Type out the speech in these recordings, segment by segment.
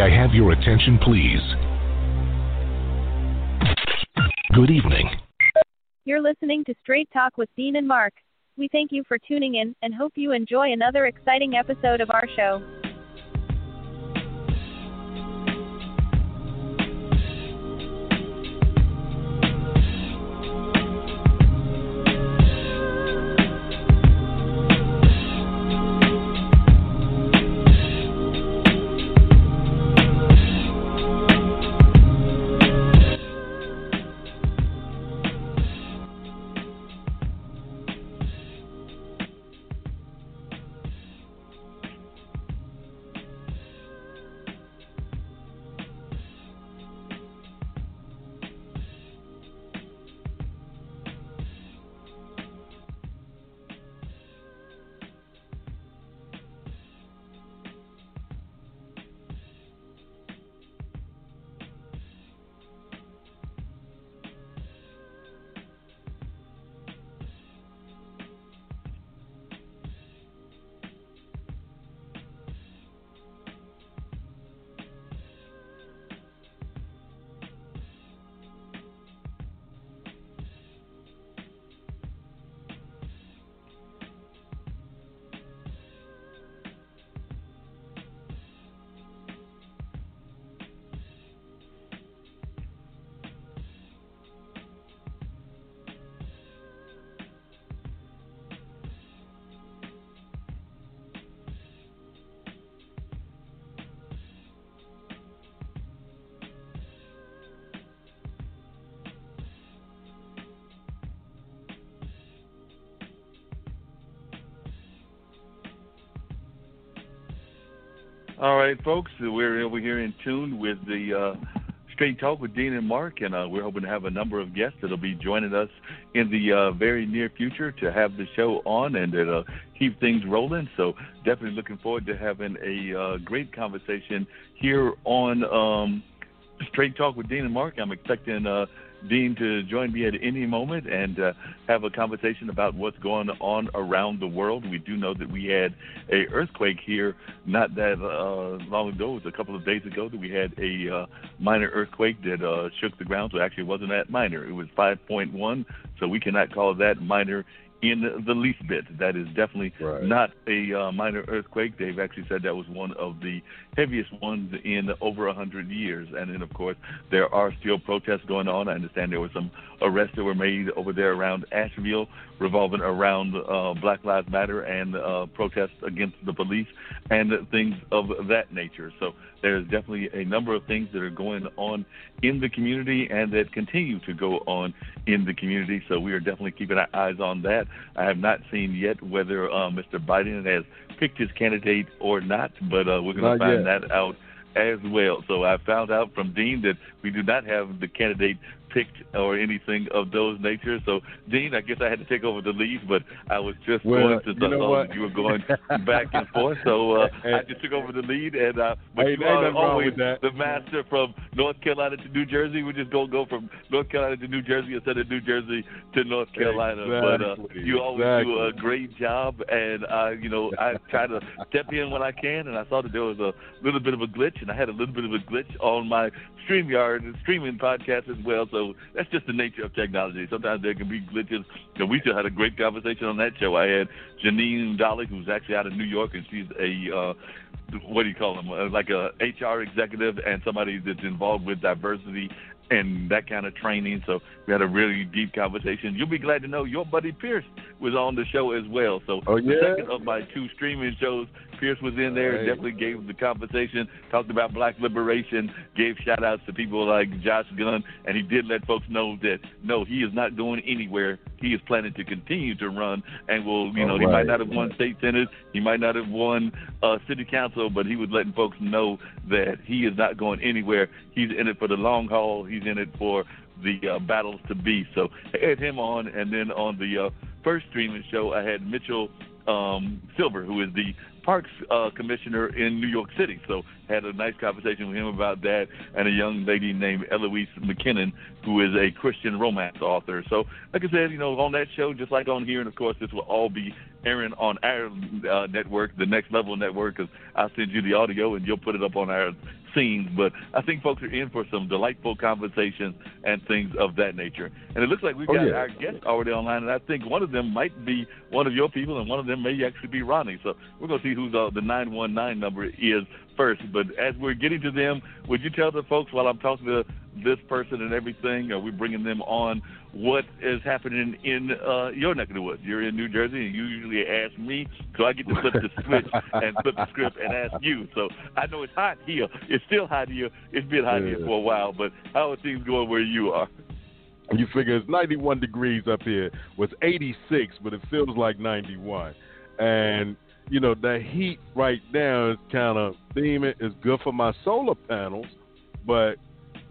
May I have your attention, please? Good evening. You're listening to Straight Talk with Dean and Mark. We thank you for tuning in and hope you enjoy another exciting episode of our show. All right, folks, we're over here in tune with the uh, Straight Talk with Dean and Mark, and uh, we're hoping to have a number of guests that'll be joining us in the uh, very near future to have the show on and to keep things rolling. So definitely looking forward to having a uh, great conversation here on um, Straight Talk with Dean and Mark. I'm expecting uh, Dean to join me at any moment and uh, have a conversation about what's going on around the world. We do know that we had a earthquake here not that uh, long ago. It was a couple of days ago that we had a uh, minor earthquake that uh, shook the ground. So actually, it wasn't that minor. It was 5.1. So we cannot call that minor in the least bit. That is definitely right. not a uh, minor earthquake. They've actually said that was one of the heaviest ones in over a 100 years. And then, of course, there are still protests going on. I understand there were some arrests that were made over there around Asheville revolving around uh, Black Lives Matter and uh, protests against the police and things of that nature. So there's definitely a number of things that are going on in the community and that continue to go on in the community. So we are definitely keeping our eyes on that. I have not seen yet whether uh, Mr. Biden has picked his candidate or not, but uh, we're going to find yet. that out as well. So I found out from Dean that we do not have the candidate picked or anything of those natures. So, Dean, I guess I had to take over the lead, but I was just well, going to you know the you were going back and forth. So uh, Hey. I just took over the lead, and uh, but Hey, you are always the master from North Carolina to New Jersey. We just don't go from North Carolina to New Jersey instead of New Jersey to North Carolina. But uh, you always do a great job, and I, you know, I try to step in when I can. And I saw that there was a little bit of a glitch, and I had a little bit of a glitch on my StreamYard and streaming podcast as well. So that's just the nature of technology. Sometimes there can be glitches. Know, we just had a great conversation on that show. I had Janine Dolly, who's actually out of New York, and she's a uh, what do you call them? Uh, like a HR executive and somebody that's involved with diversity and that kind of training. So we had a really deep conversation. You'll be glad to know your buddy Pierce was on the show as well. So Oh, the second of my two streaming shows, Pierce was in there. Right. Definitely gave the conversation, talked about black liberation, gave shout outs to people like Josh Gunn, and he did let folks know that no, he is not going anywhere. He is planning to continue to run and will, you know, he might not have won state senate, he might not have won uh, city council, but he was letting folks know that he is not going anywhere. He's in it for the long haul. He's in it for the uh, battles to be. So I had him on, and then on the uh, first streaming show, I had Mitchell um, Silver, who is the parks uh, commissioner in New York City. So had a nice conversation with him about that, and a young lady named Eloise McKinnon, who is a Christian romance author. So, like I said, you know, on that show, just like on here, and of course, this will all be airing on our uh, network, the Next Level Network, because I'll send you the audio and you'll put it up on our scenes. But I think folks are in for some delightful conversations and things of that nature. And it looks like we've oh, got yeah. our guests already online, and I think one of them might be one of your people, and one of them may actually be Ronnie. So we're going to see who the, the 919 number is first. But as we're getting to them, would you tell the folks while I'm talking to this person and everything, are we bringing them on? What is happening in uh, your neck of the woods? You're in New Jersey, and you usually ask me, so I get to flip the switch and flip the script and ask you. So I know it's hot here. It's still hot here. It's been hot Yeah. here for a while, but how are things going where you are? You figure it's 91 degrees up here. Was 86, but it feels like 91. And you know the heat right now is kind of theming. It's good for my solar panels, but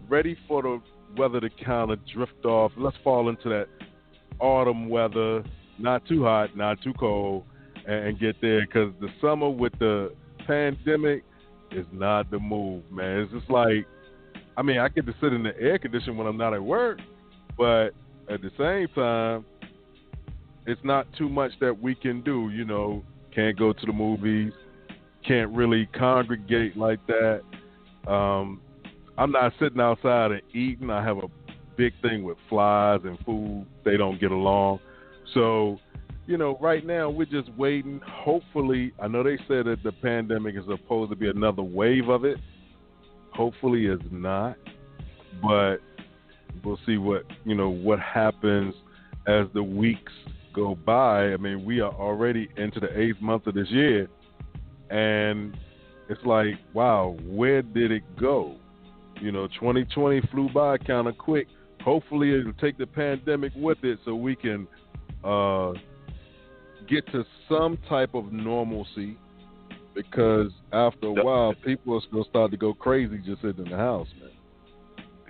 ready for the weather to kind of drift off. Let's fall into that autumn weather, not too hot, not too cold, and, get there. Because the summer with the pandemic is not the move, man. It's just like, I mean, I get to sit in the air condition when I'm not at work, but at the same time, it's not too much that we can do. You know, can't go to the movies, can't really congregate like that. Um, I'm not sitting outside and eating. I have a big thing with flies and food. They don't get along. So, you know, right now we're just waiting. Hopefully, I know they said that the pandemic is supposed to be another wave of it. Hopefully, it's not. But we'll see what you know what happens as the weeks go by. I mean, we are already into the eighth month of this year, and it's like, wow, where did it go? You know, 2020 flew by kind of quick. Hopefully, it'll take the pandemic with it, so we can uh, get to some type of normalcy. Because after a while, people are going to start to go crazy just sitting in the house, man.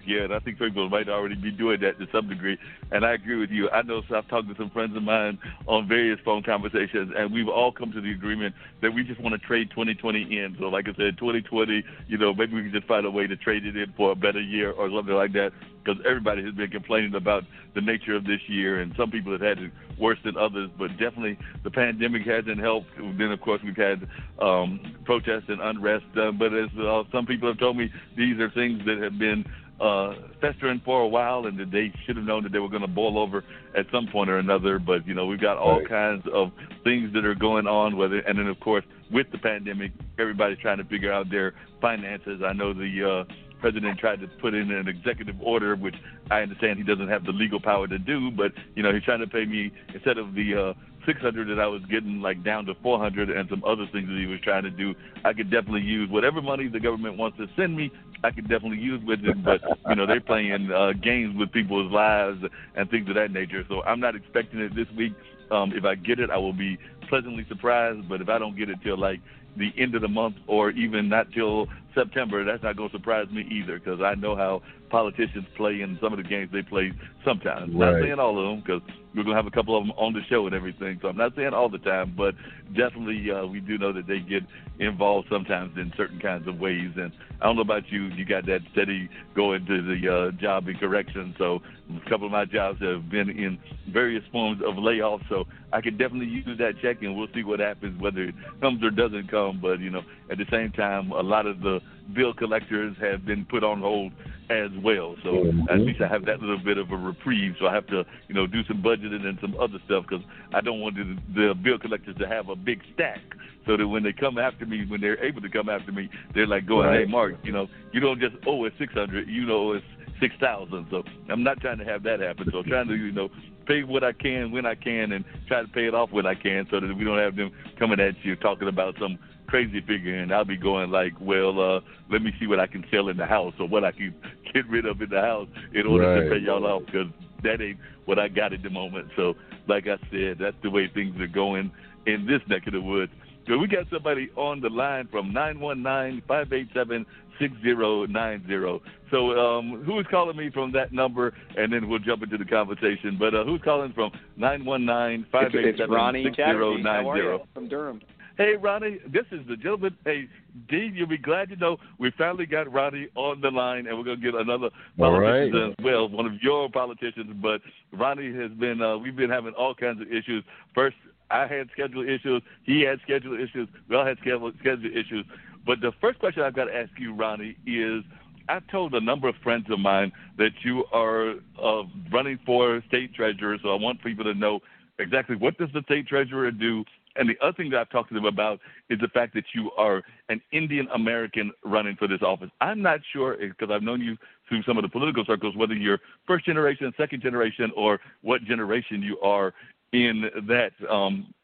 Yeah, and I think people might already be doing that to some degree. And I agree with you. I know so I've talked to some friends of mine on various phone conversations, and we've all come to the agreement that we just want to trade 2020 in. So, like I said, 2020, you know, maybe we can just find a way to trade it in for a better year or something like that. Because everybody has been complaining about the nature of this year, and some people have had it worse than others. But definitely, the pandemic hasn't helped. Then, of course, we've had um, protests and unrest. Uh, but as uh, some people have told me, these are things that have been uh, festering for a while, and that they should have known that they were going to boil over at some point or another. But you know, we've got all Right. kinds of things that are going on. Whether and then of course with the pandemic, everybody's trying to figure out their finances. I know the uh, president tried to put in an executive order, which I understand he doesn't have the legal power to do. But you know, he's trying to pay me instead of the uh, 600 that I was getting, like down to 400, and some other things that he was trying to do. I could definitely use whatever money the government wants to send me. I could definitely use with it, but you know they're playing uh, games with people's lives and things of that nature. So I'm not expecting it this week. Um, if I get it, I will be pleasantly surprised. But if I don't get it till like the end of the month or even not till September, that's not going to surprise me either because I know how politicians play in some of the games they play sometimes. Not saying all of them because we're to have a couple of them on the show and everything. So I'm not saying all the time, but definitely uh, we do know that they get involved sometimes in certain kinds of ways. And I don't know about you, you got that steady going to the uh, job in correction. So a couple of my jobs have been in various forms of layoffs. So I could definitely use that check, and we'll see what happens, whether it comes or doesn't come. But you know, at the same time, a lot of the bill collectors have been put on hold as well. So at Mhm. least I have that little bit of a reprieve. So I have to, you know, do some budgeting and some other stuff because I don't want the, the bill collectors to have a big stack. So that when they come after me, when they're able to come after me, they're like going, Right. "Hey, Mark, you know, you don't just owe us six hundred, you know, it's six thousand. So I'm not trying to have that happen. So I'm trying to, you know, pay what I can when I can, and try to pay it off when I can, so that we don't have them coming at you talking about some crazy figure, and I'll be going like, well, uh, let me see what I can sell in the house or what I can get rid of in the house in order to pay y'all off because that ain't what I got at the moment. So, like I said, that's the way things are going in this neck of the woods. So we got somebody on the line from 919-587-6090. So um, who is calling me from that number? And then we'll jump into the conversation. But uh, who's calling from 919-587-6090? It's, it's Ronnie Chatterji. How are you? From Durham. Hey, Ronnie, this is the gentleman. Hey, Dean, you'll be glad to know we finally got Ronnie on the line, and we're going to get another politician right. as well, one of your politicians. But Ronnie has been, uh, we've been having all kinds of issues. First, I had schedule issues. He had schedule issues. We all had schedule, schedule issues. But the first question I've got to ask you, Ronnie, is I've told a number of friends of mine that you are uh, running for state treasurer, so I want people to know exactly what does the state treasurer do. And the other thing that I've talked to them about is the fact that you are an Indian American running for this office. I'm not sure because I've known you through some of the political circles whether you're first generation, second generation, or what generation you are in that um,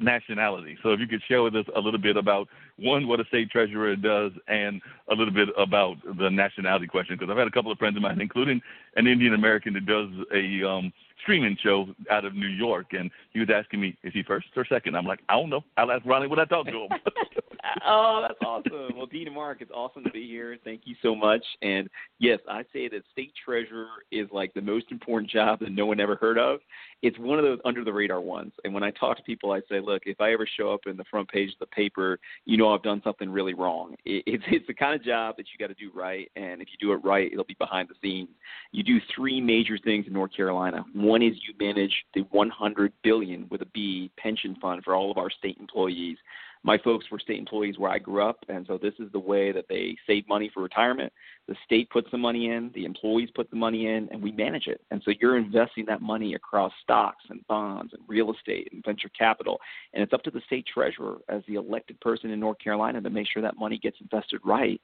nationality. So if you could share with us a little bit about one, what a state treasurer does, and a little bit about the nationality question, because I've had a couple of friends of mine, including an Indian American that does a um, streaming show out of New York, and he was asking me, is he first or second? I'm like, I don't know. I'll ask Ronnie when I talk to him. oh, that's awesome. Well, Dean and Mark, it's awesome to be here. Thank you so much. And yes, I say that state treasurer is like the most important job that no one ever heard of. It's one of those under the radar ones. And when I talk to people, I say, look, if I ever show up in the front page of the paper, you know I've done something really wrong. It's it's the kind of job that you got to do right, and if you do it right, it'll be behind the scenes. You do three major things in North Carolina. Is you manage the 100 billion with a B pension fund for all of our state employees my folks were state employees where I grew up, and so this is the way that they save money for retirement. The state puts the money in, the employees put the money in, and we manage it. And so you're investing that money across stocks and bonds and real estate and venture capital. And it's up to the state treasurer as the elected person in North Carolina to make sure that money gets invested right.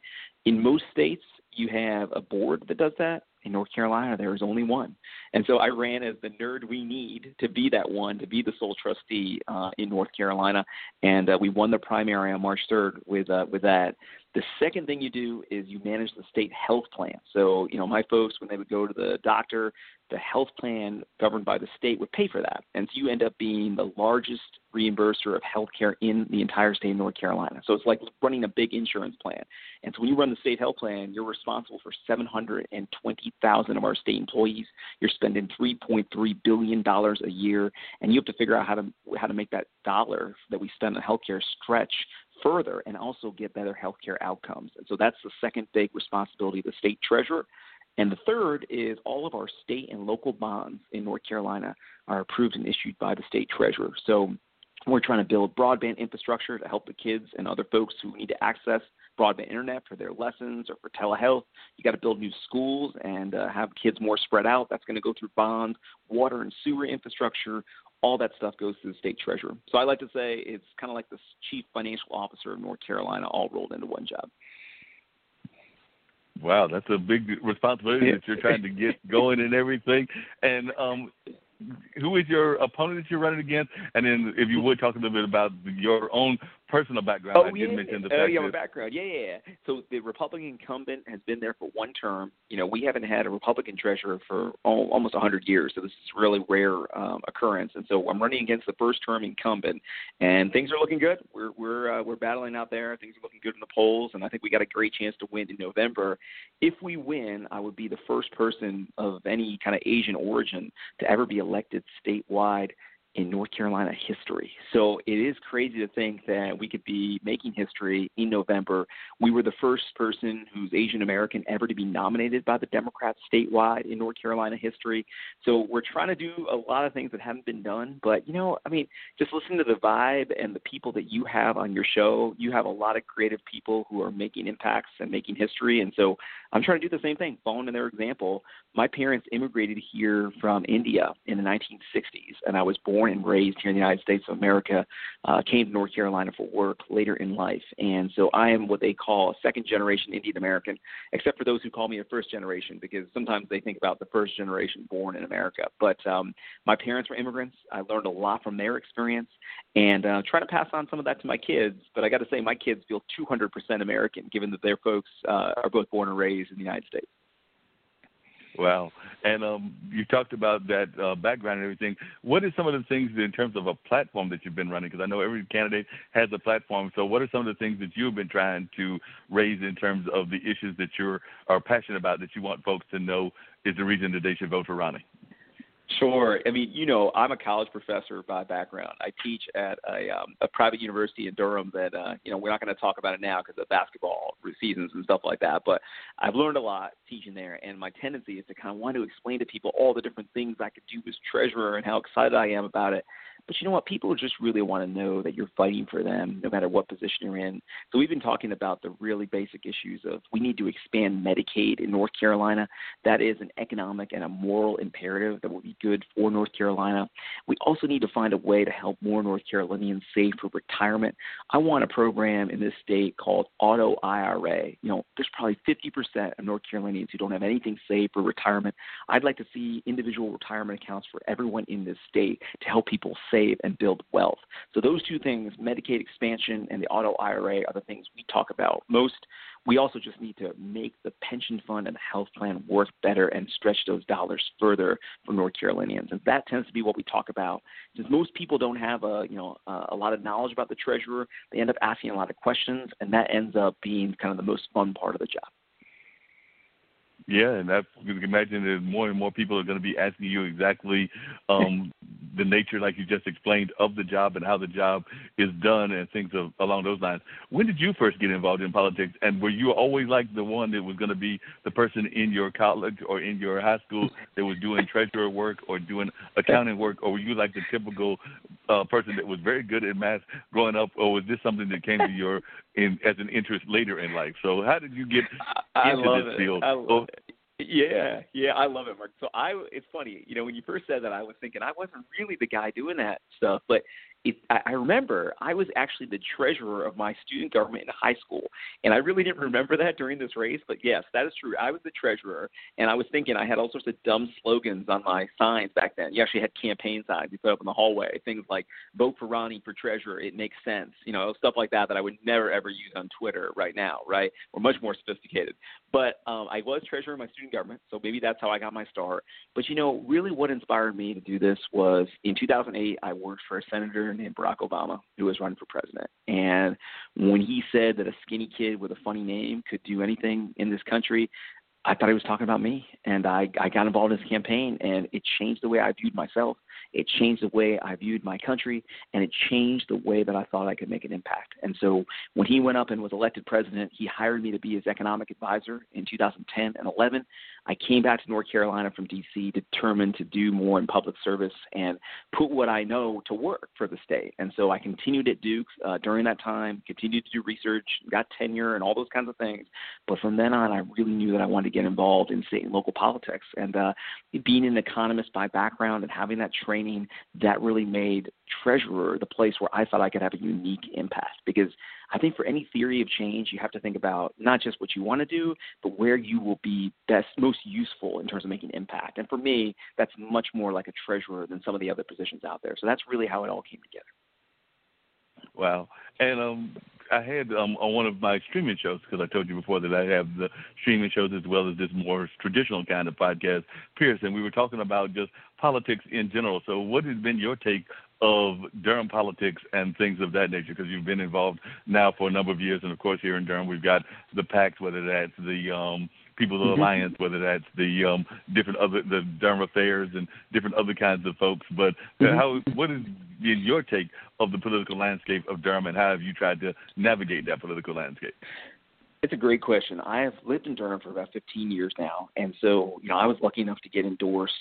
In most states, you have a board that does that. In North Carolina, there is only one. And so I ran as the nerd we need to be that one, to be the sole trustee uh, in North Carolina. And uh, we won the primary on March 3rd with, uh, with that. The second thing you do is you manage the state health plan. So, you know, my folks, when they would go to the doctor, the health plan governed by the state would pay for that. And so you end up being the largest reimburser of health care in the entire state of North Carolina. So it's like running a big insurance plan. And so when you run the state health plan, you're responsible for 720,000 of our state employees. You're spending 3.3 billion dollars a year, and you have to figure out how to how to make that dollar that we spend on healthcare stretch further and also get better healthcare outcomes. And so that's the second big responsibility of the state treasurer. And the third is all of our state and local bonds in North Carolina are approved and issued by the state treasurer. So we're trying to build broadband infrastructure to help the kids and other folks who need to access broadband internet for their lessons or for telehealth. You got to build new schools and uh, have kids more spread out. That's going to go through bonds, water and sewer infrastructure. All that stuff goes to the state treasurer. So I like to say it's kind of like the chief financial officer of North Carolina all rolled into one job. Wow, that's a big responsibility that you're trying to get going and everything. And um, who is your opponent that you're running against? And then, if you would talk a little bit about your own personal background. Oh, I yeah. did mention the oh, fact yeah, my that background. Yeah, yeah, yeah. So the Republican incumbent has been there for one term. You know, we haven't had a Republican treasurer for all, almost 100 years, so this is really rare um, occurrence. And so I'm running against the first term incumbent, and things are looking good. We're we're uh, we're battling out there. Things are looking good in the polls, and I think we got a great chance to win in November. If we win, I would be the first person of any kind of Asian origin to ever be elected statewide in North Carolina history. So it is crazy to think that we could be making history in November. We were the first person who's Asian American ever to be nominated by the Democrats statewide in North Carolina history. So we're trying to do a lot of things that haven't been done. But, you know, I mean, just listen to the vibe and the people that you have on your show. You have a lot of creative people who are making impacts and making history. And so I'm trying to do the same thing, following their example. My parents immigrated here from India in the 1960s, and I was born born and raised here in the United States of America, uh, came to North Carolina for work later in life. And so I am what they call a second generation Indian American, except for those who call me a first generation, because sometimes they think about the first generation born in America. But um, my parents were immigrants. I learned a lot from their experience and uh, trying to pass on some of that to my kids. But I got to say, my kids feel 200% American, given that their folks uh, are both born and raised in the United States. Wow. And um, you talked about that uh, background and everything. What are some of the things in terms of a platform that you've been running? Because I know every candidate has a platform. So, what are some of the things that you've been trying to raise in terms of the issues that you are passionate about that you want folks to know is the reason that they should vote for Ronnie? Sure. I mean, you know, I'm a college professor by background. I teach at a, um, a private university in Durham that, uh, you know, we're not going to talk about it now because of basketball seasons and stuff like that. But I've learned a lot teaching there, and my tendency is to kind of want to explain to people all the different things I could do as treasurer and how excited I am about it. But you know what? People just really want to know that you're fighting for them no matter what position you're in. So we've been talking about the really basic issues of we need to expand Medicaid in North Carolina. That is an economic and a moral imperative that will be good for North Carolina. We also need to find a way to help more North Carolinians save for retirement. I want a program in this state called Auto IRA. You know, there's probably 50% of North Carolinians who don't have anything saved for retirement. I'd like to see individual retirement accounts for everyone in this state to help people save save and build wealth. So those two things, Medicaid expansion and the auto IRA, are the things we talk about most. We also just need to make the pension fund and the health plan work better and stretch those dollars further for North Carolinians. And that tends to be what we talk about. Since most people don't have a you know a lot of knowledge about the treasurer, they end up asking a lot of questions, and that ends up being kind of the most fun part of the job. Yeah, and that's you can imagine that more and more people are going to be asking you exactly um, the nature, like you just explained, of the job and how the job is done and things of, along those lines. When did you first get involved in politics, and were you always like the one that was going to be the person in your college or in your high school that was doing treasurer work or doing accounting work, or were you like the typical uh, person that was very good at math growing up, or was this something that came to your in as an interest later in life? So how did you get I into love this it. field? I love it. Yeah, yeah, I love it, Mark. So I, it's funny, you know, when you first said that, I was thinking I wasn't really the guy doing that stuff, but it, I, remember I was actually the treasurer of my student government in high school, and I really didn't remember that during this race. But yes, that is true. I was the treasurer, and I was thinking I had all sorts of dumb slogans on my signs back then. You actually had campaign signs you put up in the hallway, things like "Vote for Ronnie for treasurer." It makes sense, you know, stuff like that that I would never ever use on Twitter right now. Right? We're much more sophisticated. But um, I was treasurer of my student government, so maybe that's how I got my start. But you know, really, what inspired me to do this was in 2008, I worked for a senator named Barack Obama, who was running for president. And when he said that a skinny kid with a funny name could do anything in this country, I thought he was talking about me, and I, I got involved in his campaign, and it changed the way I viewed myself. It changed the way I viewed my country, and it changed the way that I thought I could make an impact. And so when he went up and was elected president, he hired me to be his economic advisor in 2010 and 11. I came back to North Carolina from D.C. determined to do more in public service and put what I know to work for the state. And so I continued at Duke uh, during that time, continued to do research, got tenure, and all those kinds of things. But from then on, I really knew that I wanted to get involved in state and local politics. And uh, being an economist by background and having that training, that really made treasurer the place where I thought I could have a unique impact. Because I think for any theory of change, you have to think about not just what you want to do, but where you will be best, most useful in terms of making impact. And for me, that's much more like a treasurer than some of the other positions out there. So that's really how it all came together. Wow. And um, I had um, on one of my streaming shows because I told you before that I have the streaming shows as well as this more traditional kind of podcast, and we were talking about just politics in general. So, what has been your take of Durham politics and things of that nature? Because you've been involved now for a number of years, and of course here in Durham we've got the PACs, whether that's the um, People's mm-hmm. Alliance, whether that's the um, different other the Durham Affairs and different other kinds of folks. But mm-hmm. how what is your take of the political landscape of Durham, and how have you tried to navigate that political landscape? It's a great question. I have lived in Durham for about 15 years now, and so you know I was lucky enough to get endorsed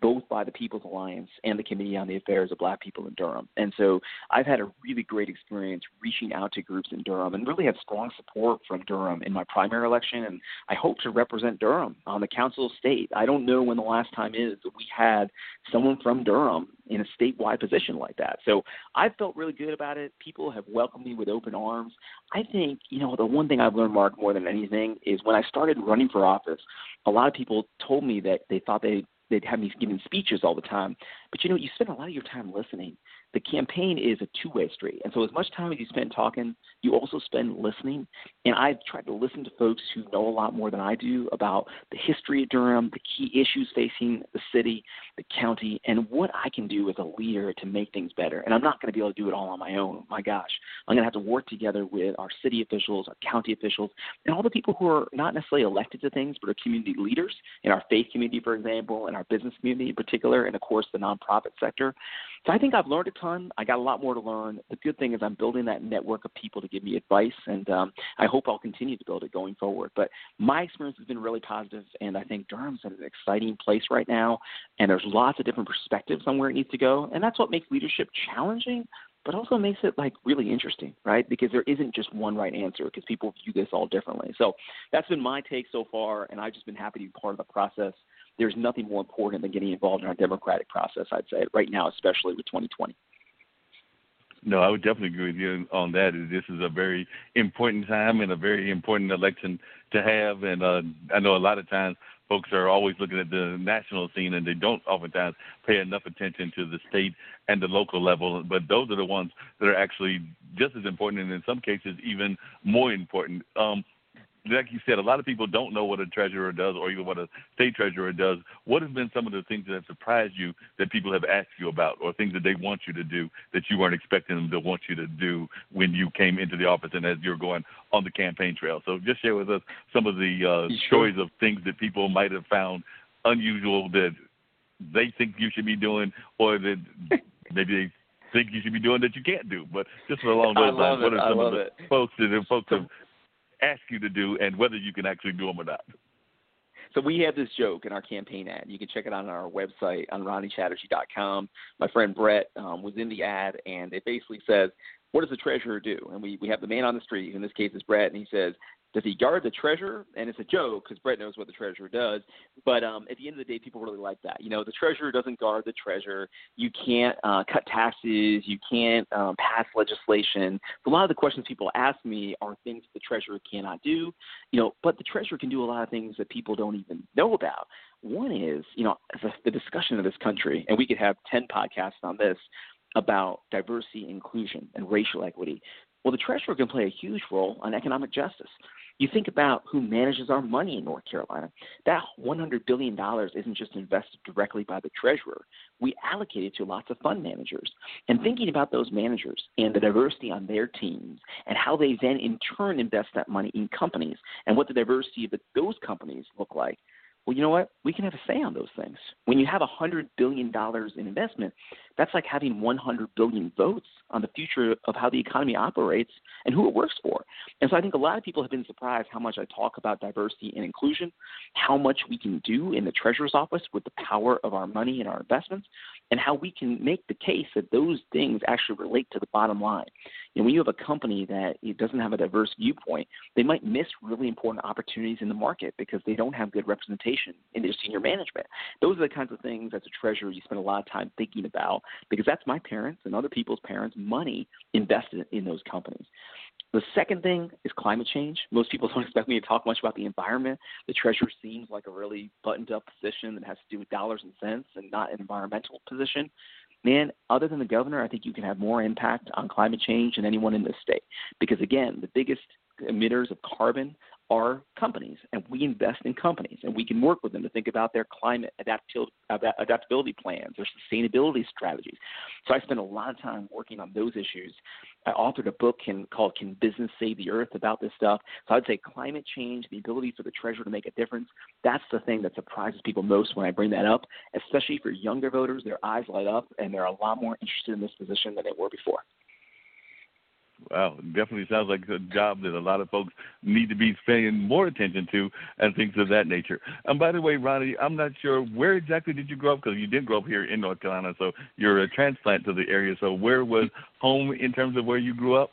both by the People's Alliance and the Committee on the Affairs of Black People in Durham. And so I've had a really great experience reaching out to groups in Durham, and really had strong support from Durham in my primary election. And I hope to represent Durham on the Council of State. I don't know when the last time is that we had someone from Durham in a statewide position like that. So I felt really good about it. People have welcomed me with open arms. I think, you know, the one thing I've learned, Mark, more than anything is when I started running for office, a lot of people told me that they thought they they'd have me giving speeches all the time. But you know, you spend a lot of your time listening the campaign is a two way street. And so, as much time as you spend talking, you also spend listening. And I've tried to listen to folks who know a lot more than I do about the history of Durham, the key issues facing the city, the county, and what I can do as a leader to make things better. And I'm not going to be able to do it all on my own. My gosh, I'm going to have to work together with our city officials, our county officials, and all the people who are not necessarily elected to things, but are community leaders in our faith community, for example, our our business community in particular, and of course the nonprofit sector. So I think I've learned a ton. I got a lot more to learn. The good thing is I'm building that network of people to give me advice, and um, I hope I'll continue to build it going forward. But my experience has been really positive, and I think Durham's in an exciting place right now, and there's lots of different perspectives on where it needs to go, and that's what makes leadership challenging, but also makes it like really interesting, right? Because there isn't just one right answer because people view this all differently. So that's been my take so far, and I've just been happy to be part of the process. There's nothing more important than getting involved in our democratic process, I'd say, right now, especially with 2020. No, I would definitely agree with you on that. This is a very important time and a very important election to have. And uh, I know a lot of times folks are always looking at the national scene and they don't oftentimes pay enough attention to the state and the local level. But those are the ones that are actually just as important and in some cases even more important. Um, like you said, a lot of people don't know what a treasurer does or even what a state treasurer does. What have been some of the things that have surprised you that people have asked you about or things that they want you to do that you weren't expecting them to want you to do when you came into the office and as you're going on the campaign trail? So just share with us some of the uh, stories of things that people might have found unusual that they think you should be doing or that maybe they think you should be doing that you can't do. But just along those lines, what are some of the it. folks that folks have ask you to do and whether you can actually do them or not. So we have this joke in our campaign ad. You can check it out on our website on ronniechatterji.com. My friend Brett um, was in the ad, and it basically says, "What does the treasurer do?" And we we have the man on the street. In this case, is Brett, and he says, does he guard the treasurer? And it's a joke because Brett knows what the treasurer does. But um, at the end of the day, people really like that. You know, the treasurer doesn't guard the treasurer. You can't uh, cut taxes. You can't um, pass legislation. So a lot of the questions people ask me are things the treasurer cannot do. You know, but the treasurer can do a lot of things that people don't even know about. One is, you know, the, the discussion of this country, and we could have 10 podcasts on this about diversity, inclusion, and racial equity. Well, the treasurer can play a huge role on economic justice. You think about who manages our money in North Carolina. That $100 billion isn't just invested directly by the treasurer. We allocate it to lots of fund managers. And thinking about those managers and the diversity on their teams and how they then in turn invest that money in companies and what the diversity of those companies look like well, you know what? We can have a say on those things. When you have a $100 billion in investment, that's like having 100 billion votes on the future of how the economy operates and who it works for. And so I think a lot of people have been surprised how much I talk about diversity and inclusion, how much we can do in the treasurer's office with the power of our money and our investments, and how we can make the case that those things actually relate to the bottom line. Know, when you have a company that doesn't have a diverse viewpoint, they might miss really important opportunities in the market because they don't have good representation in their senior management. Those are the kinds of things as a treasurer you spend a lot of time thinking about because that's my parents and other people's parents' money invested in those companies. The second thing is climate change. Most people don't expect me to talk much about the environment. The treasurer seems like a really buttoned up position that has to do with dollars and cents and not an environmental position man, other than the governor, I think you can have more impact on climate change than anyone in this state. Because again, the biggest emitters of carbon are companies, and we invest in companies, and we can work with them to think about their climate adaptability plans, their sustainability strategies. So I spend a lot of time working on those issues. I authored a book can, called "Can Business Save the Earth?" about this stuff. So I'd say climate change, the ability for the treasurer to make a difference, that's the thing that surprises people most when I bring that up. Especially for younger voters, their eyes light up, and they're a lot more interested in this position than they were before. Wow, definitely sounds like a job that a lot of folks need to be paying more attention to and things of that nature. And by the way, Ronnie, I'm not sure where exactly did you grow up because you did grow up here in North Carolina, so you're a transplant to the area. So where was home in terms of where you grew up?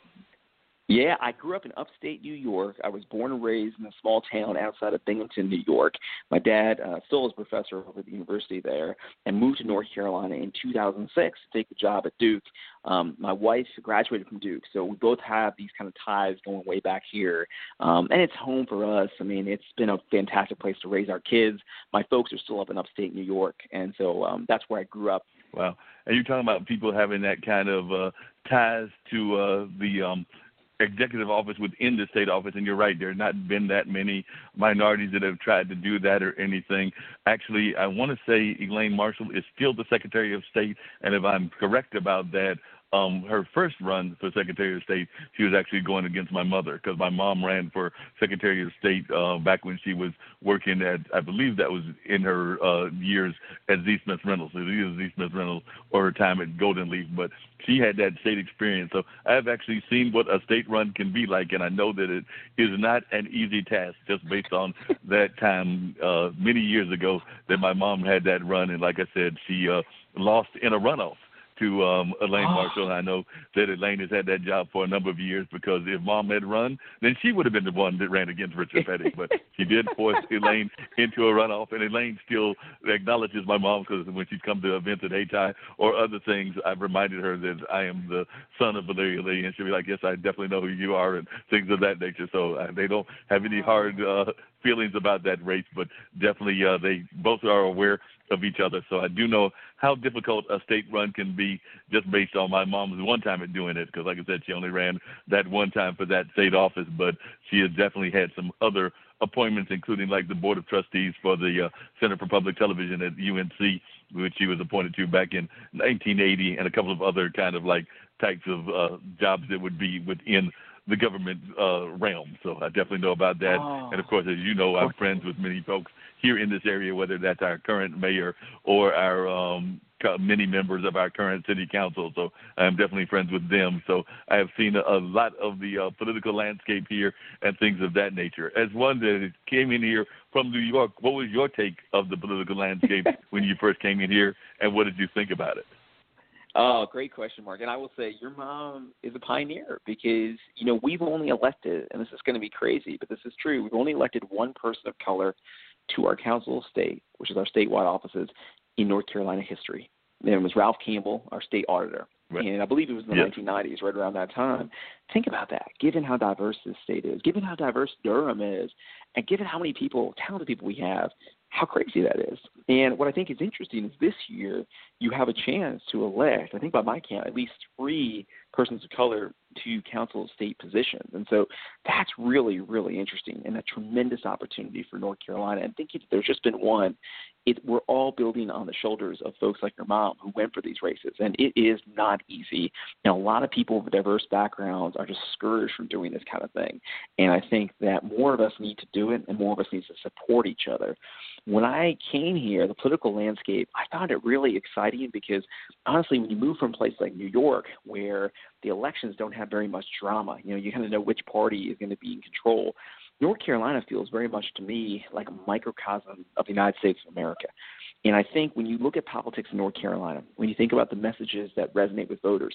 Yeah, I grew up in upstate New York. I was born and raised in a small town outside of Binghamton, New York. My dad uh, still is a professor over at the university there and moved to North Carolina in 2006 to take a job at Duke. Um, my wife graduated from Duke, so we both have these kind of ties going way back here. Um, and it's home for us. I mean, it's been a fantastic place to raise our kids. My folks are still up in upstate New York, and so um, that's where I grew up. Wow. And you're talking about people having that kind of uh, ties to uh, the um, – executive office within the state office, and you're right, there have not been that many minorities that have tried to do that or anything. Actually, I want to say Elaine Marshall is still the Secretary of State, and if I'm correct about that, um, her first run for Secretary of State, she was actually going against my mother because my mom ran for Secretary of State uh, back when she was working at, I believe that was in her uh, years at Z. Smith Reynolds. So either Z. Smith Reynolds or her time at Golden Leaf, but she had that state experience. So I have actually seen what a state run can be like, and I know that it is not an easy task just based on that time uh, many years ago that my mom had that run, and like I said, she uh, lost in a runoff to um, Elaine oh. Marshall. And I know that Elaine has had that job for a number of years because if mom had run, then she would have been the one that ran against Richard Petty. but she did force Elaine into a runoff, and Elaine still acknowledges my mom because when she's come to events at Hayti or other things, I've reminded her that I am the son of Valeria Lee, and she'll be like, "Yes, I definitely know who you are," and things of that nature. So uh, they don't have any hard uh, feelings about that race, but definitely uh, they both are aware of each other. So I do know how difficult a state run can be just based on my mom's one time at doing it. Because like I said, she only ran that one time for that state office, but she has definitely had some other appointments, including like the board of trustees for the uh, Center for Public Television at UNC, which she was appointed to back in 1980, and a couple of other kind of like types of uh, jobs that would be within the government uh, realm. So I definitely know about that. Oh. And of course, as you know, I'm friends with many folks here in this area, whether that's our current mayor or our um, many members of our current city council. So I'm definitely friends with them. So I have seen a, a lot of the uh, political landscape here and things of that nature. As one that came in here from New York, what was your take of the political landscape when you first came in here, and what did you think about it? Oh, great question, Mark. And I will say your mom is a pioneer because, you know, we've only elected, and this is going to be crazy, but this is true, we've only elected one person of color to our Council of State, which is our statewide offices, in North Carolina history. And it was Ralph Campbell, our state auditor. Right. And I believe it was in the yeah. 1990s, right around that time. Think about that. Given how diverse this state is, given how diverse Durham is, and given how many people, talented people we have, how crazy that is. And what I think is interesting is this year you have a chance to elect, I think by my count, at least three persons of color to council of state positions. And so that's really, really interesting and a tremendous opportunity for North Carolina. And thinking there's just been one, it, we're all building on the shoulders of folks like your mom who went for these races. And it is not easy. And a lot of people with diverse backgrounds are just discouraged from doing this kind of thing. And I think that more of us need to do it and more of us need to support each other. When I came here, the political landscape, I found it really exciting because honestly, when you move from a place like New York, where the elections don't have very much drama, you know, you kind of know which party is going to be in control. North Carolina feels very much to me like a microcosm of the United States of America. And I think when you look at politics in North Carolina, when you think about the messages that resonate with voters,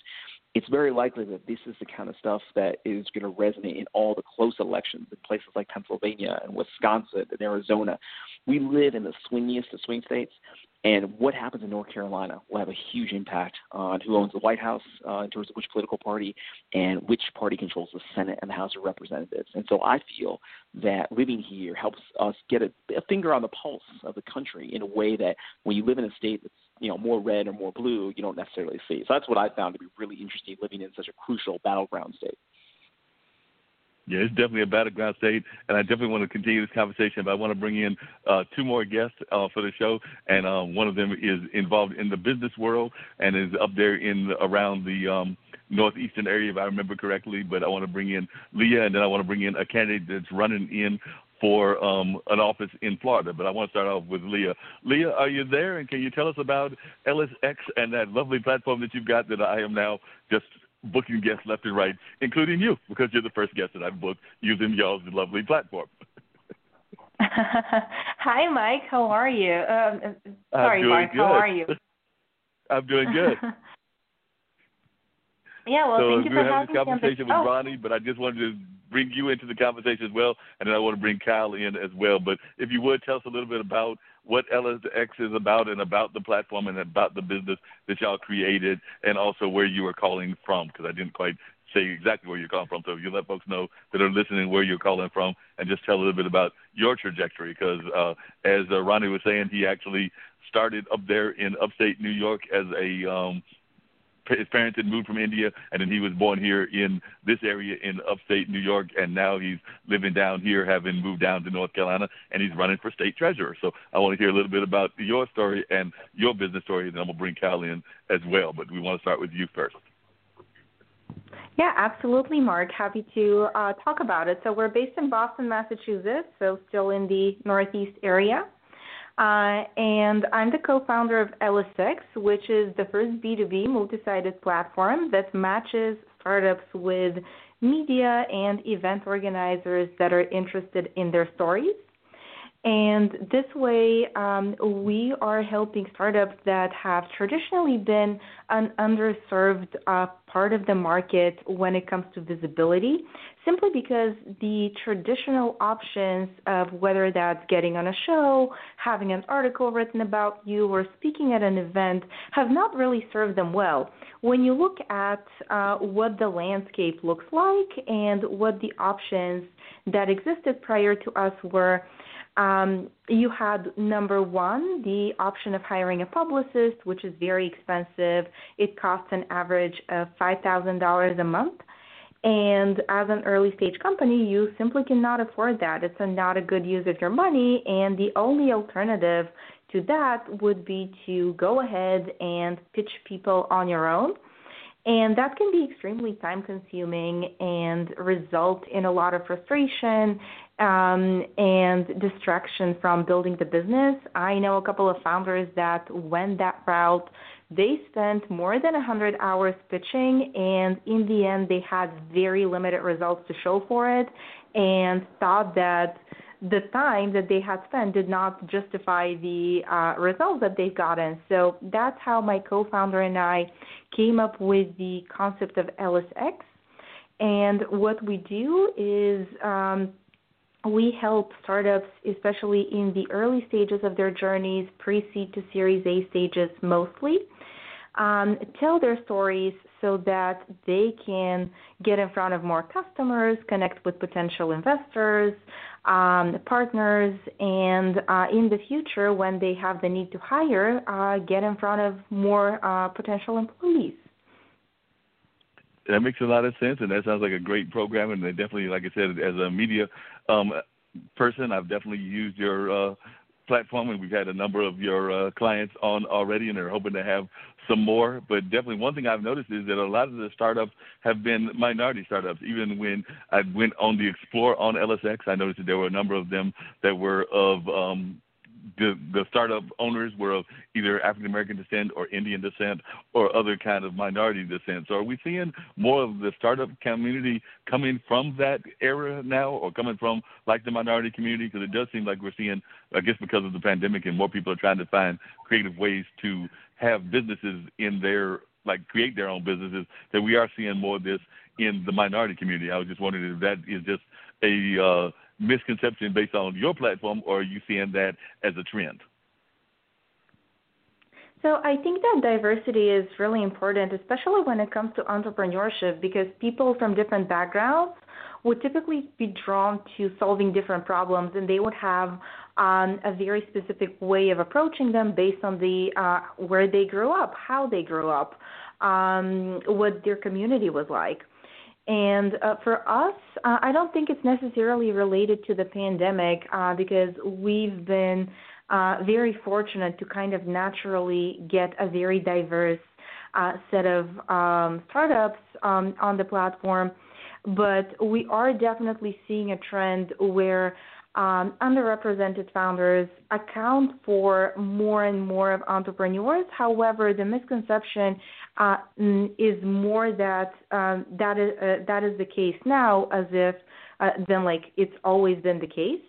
it's very likely that this is the kind of stuff that is going to resonate in all the close elections in places like Pennsylvania and Wisconsin and Arizona. We live in the swingiest of swing states, and what happens in North Carolina will have a huge impact on who owns the White House uh, in terms of which political party and which party controls the Senate and the House of Representatives. And so I feel that living here helps us get a, a finger on the pulse of the country in a way that when you live in a state that's you know more red or more blue, you don't necessarily see. So that's what I found to be really interesting living in such a crucial battleground state. Yeah, it's definitely a battleground state, and I definitely want to continue this conversation. But I want to bring in uh, two more guests uh, for the show, and um, one of them is involved in the business world and is up there in around the um, northeastern area, if I remember correctly. But I want to bring in Leia, and then I want to bring in a candidate that's running in for um, an office in Florida. But I want to start off with Leia. Leia, are you there? And can you tell us about LSX and that lovely platform that you've got that I am now just booking guests left and right, including you, because you're the first guest that I've booked using y'all's lovely platform. Hi, Mike. How are you? Um, sorry, Mike. Good. How are you? I'm doing good. yeah, well, so thank you for having this conversation with oh. Ronnie, but I just wanted to bring you into the conversation as well, and then I want to bring Kyle in as well. But if you would tell us a little bit about what LSX is about and about the platform and about the business that y'all created, and also where you are calling from, because I didn't quite say exactly where you're calling from. So you let folks know that are listening where you're calling from, and just tell a little bit about your trajectory, because uh, as uh, Ronnie was saying, he actually started up there in upstate New York as a um, his parents had moved from India, and then he was born here in this area in upstate New York, and now he's living down here, having moved down to North Carolina, and he's running for state treasurer. So I want to hear a little bit about your story and your business story, and then I'm gonna bring Cal in as well. But we want to start with you first. Yeah, absolutely, Mark. Happy to uh, talk about it. So we're based in Boston, Massachusetts, so still in the Northeast area. Uh, and I'm the co-founder of LSX, which is the first B2B multi-sided platform that matches startups with media and event organizers that are interested in their stories. And this way, um, we are helping startups that have traditionally been an underserved uh, part of the market when it comes to visibility, simply because the traditional options of whether that's getting on a show, having an article written about you, or speaking at an event have not really served them well. When you look at uh, what the landscape looks like and what the options that existed prior to us were, um, you had number one, the option of hiring a publicist, which is very expensive. It costs an average of $5,000 a month. And as an early stage company, you simply cannot afford that. It's a, not a good use of your money. And the only alternative to that would be to go ahead and pitch people on your own. And that can be extremely time consuming and result in a lot of frustration um, and distraction from building the business. I know a couple of founders that went that route. They spent more than 100 hours pitching, and in the end, they had very limited results to show for it and thought that the time that they had spent did not justify the uh, results that they've gotten. So that's how my co founder and I came up with the concept of Ellis X. And what we do is um, we help startups, especially in the early stages of their journeys, pre seed to Series A stages mostly, um, tell their stories so that they can get in front of more customers, connect with potential investors, um, partners, and uh, in the future, when they have the need to hire, uh, get in front of more uh, potential employees that makes a lot of sense, and that sounds like a great program. And they definitely, like I said, as a media um, person, I've definitely used your uh, platform, and we've had a number of your uh, clients on already, and they're hoping to have some more. But definitely, one thing I've noticed is that a lot of the startups have been minority startups. Even when I went on the Explore on Ellis X, I noticed that there were a number of them that were of um, the the startup owners were of either African American descent or Indian descent or other kind of minority descent. So are we seeing more of the startup community coming from that era now, or coming from like the minority community? Because it does seem like we're seeing, I guess, because of the pandemic, and more people are trying to find creative ways to have businesses in their like create their own businesses. That we are seeing more of this in the minority community. I was just wondering if that is just a uh, misconception based on your platform, or are you seeing that as a trend? So I think that diversity is really important, especially when it comes to entrepreneurship, because people from different backgrounds would typically be drawn to solving different problems, and they would have um, a very specific way of approaching them based on the uh, where they grew up, how they grew up, um, what their community was like. And uh, for us, uh, I don't think it's necessarily related to the pandemic uh, because we've been uh, very fortunate to kind of naturally get a very diverse uh, set of um, startups um, on the platform. But we are definitely seeing a trend where um, underrepresented founders account for more and more of entrepreneurs. However, the misconception uh, is more that um, that is uh, that is the case now, as if uh, than like it's always been the case.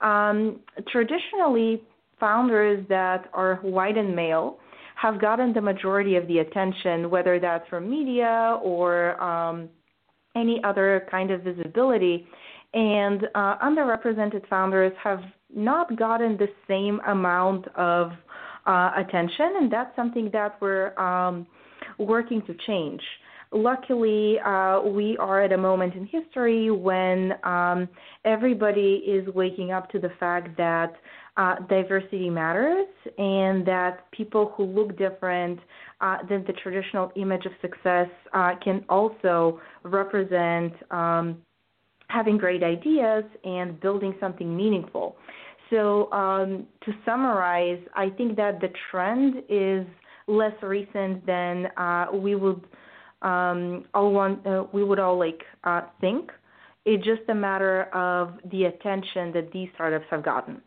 Um, traditionally, founders that are white and male have gotten the majority of the attention, whether that's from media or um, any other kind of visibility. And uh, underrepresented founders have not gotten the same amount of uh, attention, and that's something that we're um, working to change. Luckily, uh, we are at a moment in history when um, everybody is waking up to the fact that uh, diversity matters and that people who look different uh, than the traditional image of success uh, can also represent um, having great ideas and building something meaningful. So, um, to summarize, I think that the trend is less recent than uh, we would um, all want uh, we would all like uh, think. It's just a matter of the attention that these startups have gotten.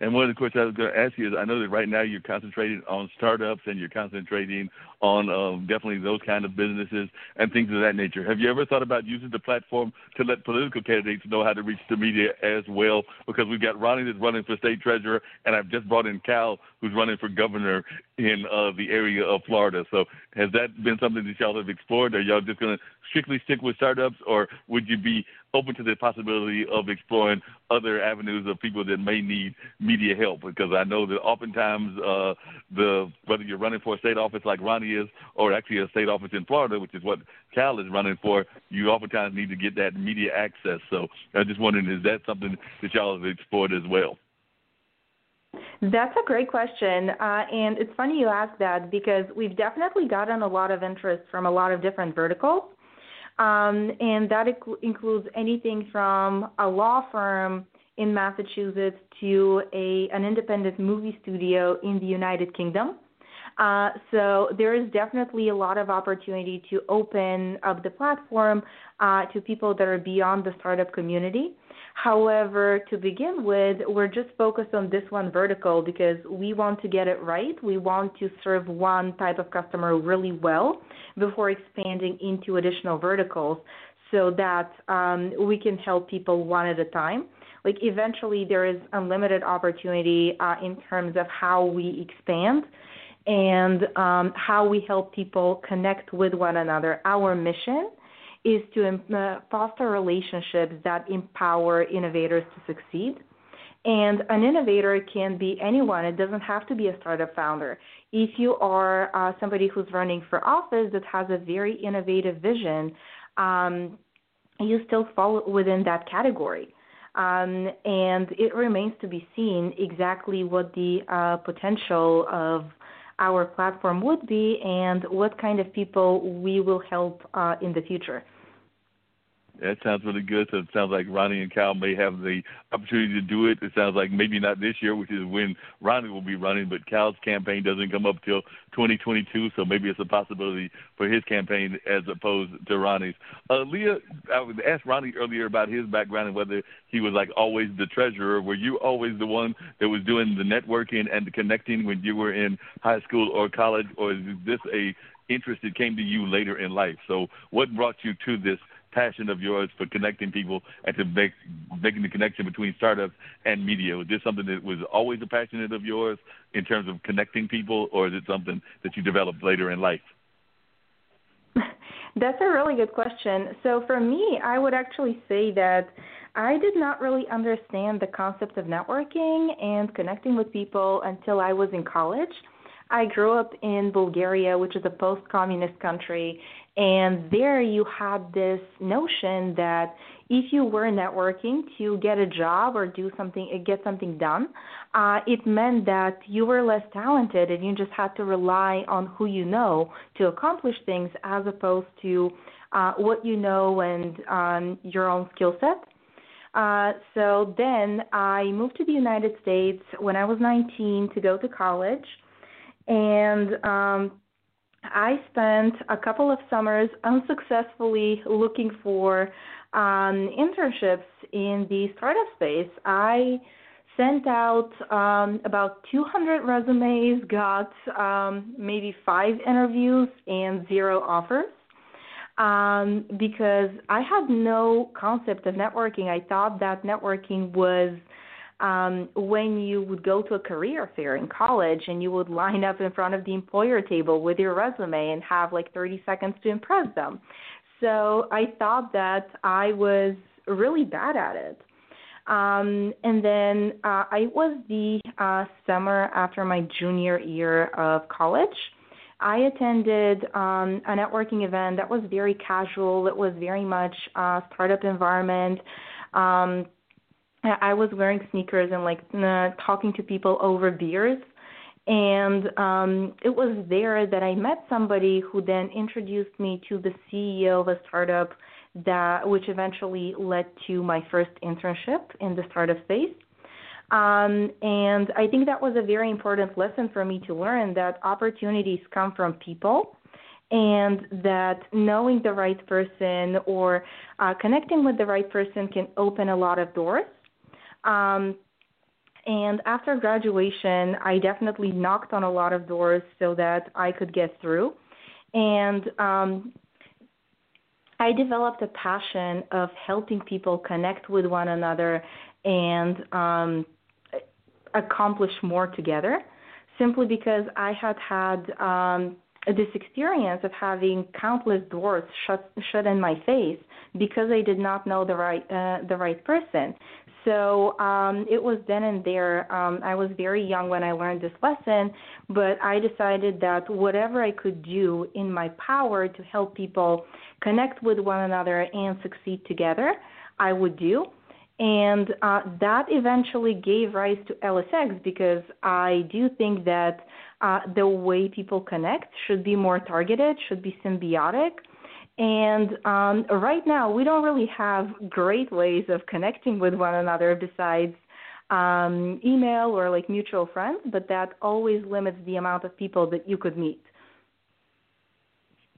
And one of the questions I was going to ask you is, I know that right now you're concentrating on startups and you're concentrating on um, definitely those kind of businesses and things of that nature. Have you ever thought about using the platform to let political candidates know how to reach the media as well? Because we've got Ronnie that's running for state treasurer, and I've just brought in Cal who's running for governor in uh, the area of Florida. So has that been something that y'all have explored? Are y'all just going to strictly stick with startups, or would you be open to the possibility of exploring other avenues of people that may need media help? Because I know that oftentimes uh, the whether you're running for a state office like Ronnie is, or actually a state office in Florida, which is what Cal is running for, you oftentimes need to get that media access. So I'm just wondering, is that something that y'all have explored as well? That's a great question. Uh, and it's funny you ask that because we've definitely gotten a lot of interest from a lot of different verticals. Um, and that inc- includes anything from a law firm in Massachusetts to a an independent movie studio in the United Kingdom. Uh, so there is definitely a lot of opportunity to open up the platform uh, to people that are beyond the startup community. However, to begin with, we're just focused on this one vertical because we want to get it right. We want to serve one type of customer really well before expanding into additional verticals so that um, we can help people one at a time. Like eventually, there is unlimited opportunity uh, in terms of how we expand and um, how we help people connect with one another. Our mission is to uh, foster relationships that empower innovators to succeed. And an innovator can be anyone. It doesn't have to be a startup founder. If you are uh, somebody who's running for office that has a very innovative vision, um, you still fall within that category. Um, and it remains to be seen exactly what the uh, potential of our platform would be and what kind of people we will help uh, in the future. That sounds really good. So it sounds like Ronnie and Cal may have the opportunity to do it. It sounds like maybe not this year, which is when Ronnie will be running, but Cal's campaign doesn't come up till 2022, so maybe it's a possibility for his campaign as opposed to Ronnie's. Uh, Leia, I was asked Ronnie earlier about his background and whether he was like always the treasurer. Were you always the one that was doing the networking and the connecting when you were in high school or college, or is this a interest that came to you later in life? So, what brought you to this? Passion of yours for connecting people and to make making the connection between startups and media? Was this something that was always a passion of yours in terms of connecting people, or is it something that you developed later in life? That's a really good question. So for me, I would actually say that I did not really understand the concept of networking and connecting with people until I was in college. I grew up in Bulgaria, which is a post communist country, and there you had this notion that if you were networking to get a job or do something, get something done, uh, it meant that you were less talented and you just had to rely on who you know to accomplish things as opposed to uh, what you know and um, your own skill set. Uh, so then I moved to the United States when I was 19 to go to college and um, I spent a couple of summers unsuccessfully looking for um, internships in the startup space. I sent out um, about 200 resumes, got um, maybe five interviews, and zero offers. Um, because I had no concept of networking. I thought that networking was um, when you would go to a career fair in college and you would line up in front of the employer table with your resume and have like 30 seconds to impress them. So I thought that I was really bad at it. Um, and then uh, I was the uh, summer after my junior year of college. I attended um, a networking event that was very casual. It was very much a startup environment. Um, I was wearing sneakers and like uh, talking to people over beers. And um, it was there that I met somebody who then introduced me to the CEO of a startup that which eventually led to my first internship in the startup space. Um, and I think that was a very important lesson for me to learn that opportunities come from people and that knowing the right person or uh, connecting with the right person can open a lot of doors. Um, and after graduation, I definitely knocked on a lot of doors so that I could get through. And um, I developed a passion of helping people connect with one another and um, accomplish more together simply because I had had um, this experience of having countless doors shut shut in my face because I did not know the right uh, the right person. So um, it was then and there. Um, I was very young when I learned this lesson, but I decided that whatever I could do in my power to help people connect with one another and succeed together, I would do. And uh, that eventually gave rise to Ellis X because I do think that uh, the way people connect should be more targeted, should be symbiotic. And um, right now, we don't really have great ways of connecting with one another besides um, email or like mutual friends, but that always limits the amount of people that you could meet.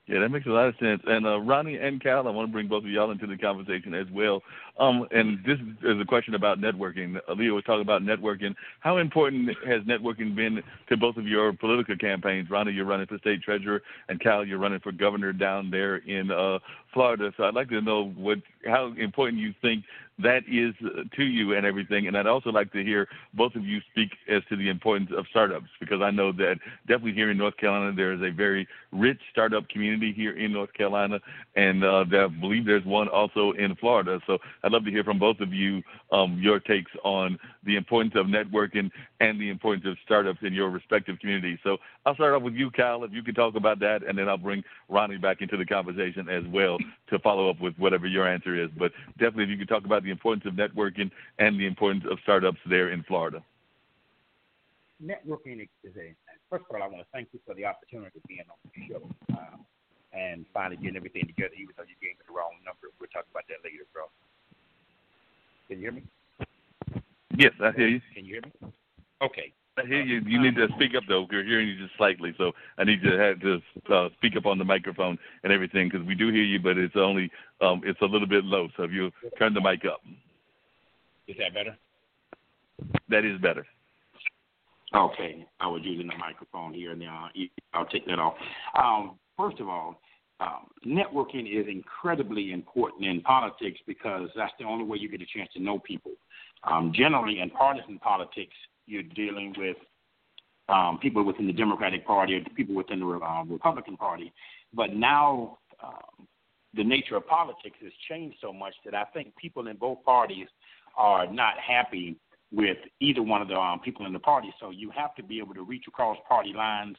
Yeah, that makes a lot of sense. And uh, Ronnie and Cal, I want to bring both of y'all into the conversation as well. Um, and this is a question about networking. Leia was talking about networking. How important has networking been to both of your political campaigns? Ronnie, you're running for state treasurer, and Cal, you're running for governor down there in uh, Florida. So I'd like to know what how important you think that is uh, to you and everything. And I'd also like to hear both of you speak as to the importance of startups because I know that definitely here in North Carolina there is a very rich startup community here in North Carolina, and uh, I believe there's one also in Florida. So I'd love to hear from both of you um, your takes on the importance of networking and the importance of startups in your respective communities. So I'll start off with you, Kyle, if you can talk about that, and then I'll bring Ronnie back into the conversation as well to follow up with whatever your answer is. But definitely, if you could talk about the importance of networking and the importance of startups there in Florida. Networking is a first of all, I want to thank you for the opportunity of being on the show uh, and finally getting everything together, even though you gave me the wrong number. We'll talk about that later, bro. Can you hear me? Yes, I hear you. Can you hear me? Okay. I hear you. You need to speak up though. We're hearing you just slightly, so I need to have to uh, speak up on the microphone and everything because we do hear you, but it's only um, it's a little bit low. So if you turn the mic up, is that better? That is better. Okay, I was using the microphone here, and now I'll take that off. Um, first of all, um, networking is incredibly important in politics because that's the only way you get a chance to know people. Um, generally, in partisan politics, you're dealing with um, people within the Democratic Party or people within the uh, Republican Party. But now um, the nature of politics has changed so much that I think people in both parties are not happy with either one of the um, people in the party. So you have to be able to reach across party lines,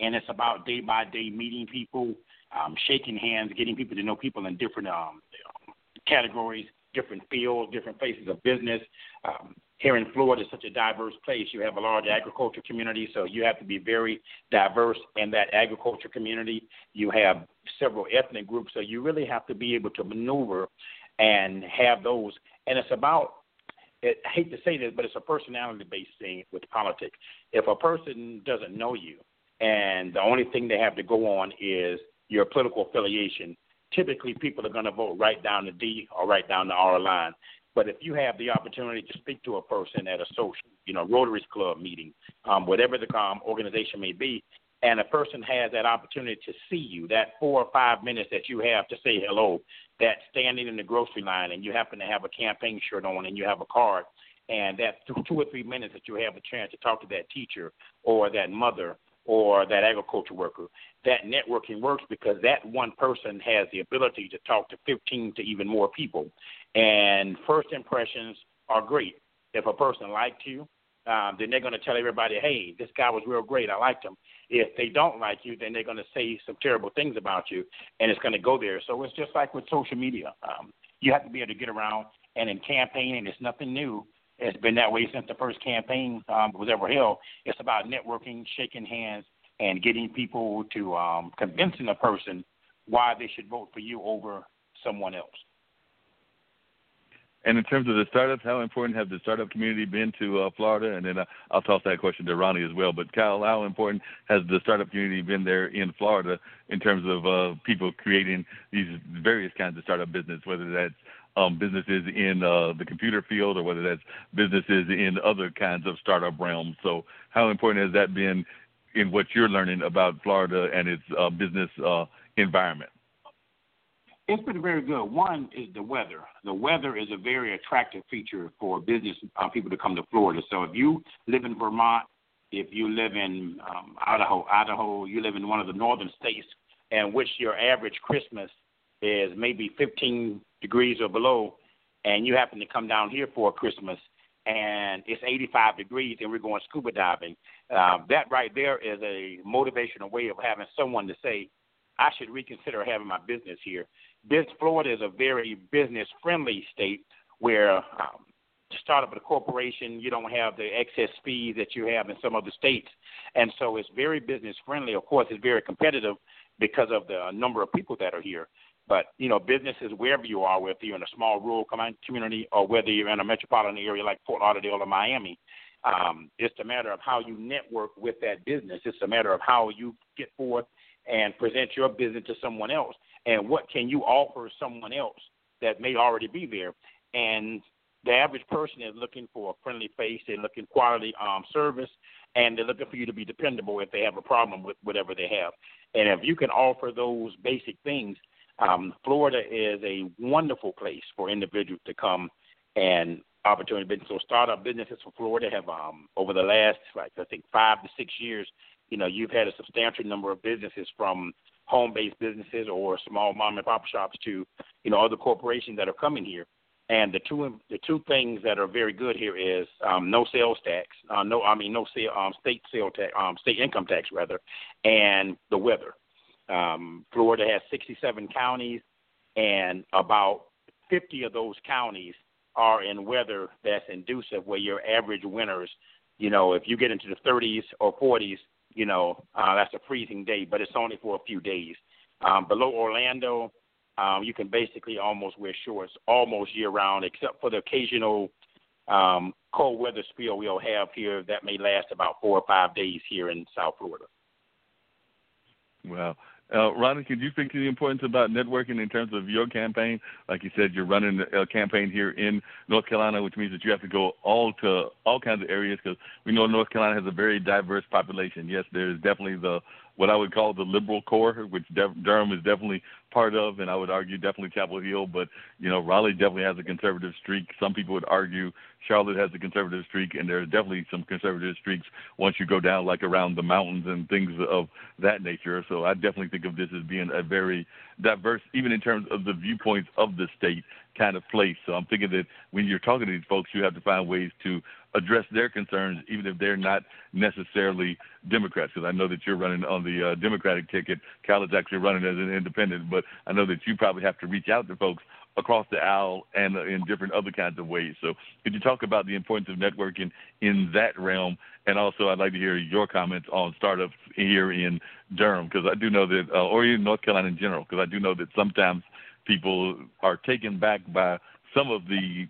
and it's about day by day meeting people, um, shaking hands, getting people to know people in different um, categories, different fields, different places of business. Um, here in Florida is such a diverse place. You have a large agriculture community, so you have to be very diverse in that agriculture community. You have several ethnic groups, so you really have to be able to maneuver and have those. And it's about, I hate to say this, but it's a personality based thing with politics. If a person doesn't know you and the only thing they have to go on is your political affiliation, typically people are going to vote right down the D or right down the R line. But if you have the opportunity to speak to a person at a social, you know, Rotary's Club meeting, um, whatever the um, organization may be, and a person has that opportunity to see you, that four or five minutes that you have to say hello, that standing in the grocery line and you happen to have a campaign shirt on and you have a card, and that two or three minutes that you have a chance to talk to that teacher or that mother or that agriculture worker, that networking works because that one person has the ability to talk to 15 to even more people. And first impressions are great. If a person liked you, um, then they're going to tell everybody, hey, this guy was real great. I liked him. If they don't like you, then they're going to say some terrible things about you, and it's going to go there. So it's just like with social media. Um, you have to be able to get around, and in campaigning, it's nothing new. It's been that way since the first campaign um, was ever held. It's about networking, shaking hands, and getting people to um, convincing a person why they should vote for you over someone else. And in terms of the startups, how important have the startup community been to uh, Florida? And then uh, I'll toss that question to Ronnie as well. But Kyle, how important has the startup community been there in Florida in terms of uh, people creating these various kinds of startup business, whether that's um, businesses in uh, the computer field or whether that's businesses in other kinds of startup realms. So, how important has that been in what you're learning about Florida and its uh, business uh, environment? It's been very good. One is the weather. The weather is a very attractive feature for business uh, people to come to Florida. So if you live in Vermont, if you live in um, Idaho, Idaho, you live in one of the northern states, and which your average Christmas is maybe 15 degrees or below, and you happen to come down here for Christmas, and it's 85 degrees, and we're going scuba diving. Uh, that right there is a motivational way of having someone to say, I should reconsider having my business here. This Florida is a very business friendly state where um, to start up a corporation, you don't have the excess fees that you have in some other states, and so it's very business friendly. Of course, it's very competitive because of the number of people that are here. But you know, businesses wherever you are, whether you're in a small rural community or whether you're in a metropolitan area like Fort Lauderdale or Miami, um, it's a matter of how you network with that business. It's a matter of how you get forth and present your business to someone else, and what can you offer someone else that may already be there. And the average person is looking for a friendly face. They're looking quality um, service, and they're looking for you to be dependable if they have a problem with whatever they have. And if you can offer those basic things, um, Florida is a wonderful place for individuals to come and opportunity business. So startup businesses for Florida have um, over the last like I think five to six years, you know, you've had a substantial number of businesses from home-based businesses or small mom and pop shops to you know other corporations that are coming here. And the two the two things that are very good here is um, no sales tax, uh, no I mean no sale, um, state sales tax, um, state income tax rather, and the weather. Um, Florida has 67 counties, and about 50 of those counties are in weather that's inducive, where your average winters, you know, if you get into the 30s or 40s, you know, uh, that's a freezing day, but it's only for a few days. Um, below Orlando, um, you can basically almost wear shorts almost year round, except for the occasional um, cold weather spill we'll have here that may last about four or five days here in South Florida. Well, uh, Ronnie, could you speak to the importance about networking in terms of your campaign? Like you said, you're running a campaign here in North Carolina, which means that you have to go all to all kinds of areas because we know North Carolina has a very diverse population. Yes, there's definitely the what I would call the liberal core, which Durham is definitely part of, and I would argue definitely Chapel Hill. But you know, Raleigh definitely has a conservative streak. Some people would argue Charlotte has a conservative streak, and there's definitely some conservative streaks once you go down like around the mountains and things of that nature. So I definitely think of this as being a very diverse, even in terms of the viewpoints of the state kind of place. So I'm thinking that when you're talking to these folks, you have to find ways to address their concerns, even if they're not necessarily Democrats. Because I know that you're running on the uh, Democratic ticket. Cal is actually running as an independent, but I know that you probably have to reach out to folks across the aisle and uh, in different other kinds of ways. So, could you talk about the importance of networking in that realm? And also, I'd like to hear your comments on startups here in Durham, because I do know that, uh, or in North Carolina in general, because I do know that sometimes people are taken back by some of the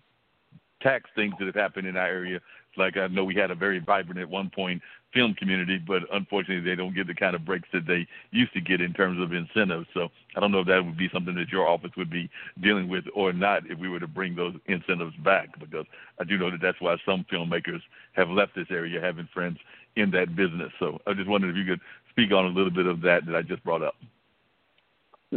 tax things that have happened in our area. Like I know we had a very vibrant at one point film community, but unfortunately they don't get the kind of breaks that they used to get in terms of incentives. So I don't know if that would be something that your office would be dealing with or not if we were to bring those incentives back, because I do know that that's why some filmmakers have left this area having friends in that business. So I just wondered if you could speak on a little bit of that that I just brought up.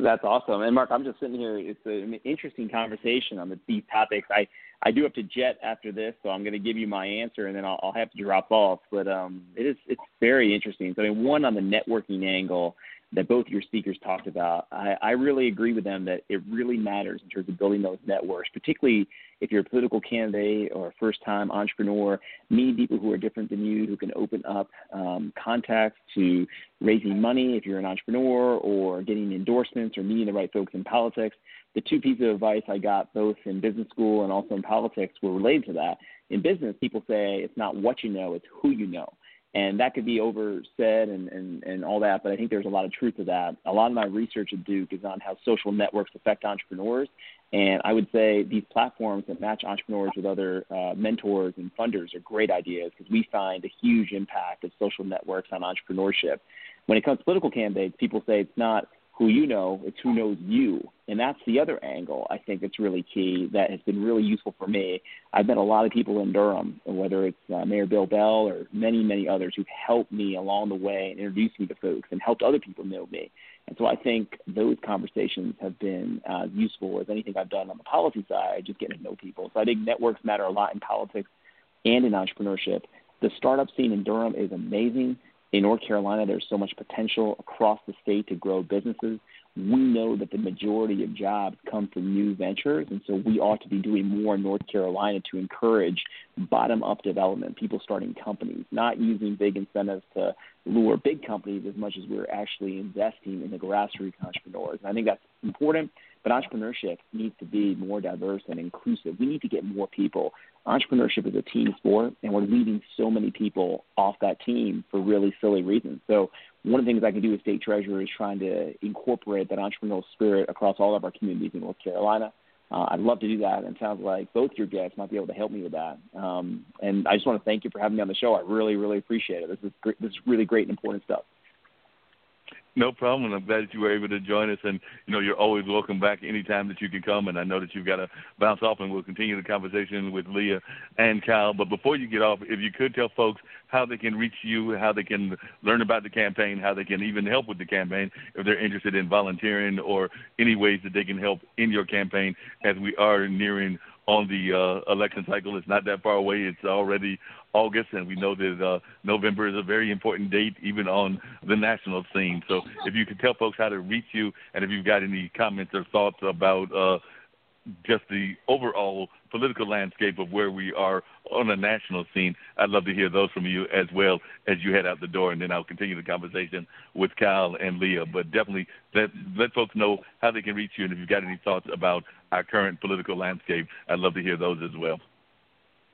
That's awesome. And Mark, I'm just sitting here. It's an interesting conversation on the, these topics. I I do have to jet after this, so I'm going to give you my answer, and then I'll, I'll have to drop off. But um, it is it's very interesting. So I mean, one on the networking angle that both your speakers talked about, I, I really agree with them that it really matters in terms of building those networks, particularly if you're a political candidate or a first time entrepreneur, meeting people who are different than you who can open up um, contacts to raising money if you're an entrepreneur or getting endorsements or meeting the right folks in politics. The two pieces of advice I got both in business school and also in politics were related to that. In business, people say it's not what you know, it's who you know. And that could be oversaid and, and, and all that, but I think there's a lot of truth to that. A lot of my research at Duke is on how social networks affect entrepreneurs. And I would say these platforms that match entrepreneurs with other uh, mentors and funders are great ideas because we find a huge impact of social networks on entrepreneurship. When it comes to political candidates, people say it's not who you know, it's who knows you. And that's the other angle I think that's really key that has been really useful for me. I've met a lot of people in Durham, whether it's uh, Mayor Bill Bell or many, many others who've helped me along the way and introduced me to folks and helped other people know me. And so I think those conversations have been uh, useful as anything I've done on the policy side, just getting to know people. So I think networks matter a lot in politics and in entrepreneurship. The startup scene in Durham is amazing in North Carolina, there's so much potential across the state to grow businesses. We know that the majority of jobs come from new ventures, and so we ought to be doing more in North Carolina to encourage bottom up development, people starting companies, not using big incentives to lure big companies as much as we're actually investing in the grassroots entrepreneurs. And I think that's important, but entrepreneurship needs to be more diverse and inclusive. We need to get more people entrepreneurship is a team sport, and we're leaving so many people off that team for really silly reasons. So one of the things I can do as state treasurer is trying to incorporate that entrepreneurial spirit across all of our communities in North Carolina. Uh, I'd love to do that, and it sounds like both your guests might be able to help me with that. Um, and I just want to thank you for having me on the show. I really, really appreciate it. This is great, this is really great and important stuff. No problem. I'm glad that you were able to join us. And, you know, you're always welcome back anytime that you can come. And I know that you've got to bounce off, and we'll continue the conversation with Leia and Kyle. But before you get off, if you could tell folks how they can reach you, how they can learn about the campaign, how they can even help with the campaign if they're interested in volunteering or any ways that they can help in your campaign as we are nearing on the uh, election cycle. It's not that far away. It's already August, and we know that uh, November is a very important date, even on the national scene. So, if you could tell folks how to reach you, and if you've got any comments or thoughts about uh, just the overall political landscape of where we are on a national scene, I'd love to hear those from you as well as you head out the door, and then I'll continue the conversation with Kyle and Leia. But definitely let let folks know how they can reach you, and if you've got any thoughts about our current political landscape, I'd love to hear those as well.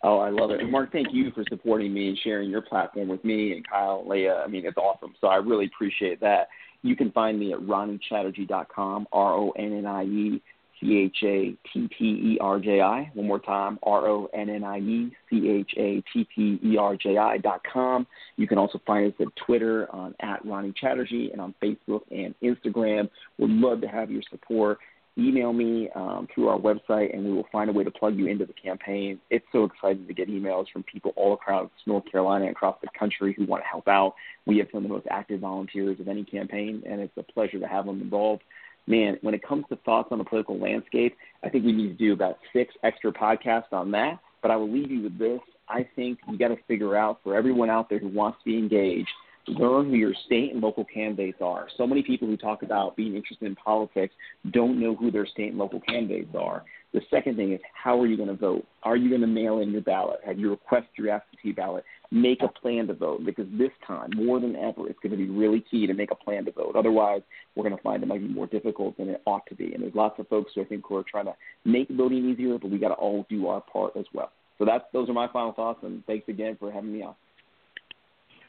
Oh, I love it. And Mark, thank you for supporting me and sharing your platform with me and Kyle Leia. I mean, it's awesome. So I really appreciate that. You can find me at ronniechatterji.com, R O N N I E C H A T T E R J I. One more time, R O N N I E C H A T T E R J I dot com. You can also find us at Twitter on at Ronnie Chatterji and on Facebook and Instagram. Would love to have your support email me um, through our website, and we will find a way to plug you into the campaign. It's so exciting to get emails from people all across North Carolina and across the country who want to help out. We have some of the most active volunteers of any campaign, and it's a pleasure to have them involved. Man, when it comes to thoughts on the political landscape, I think we need to do about six extra podcasts on that. But I will leave you with this. I think you got to figure out for everyone out there who wants to be engaged – learn who your state and local candidates are. So many people who talk about being interested in politics don't know who their state and local candidates are. The second thing is how are you going to vote? Are you going to mail in your ballot? Have you requested your absentee ballot? Make a plan to vote because this time, more than ever, it's going to be really key to make a plan to vote. Otherwise, we're going to find it might be more difficult than it ought to be. And there's lots of folks who I think who are trying to make voting easier, but we got to all do our part as well. So that's those are my final thoughts, and thanks again for having me on.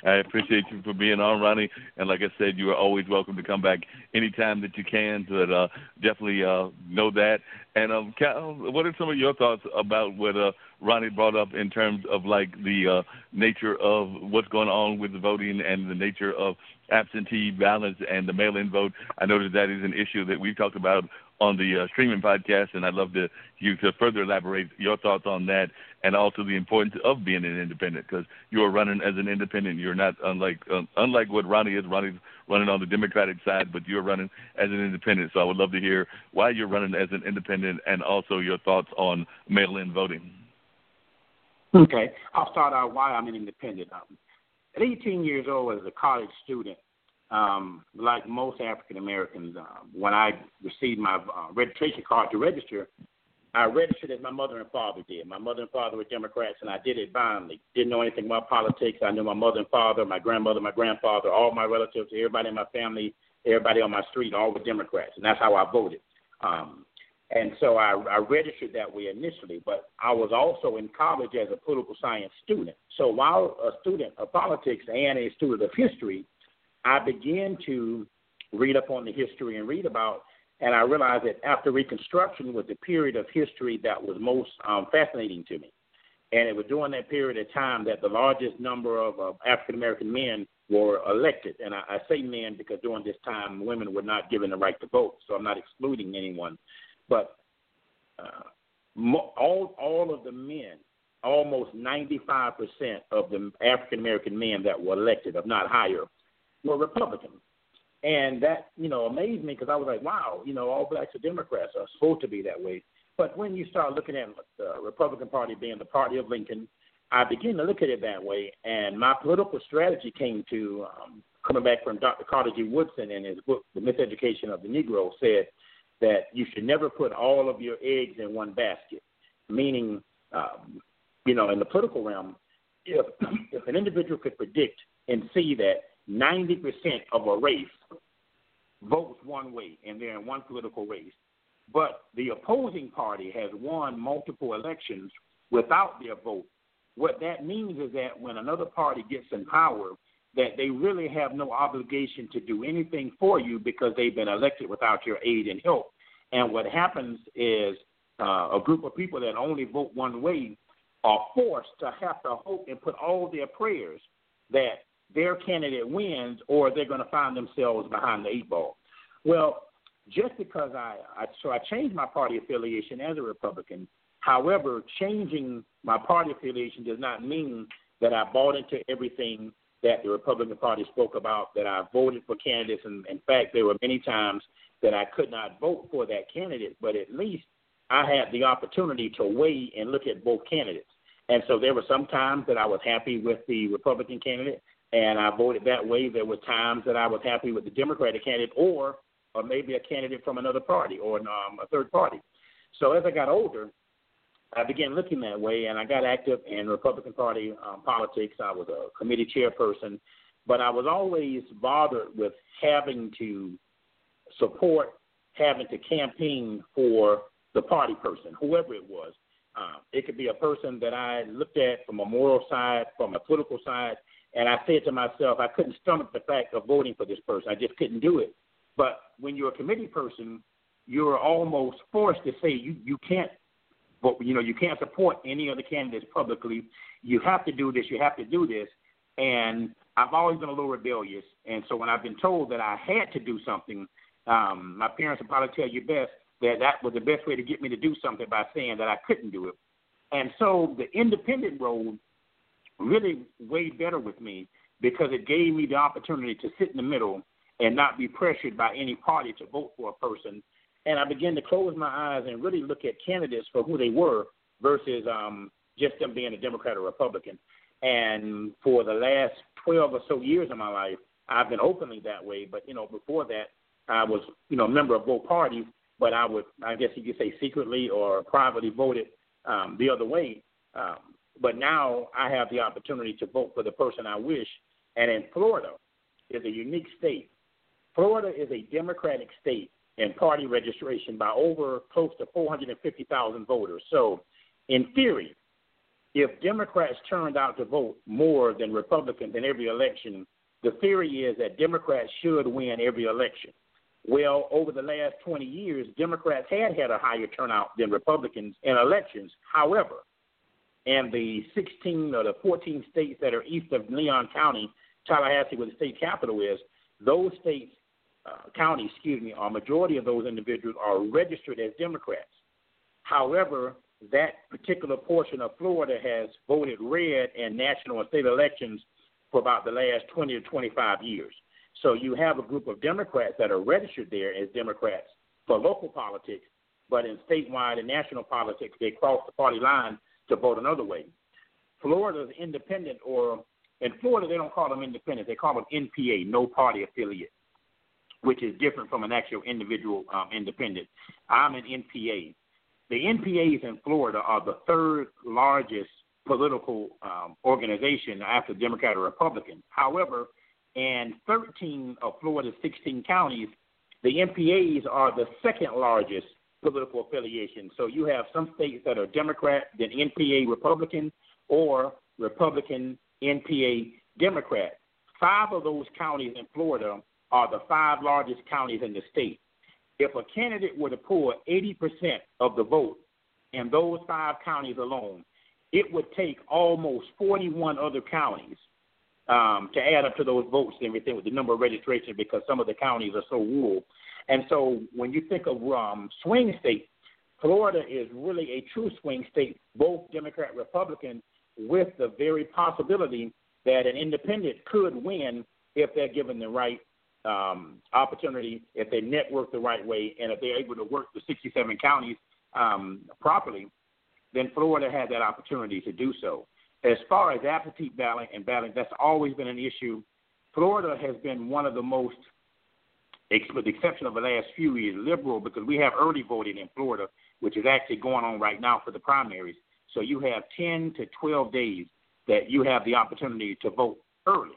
I appreciate you for being on, Ronnie. And like I said, you are always welcome to come back anytime that you can. But uh, definitely uh, know that. And um, Cal, what are some of your thoughts about what uh, Ronnie brought up in terms of like the uh, nature of what's going on with the voting and the nature of absentee ballots and the mail-in vote? I know that that is an issue that we've talked about on the uh, streaming podcast, and I'd love to you to further elaborate your thoughts on that, and also the importance of being an independent, because you are running as an independent. You're not unlike unlike what Ronnie is. Ronnie's running on the Democratic side, but you're running as an independent. So I would love to hear why you're running as an independent, and also your thoughts on mail-in voting. Okay, I'll start out why I'm an independent. Um, at 18 years old, as a college student, um, like most African Americans, uh, when I received my uh, registration card to register, I registered as my mother and father did. My mother and father were Democrats, and I did it blindly. Didn't know anything about politics. I knew my mother and father, my grandmother, my grandfather, all my relatives, everybody in my family, everybody on my street, all were Democrats, and that's how I voted. Um, And so I, I registered that way initially, but I was also in college as a political science student. So while a student of politics and a student of history, I began to read up on the history and read about, and I realized that after Reconstruction was the period of history that was most um, fascinating to me. And it was during that period of time that the largest number of uh, African American men were elected. And I, I say men because during this time women were not given the right to vote, so I'm not excluding anyone. But uh, mo- all all of the men, almost 95% of the African American men that were elected, if not higher, were Republicans. And that, you know, amazed me because I was like, wow, you know, all blacks are Democrats are supposed to be that way. But when you start looking at the Republican Party being the party of Lincoln, I began to look at it that way. And my political strategy came to um, coming back from Dr. Carter G. Woodson in his book, The Miseducation of the Negro, said that you should never put all of your eggs in one basket, meaning, um, you know, in the political realm, if, if an individual could predict and see that 90% of a race votes one way and they're in one political race, but the opposing party has won multiple elections without their vote. What that means is that when another party gets in power, that they really have no obligation to do anything for you because they've been elected without your aid and help. And what happens is uh, a group of people that only vote one way are forced to have to hope and put all their prayers that their candidate wins or they're going to find themselves behind the eight ball. Well, just because I, I so I changed my party affiliation as a Republican. However, changing my party affiliation does not mean that I bought into everything that the Republican Party spoke about, that I voted for candidates. And in fact, there were many times that I could not vote for that candidate, but at least I had the opportunity to weigh and look at both candidates. And so there were some times that I was happy with the Republican candidate, and I voted that way. There were times that I was happy with the Democratic candidate, or or maybe a candidate from another party or um, a third party. So as I got older, I began looking that way, and I got active in Republican Party um, politics. I was a committee chairperson, but I was always bothered with having to support, having to campaign for the party person, whoever it was. Um, it could be a person that I looked at from a moral side, from a political side, and I said to myself, I couldn't stomach the fact of voting for this person. I just couldn't do it. But when you're a committee person, you're almost forced to say you you can't, but you know you can't support any of the candidates publicly. You have to do this. You have to do this. And I've always been a little rebellious, and so when I've been told that I had to do something, um, my parents would probably tell you best that that was the best way to get me to do something by saying that I couldn't do it. And so the independent road really weighed better with me because it gave me the opportunity to sit in the middle and not be pressured by any party to vote for a person. And I began to close my eyes and really look at candidates for who they were versus um, just them being a Democrat or Republican. And for the last 12 or so years of my life, I've been openly that way. But, you know, before that, I was, you know, a member of both parties, but I would, I guess you could say secretly or privately voted um, the other way. Um, but now I have the opportunity to vote for the person I wish. And in Florida, is a unique state Florida is a Democratic state in party registration by over close to 450,000 voters. So, in theory, if Democrats turned out to vote more than Republicans in every election, the theory is that Democrats should win every election. Well, over the last 20 years, Democrats had had a higher turnout than Republicans in elections. However, in the 16 or the 14 states that are east of Leon County, Tallahassee, where the state capital is, those states uh, county, excuse me, a majority of those individuals are registered as Democrats. However, that particular portion of Florida has voted red in national and state elections for about the last 20 to 25 years. So you have a group of Democrats that are registered there as Democrats for local politics, but in statewide and national politics, they cross the party line to vote another way. Florida's independent, or in Florida, they don't call them independent, they call them NPA, no party affiliate which is different from an actual individual um, independent. I'm an NPA. The NPAs in Florida are the third largest political um, organization after Democrat or Republican. However, in 13 of Florida's 16 counties, the NPAs are the second largest political affiliation. So you have some states that are Democrat, then NPA Republican, or Republican, NPA Democrat. Five of those counties in Florida are the five largest counties in the state. If a candidate were to pull 80% of the vote in those five counties alone, it would take almost 41 other counties um, to add up to those votes and everything with the number of registrations because some of the counties are so rural. And so when you think of um, swing states, Florida is really a true swing state, both Democrat Republican, with the very possibility that an independent could win if they're given the right um, opportunity, if they network the right way, and if they're able to work the 67 counties um, properly, then Florida had that opportunity to do so. As far as absentee ballot and balloting, that's always been an issue. Florida has been one of the most, with the exception of the last few years, liberal because we have early voting in Florida, which is actually going on right now for the primaries. So you have 10 to 12 days that you have the opportunity to vote early.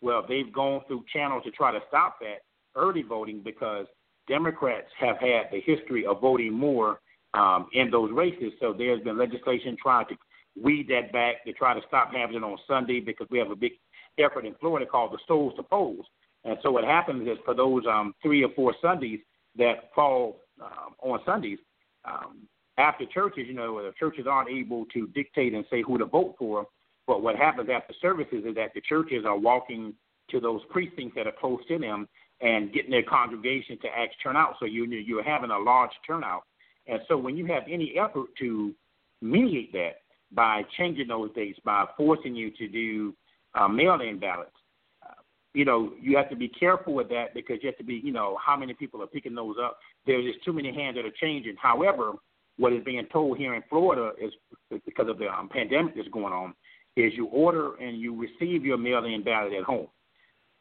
Well, they've gone through channels to try to stop that early voting because Democrats have had the history of voting more um, in those races. So there's been legislation trying to weed that back to try to stop having it on Sunday because we have a big effort in Florida called the Souls to Polls. And so what happens is for those um, three or four Sundays that fall um, on Sundays, um, after churches, you know, the churches aren't able to dictate and say who to vote for. But what happens after services is that the churches are walking to those precincts that are close to them and getting their congregation to actually turn out. So you you're having a large turnout. And so when you have any effort to mediate that by changing those dates, by forcing you to do uh, mail-in ballots, you know, you have to be careful with that because you have to be, you know, how many people are picking those up. There's just too many hands that are changing. However, what is being told here in Florida is because of the um, pandemic that's going on, is you order and you receive your mail-in ballot at home.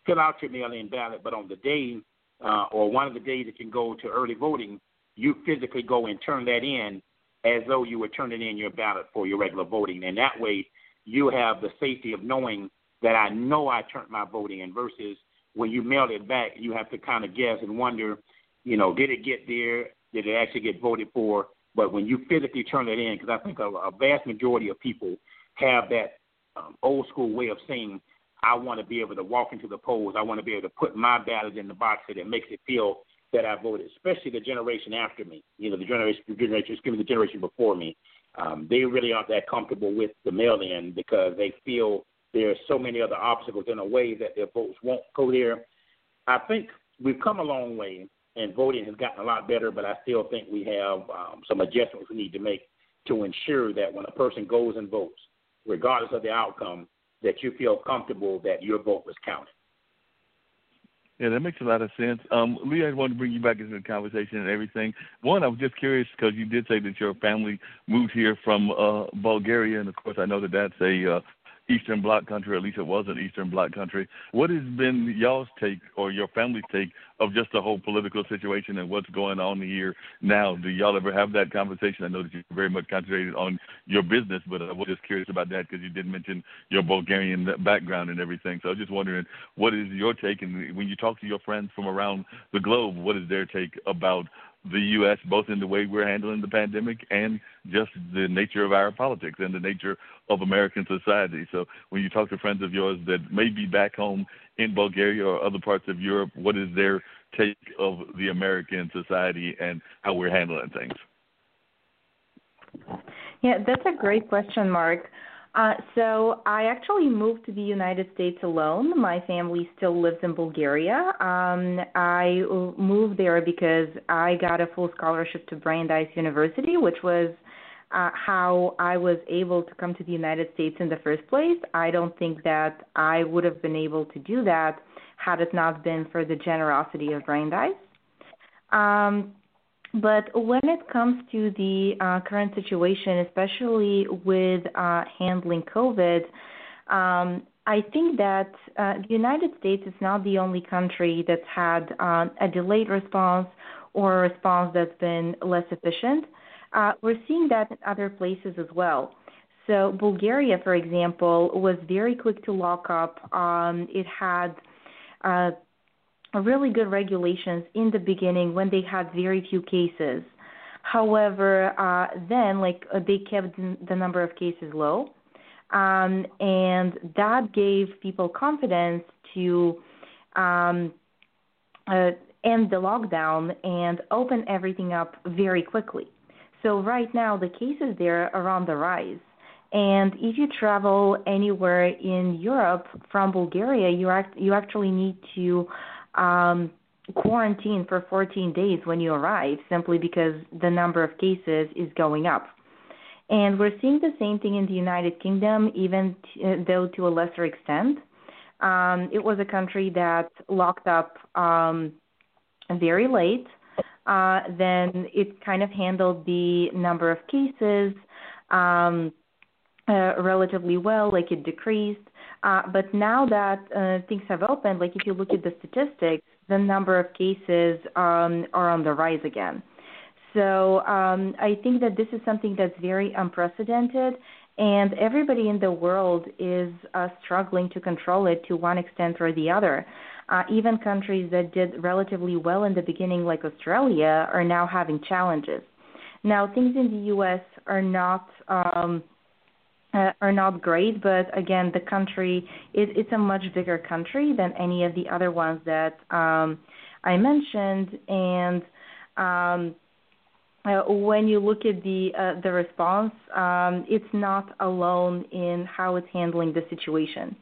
Fill out your mail-in ballot, but on the day uh, or one of the days that can go to early voting, you physically go and turn that in as though you were turning in your ballot for your regular voting. And that way, you have the safety of knowing that I know I turned my voting in versus when you mail it back, you have to kind of guess and wonder, you know, did it get there? Did it actually get voted for? But when you physically turn it in, because I think a, a vast majority of people have that um, old school way of saying, I want to be able to walk into the polls. I want to be able to put my ballot in the box that it makes it feel that I voted, especially the generation after me. You know, the generation, the generation, excuse me, the generation before me. Um, they really aren't that comfortable with the mail-in because they feel there are so many other obstacles in a way that their votes won't go there. I think we've come a long way, and voting has gotten a lot better, but I still think we have um, some adjustments we need to make to ensure that when a person goes and votes, regardless of the outcome, that you feel comfortable that your vote was counted. Yeah, that makes a lot of sense. Um, Lee, I wanted to bring you back into the conversation and everything. One, I was just curious because you did say that your family moved here from uh, Bulgaria, and of course, I know that that's a uh, Eastern Bloc country, at least it was an Eastern Bloc country. What has been y'all's take or your family's take of just the whole political situation and what's going on here now? Do y'all ever have that conversation? I know that you're very much concentrated on your business, but I was just curious about that because you did mention your Bulgarian background and everything. So I was just wondering, what is your take? And when you talk to your friends from around the globe, what is their take about the U.S., both in the way we're handling the pandemic and just the nature of our politics and the nature of American society. So when you talk to friends of yours that may be back home in Bulgaria or other parts of Europe, what is their take of the American society and how we're handling things? Yeah, that's a great question, Mark. Uh, so I actually moved to the United States alone. My family still lives in Bulgaria. Um, I moved there because I got a full scholarship to Brandeis University, which was uh, how I was able to come to the United States in the first place. I don't think that I would have been able to do that had it not been for the generosity of Brandeis. Um, but when it comes to the uh, current situation, especially with uh, handling COVID, um, I think that uh, the United States is not the only country that's had um, a delayed response or a response that's been less efficient. Uh, we're seeing that in other places as well. So, Bulgaria, for example, was very quick to lock up. Um, it had uh, really good regulations in the beginning when they had very few cases. However, uh, then like uh, they kept the number of cases low, um, and that gave people confidence to um, uh, end the lockdown and open everything up very quickly. So right now the cases there are on the rise. And if you travel anywhere in Europe from Bulgaria, you act, you actually need to um, quarantine for 14 days when you arrive, simply because the number of cases is going up. And we're seeing the same thing in the United Kingdom, even t- though to a lesser extent. Um, it was a country that locked up um, very late. Uh, then it kind of handled the number of cases um, uh, relatively well, like it decreased. Uh, but now that uh, things have opened, like if you look at the statistics, the number of cases um, are on the rise again. So um, I think that this is something that's very unprecedented, and everybody in the world is uh, struggling to control it to one extent or the other. Uh, even countries that did relatively well in the beginning, like Australia, are now having challenges. Now, things in the U.S. are not. Um, uh, are not great, but again, the country is it's a much bigger country than any of the other ones that um, I mentioned, and um, uh, when you look at the uh, the response, um, it's not alone in how it's handling the situation.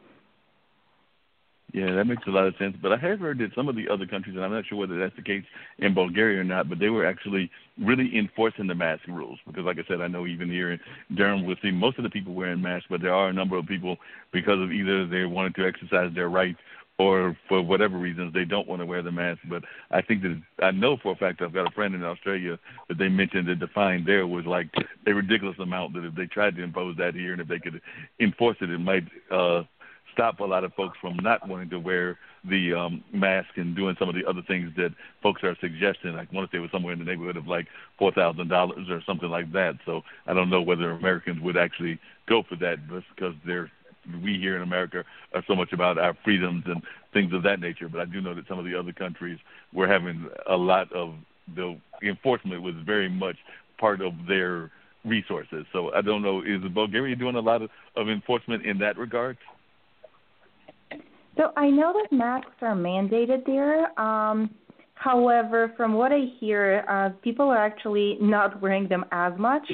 Yeah, that makes a lot of sense. But I have heard that some of the other countries, and I'm not sure whether that's the case in Bulgaria or not, but they were actually really enforcing the mask rules. Because, like I said, I know even here in Durham, we'll see most of the people wearing masks, but there are a number of people because of either they wanted to exercise their rights or for whatever reasons they don't want to wear the mask. But I think that I know for a fact I've got a friend in Australia that they mentioned that the fine there was like a ridiculous amount that if they tried to impose that here and if they could enforce it, it might uh, stop a lot of folks from not wanting to wear the um, mask and doing some of the other things that folks are suggesting. I want to say it was somewhere in the neighborhood of like four thousand dollars or something like that. So I don't know whether Americans would actually go for that just because they're we here in America are so much about our freedoms and things of that nature. But I do know that some of the other countries were having a lot of the enforcement was very much part of their resources. So I don't know, is Bulgaria doing a lot of, of enforcement in that regard? So I know that masks are mandated there. Um, however, from what I hear, uh, people are actually not wearing them as much.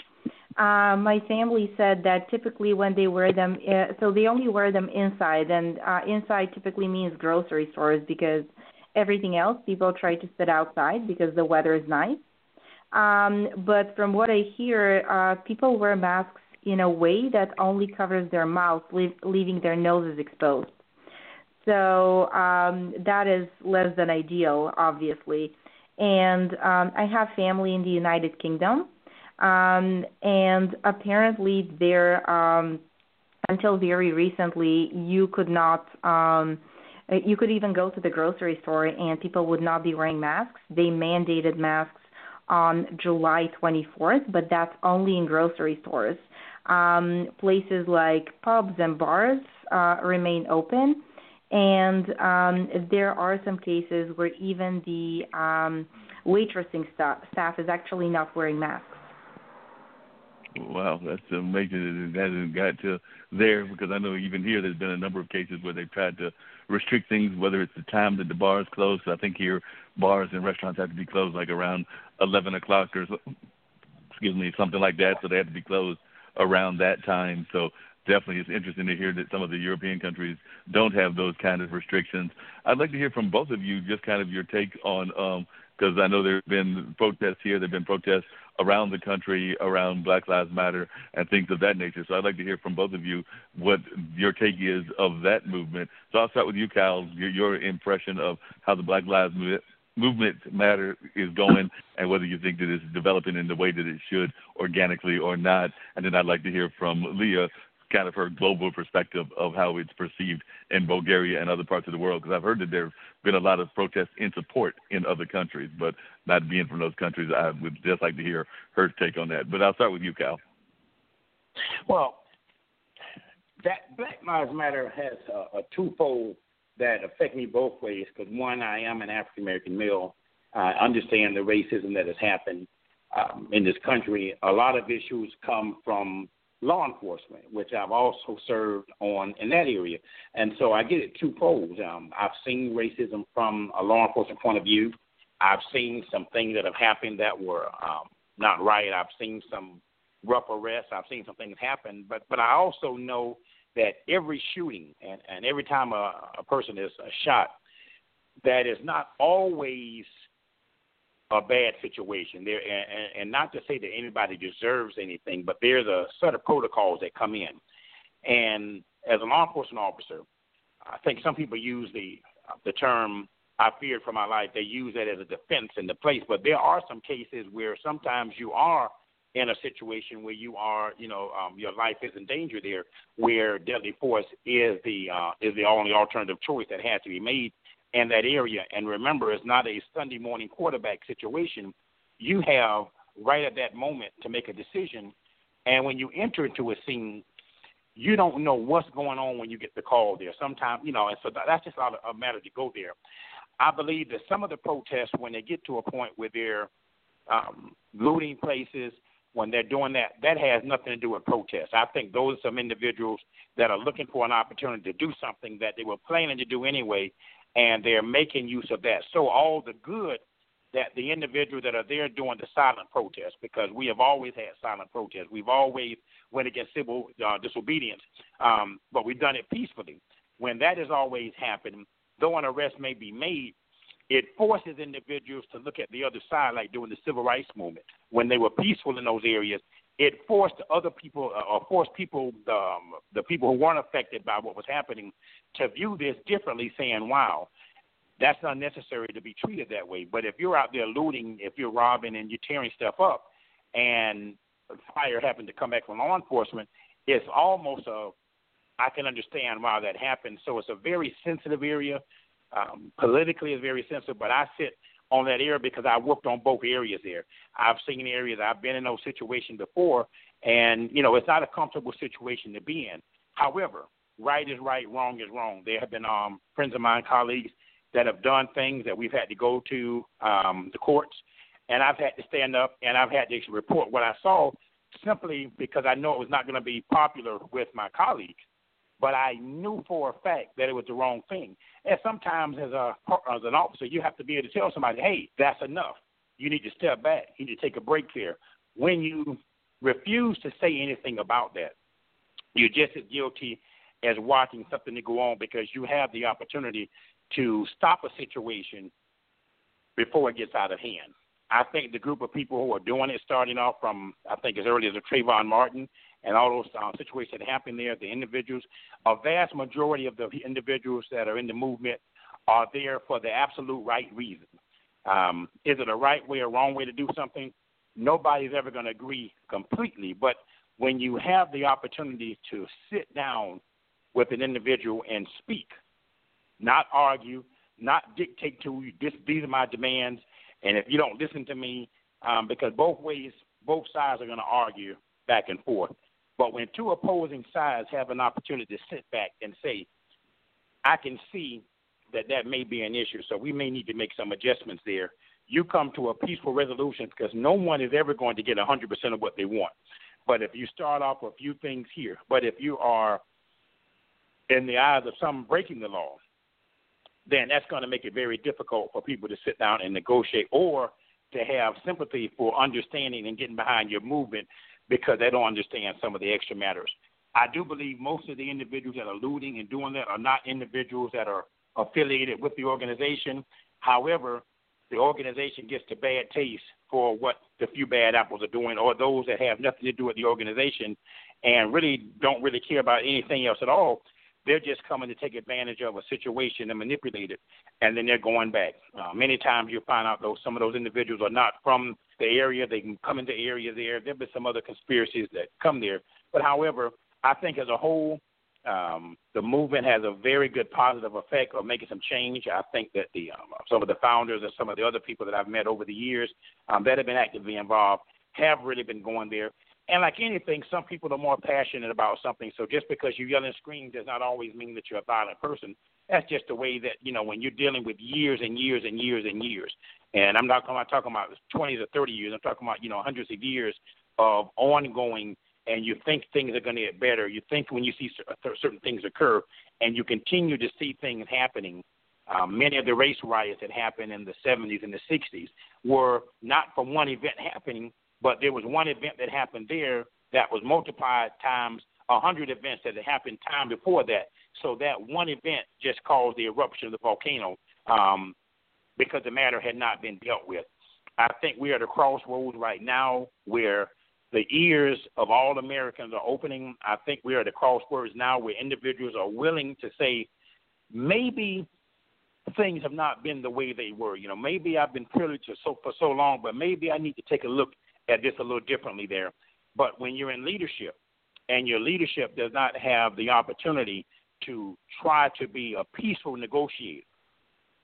Uh, my family said that typically when they wear them, uh, so they only wear them inside, and uh, inside typically means grocery stores because everything else people try to sit outside because the weather is nice. Um, but from what I hear, uh, people wear masks in a way that only covers their mouth, leave, leaving their noses exposed. So um, that is less than ideal, obviously. And um, I have family in the United Kingdom um, and apparently, there, um, until very recently, you could not. Um, you could even go to the grocery store and people would not be wearing masks. They mandated masks on July 24th, but that's only in grocery stores. Um, places like pubs and bars uh, remain open, and um, there are some cases where even the um, waitressing staff, staff is actually not wearing masks. Wow, that's amazing that it hasn't got to there because I know even here there's been a number of cases where they've tried to restrict things, whether it's the time that the bars close. I think here bars and restaurants have to be closed like around 11 o'clock or excuse me, something like that. So they have to be closed around that time. So definitely it's interesting to hear that some of the European countries don't have those kind of restrictions. I'd like to hear from both of you just kind of your take on um, because I know there have been protests here, there have been protests around the country around Black Lives Matter and things of that nature. So I'd like to hear from both of you what your take is of that movement. So I'll start with you, Cal, your, your impression of how the Black Lives movement matter is going and whether you think that it's developing in the way that it should organically or not. And then I'd like to hear from Leia kind of her global perspective of how it's perceived in Bulgaria and other parts of the world. Because I've heard that there have been a lot of protests in support in other countries, but not being from those countries, I would just like to hear her take on that. But I'll start with you, Cal. Well, that Black Lives Matter has a, a twofold that affect me both ways. Because one, I am an African American male. I understand the racism that has happened um, in this country, a lot of issues come from law enforcement, which I've also served on in that area. And so I get it twofold. Um, I've seen racism from a law enforcement point of view. I've seen some things that have happened that were um, not right. I've seen some rough arrests. I've seen some things happen. But but I also know that every shooting and, and every time a, a person is shot, that is not always a bad situation. There and, and not to say that anybody deserves anything but there's a set of protocols that come in. And as a law enforcement officer i think some people use the the term i feared for my life. They use that as a defense in the place but there are some cases where sometimes you are in a situation where you are, you know, um, your life is in danger there, where deadly force is the uh, is the only alternative choice that has to be made in that area. And remember, it's not a Sunday morning quarterback situation. You have right at that moment to make a decision. And when you enter into a scene, you don't know what's going on when you get the call there. Sometimes, you know, and so that's just not a matter to go there. I believe that some of the protests, when they get to a point where they're um, looting places, when they're doing that, that has nothing to do with protests. I think those are some individuals that are looking for an opportunity to do something that they were planning to do anyway, and they're making use of that. So all the good that the individuals that are there doing the silent protest, because we have always had silent protests. We've always went against civil uh, disobedience, um, but we've done it peacefully. When that has always happened, though an arrest may be made, it forces individuals to look at the other side, like during the civil rights movement, when they were peaceful in those areas. It forced other people, uh, or forced people, um, the people who weren't affected by what was happening, to view this differently, saying, "Wow, that's unnecessary to be treated that way." But if you're out there looting, if you're robbing and you're tearing stuff up, and fire happened to come back from law enforcement, it's almost a I can understand why that happened. So it's a very sensitive area um, politically is very sensitive, but I sit on that area because I worked on both areas there. I've seen areas, I've been in those situations before, and you know it's not a comfortable situation to be in. However, right is right, wrong is wrong. There have been um, friends of mine, colleagues that have done things that we've had to go to um, the courts, and I've had to stand up and I've had to report what I saw simply because I know it was not going to be popular with my colleagues but I knew for a fact that it was the wrong thing. And sometimes, as a as an officer, you have to be able to tell somebody, "Hey, that's enough. You need to step back. You need to take a break here." When you refuse to say anything about that, you're just as guilty as watching something to go on because you have the opportunity to stop a situation before it gets out of hand. I think the group of people who are doing it, starting off from I think as early as Trayvon Martin and all those uh, situations that happen there, the individuals, a vast majority of the individuals that are in the movement are there for the absolute right reason. Um, is it a right way or wrong way to do something? Nobody's ever going to agree completely, but when you have the opportunity to sit down with an individual and speak, not argue, not dictate to you, this, these are my demands, and if you don't listen to me, um, because both ways, both sides are going to argue back and forth. But when two opposing sides have an opportunity to sit back and say, I can see that that may be an issue, so we may need to make some adjustments there. You come to a peaceful resolution because no one is ever going to get 100% of what they want. But if you start off with a few things here, but if you are in the eyes of some breaking the law, then that's going to make it very difficult for people to sit down and negotiate or to have sympathy for understanding and getting behind your movement because they don't understand some of the extra matters. I do believe most of the individuals that are looting and doing that are not individuals that are affiliated with the organization. However, the organization gets the bad taste for what the few bad apples are doing, or those that have nothing to do with the organization and really don't really care about anything else at all. They're just coming to take advantage of a situation and manipulate it, and then they're going back. Uh, many times you find out those some of those individuals are not from the area. They can come into the area there. There've been some other conspiracies that come there. But however, I think as a whole, um, the movement has a very good positive effect of making some change. I think that the um, some of the founders and some of the other people that I've met over the years um, that have been actively involved have really been going there. And like anything, some people are more passionate about something. So just because you yell and scream does not always mean that you're a violent person. that's just the way that you know when you're dealing with years and years and years and years. And I'm not, I'm talking about 20 to 30 years. I'm talking about you know hundreds of years of ongoing. And you think things are going to get better. You think when you see certain things occur, and you continue to see things happening. Um, many of the race riots that happened in the 70s and the 60s were not from one event happening, but there was one event that happened there that was multiplied times a hundred events that had happened time before that. So that one event just caused the eruption of the volcano um, because the matter had not been dealt with. I think we are at a crossroads right now where the ears of all Americans are opening. I think we are at a crossroads now where individuals are willing to say, maybe things have not been the way they were. You know, maybe I've been privileged so, for so long, but maybe I need to take a look at this a little differently there. But when you're in leadership and your leadership does not have the opportunity to try to be a peaceful negotiator,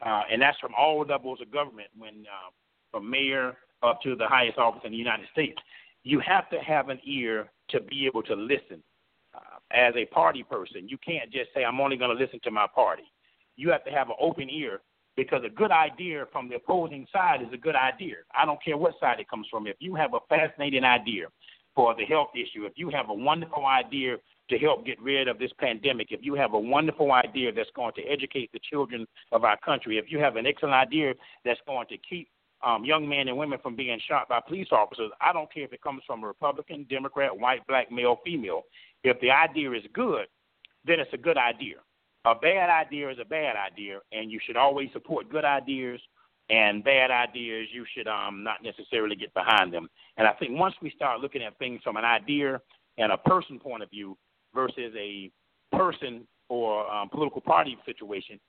uh, and that's from all levels of government, when uh, from mayor up to the highest office in the United States, you have to have an ear to be able to listen. Uh, as a party person, you can't just say, I'm only going to listen to my party. You have to have an open ear because a good idea from the opposing side is a good idea. I don't care what side it comes from. If you have a fascinating idea for the health issue, if you have a wonderful idea to help get rid of this pandemic, if you have a wonderful idea that's going to educate the children of our country, if you have an excellent idea that's going to keep um, young men and women from being shot by police officers, I don't care if it comes from a Republican, Democrat, white, black, male, female. If the idea is good, then it's a good idea. A bad idea is a bad idea, and you should always support good ideas and bad ideas, you should um, not necessarily get behind them. And I think once we start looking at things from an idea and a person point of view versus a person or um, political party situation,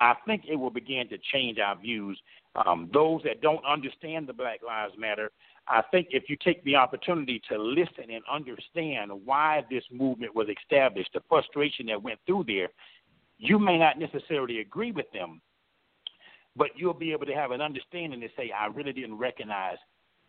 I think it will begin to change our views. Um, those that don't understand the Black Lives Matter, I think if you take the opportunity to listen and understand why this movement was established, the frustration that went through there, you may not necessarily agree with them, but you'll be able to have an understanding to say, I really didn't recognize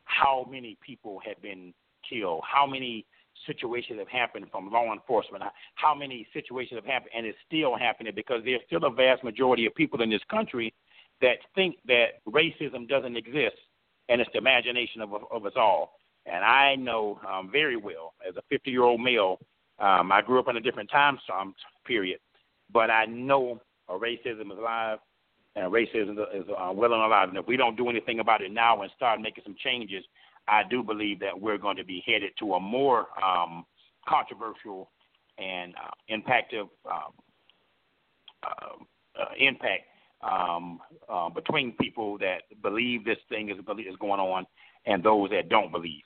how many people have been killed, how many situations have happened from law enforcement, how many situations have happened, and it's still happening because there's still a vast majority of people in this country that think that racism doesn't exist and it's the imagination of, of us all. And I know um, very well, as a 50 year old male, um, I grew up in a different time period, but I know a racism is alive and racism is uh, well and alive. And if we don't do anything about it now and start making some changes, I do believe that we're going to be headed to a more um, controversial and uh, impactive um, uh, uh, impact um, uh, between people that believe this thing is is going on and those that don't believe.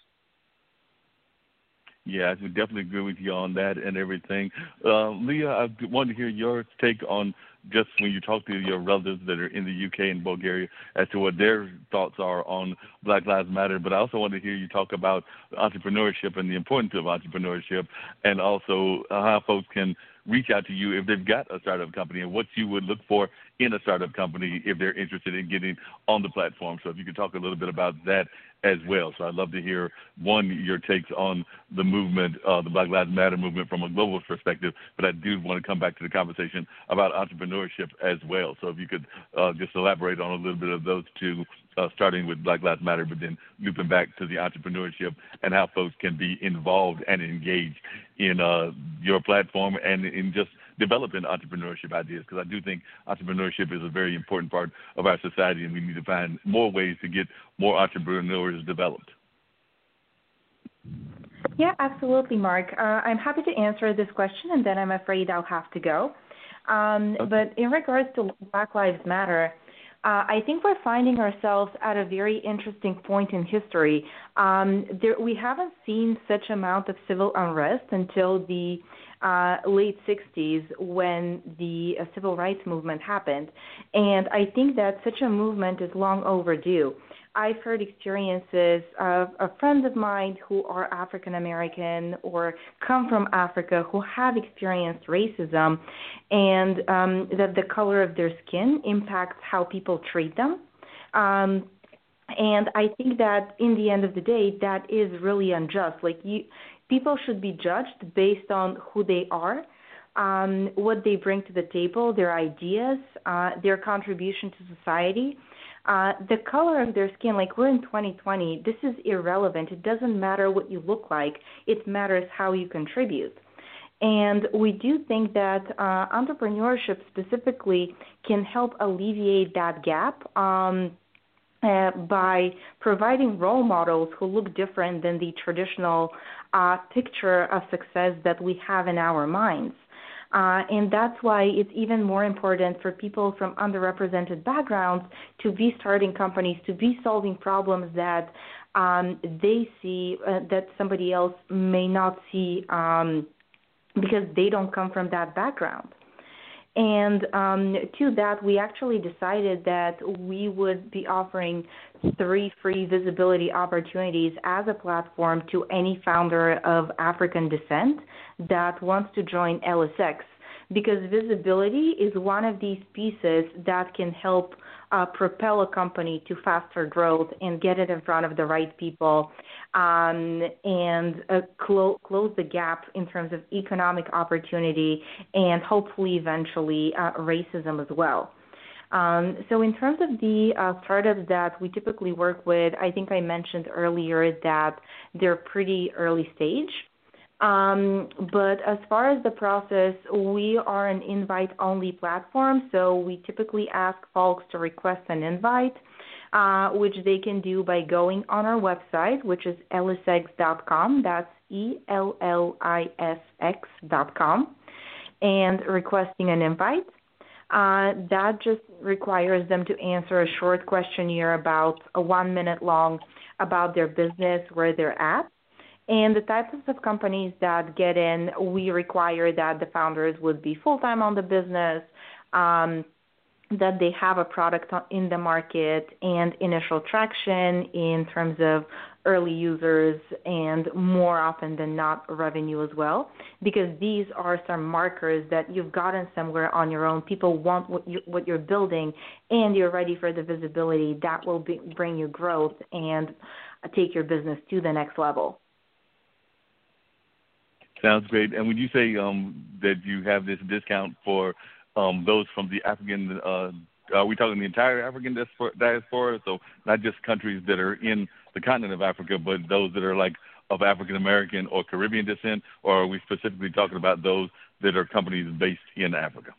Yeah, I would definitely agree with you on that and everything. Uh, Leia, I wanted to hear your take on just when you talk to your relatives that are in the UK and Bulgaria as to what their thoughts are on Black Lives Matter. But I also want to hear you talk about entrepreneurship and the importance of entrepreneurship, and also how folks can reach out to you if they've got a startup company and what you would look for in a startup company if they're interested in getting on the platform. So if you could talk a little bit about that as well. So I'd love to hear one your takes on the movement, uh, the Black Lives Matter movement from a global perspective, but I do want to come back to the conversation about entrepreneurship as well. So if you could uh, just elaborate on a little bit of those two, uh, starting with Black Lives Matter, but then looping back to the entrepreneurship and how folks can be involved and engaged in uh, your platform and in just developing entrepreneurship ideas because I do think entrepreneurship is a very important part of our society and we need to find more ways to get more entrepreneurs developed. Yeah, absolutely, Mark. Uh, I'm happy to answer this question, and then I'm afraid I'll have to go. Um, okay. But in regards to Black Lives Matter, uh, I think we're finding ourselves at a very interesting point in history. Um, there, we haven't seen such amount of civil unrest until the uh, late 60s when the uh, civil rights movement happened. And I think that such a movement is long overdue. I've heard experiences of, of friends of mine who are African American or come from Africa who have experienced racism, and um, that the color of their skin impacts how people treat them. Um, and I think that in the end of the day, that is really unjust. Like you, people should be judged based on who they are. um, what they bring to the table, their ideas, uh, their contribution to society. Uh, the color of their skin, like we're in 2020, this is irrelevant. It doesn't matter what you look like, it matters how you contribute. And we do think that uh, entrepreneurship specifically can help alleviate that gap. Um, uh, by providing role models who look different than the traditional uh, picture of success that we have in our minds. Uh, and that's why it's even more important for people from underrepresented backgrounds to be starting companies, to be solving problems that um, they see uh, that somebody else may not see um, because they don't come from that background. And um, to that, we actually decided that we would be offering three free visibility opportunities as a platform to any founder of African descent that wants to join Ellis X because visibility is one of these pieces that can help uh, propel a company to faster growth and get it in front of the right people um, and uh, clo- close the gap in terms of economic opportunity and hopefully eventually uh, racism as well. Um, so, in terms of the uh, startups that we typically work with, I think I mentioned earlier that they're pretty early stage. Um, but as far as the process, we are an invite only platform, so we typically ask folks to request an invite, uh, which they can do by going on our website, which is ellisx.com. That's E L L I S X.com, and requesting an invite. Uh, that just requires them to answer a short questionnaire about a one minute long about their business, where they're at. And the types of companies that get in, we require that the founders would be full time on the business, um, that they have a product in the market and initial traction in terms of early users and more often than not revenue as well. Because these are some markers that you've gotten somewhere on your own. People want what, you, what you're building and you're ready for the visibility that will be, bring you growth and take your business to the next level Sounds great. And when you say um, that you have this discount for um, those from the African, uh, are we talking the entire African diaspora? So not just countries that are in the continent of Africa, but those that are like of African American or Caribbean descent, or are we specifically talking about those that are companies based in Africa?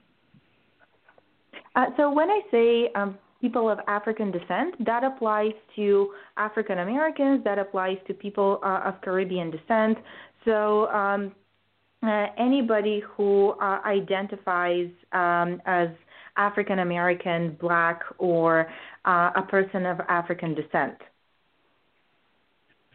Uh, so when I say um, people of African descent, that applies to African Americans, that applies to people uh, of Caribbean descent. So um, uh, anybody who uh, identifies um, as African American, Black, or uh, a person of African descent.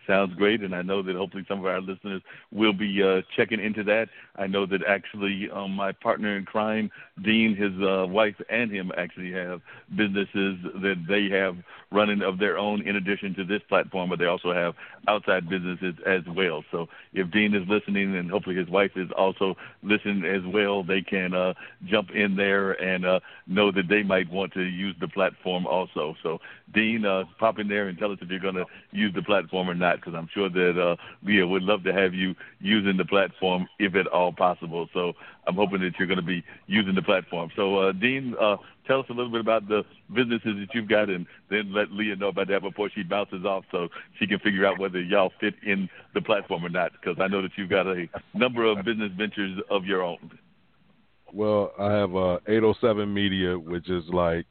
Sounds great, and I know that hopefully some of our listeners will be uh, checking into that. I know that actually um, my partner in crime, Dean, his uh, wife, and him actually have businesses that they have running of their own in addition to this platform, but they also have outside businesses as well. So if Dean is listening, and hopefully his wife is also listening as well, they can uh, jump in there and uh, know that they might want to use the platform also. So Dean, uh, pop in there and tell us if you're going to use the platform or not, because I'm sure that uh, Leia would love to have you using the platform if at all possible. So I'm hoping that you're going to be using the platform. So uh, Dean, uh, tell us a little bit about the businesses that you've got, and then let Leia know about that before she bounces off, so she can figure out whether y'all fit in the platform or not. Because I know that you've got a number of business ventures of your own. Well, I have uh, 807 Media, which is like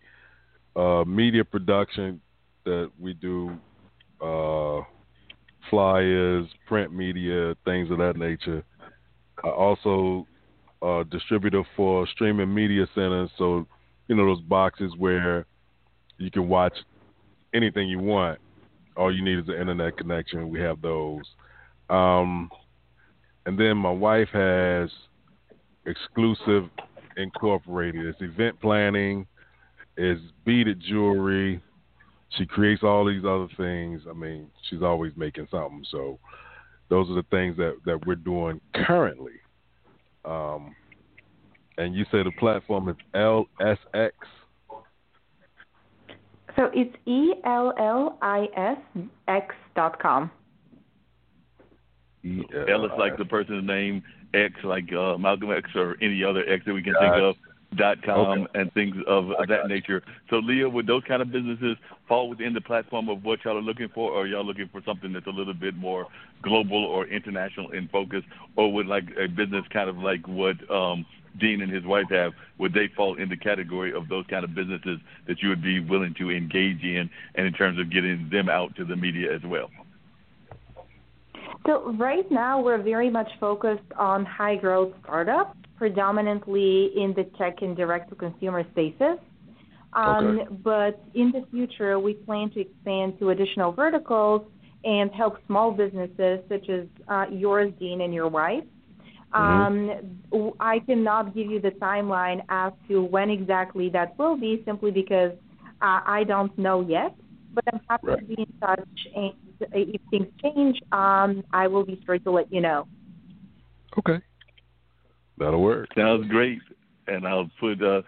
uh, media production that we do, uh, flyers, print media, things of that nature. I also uh, distributor for streaming media centers, so you know those boxes where you can watch anything you want. All you need is an internet connection. We have those. Um, and then my wife has exclusive incorporated. It's event planning, it's beaded jewelry. She creates all these other things. I mean, she's always making something. So those are the things that, that we're doing currently. Um, and you say the platform is Ellis X. So it's E L L I S X dot com. Ellis like the person's name, X like uh, Malcolm X or any other X that we can think of dot com Okay. and things of, I that nature. So Leia, would those kind of businesses fall within the platform of what y'all are looking for, or are y'all looking for something that's a little bit more global or international in focus, or would like a business kind of like what um, Dean and his wife have, would they fall in the category of those kind of businesses that you would be willing to engage in, and in terms of getting them out to the media as well? So right now we're very much focused on high growth startups, predominantly in the tech and direct to consumer spaces. Um, Okay. But in the future, we plan to expand to additional verticals and help small businesses such as uh, yours, Dean, and your wife. Um, w- I cannot give you the timeline as to when exactly that will be, simply because uh, I don't know yet. But I'm happy to be in touch, and if things change, um, I will be sure to let you know. Okay. That'll work. Sounds great. And I'll put uh,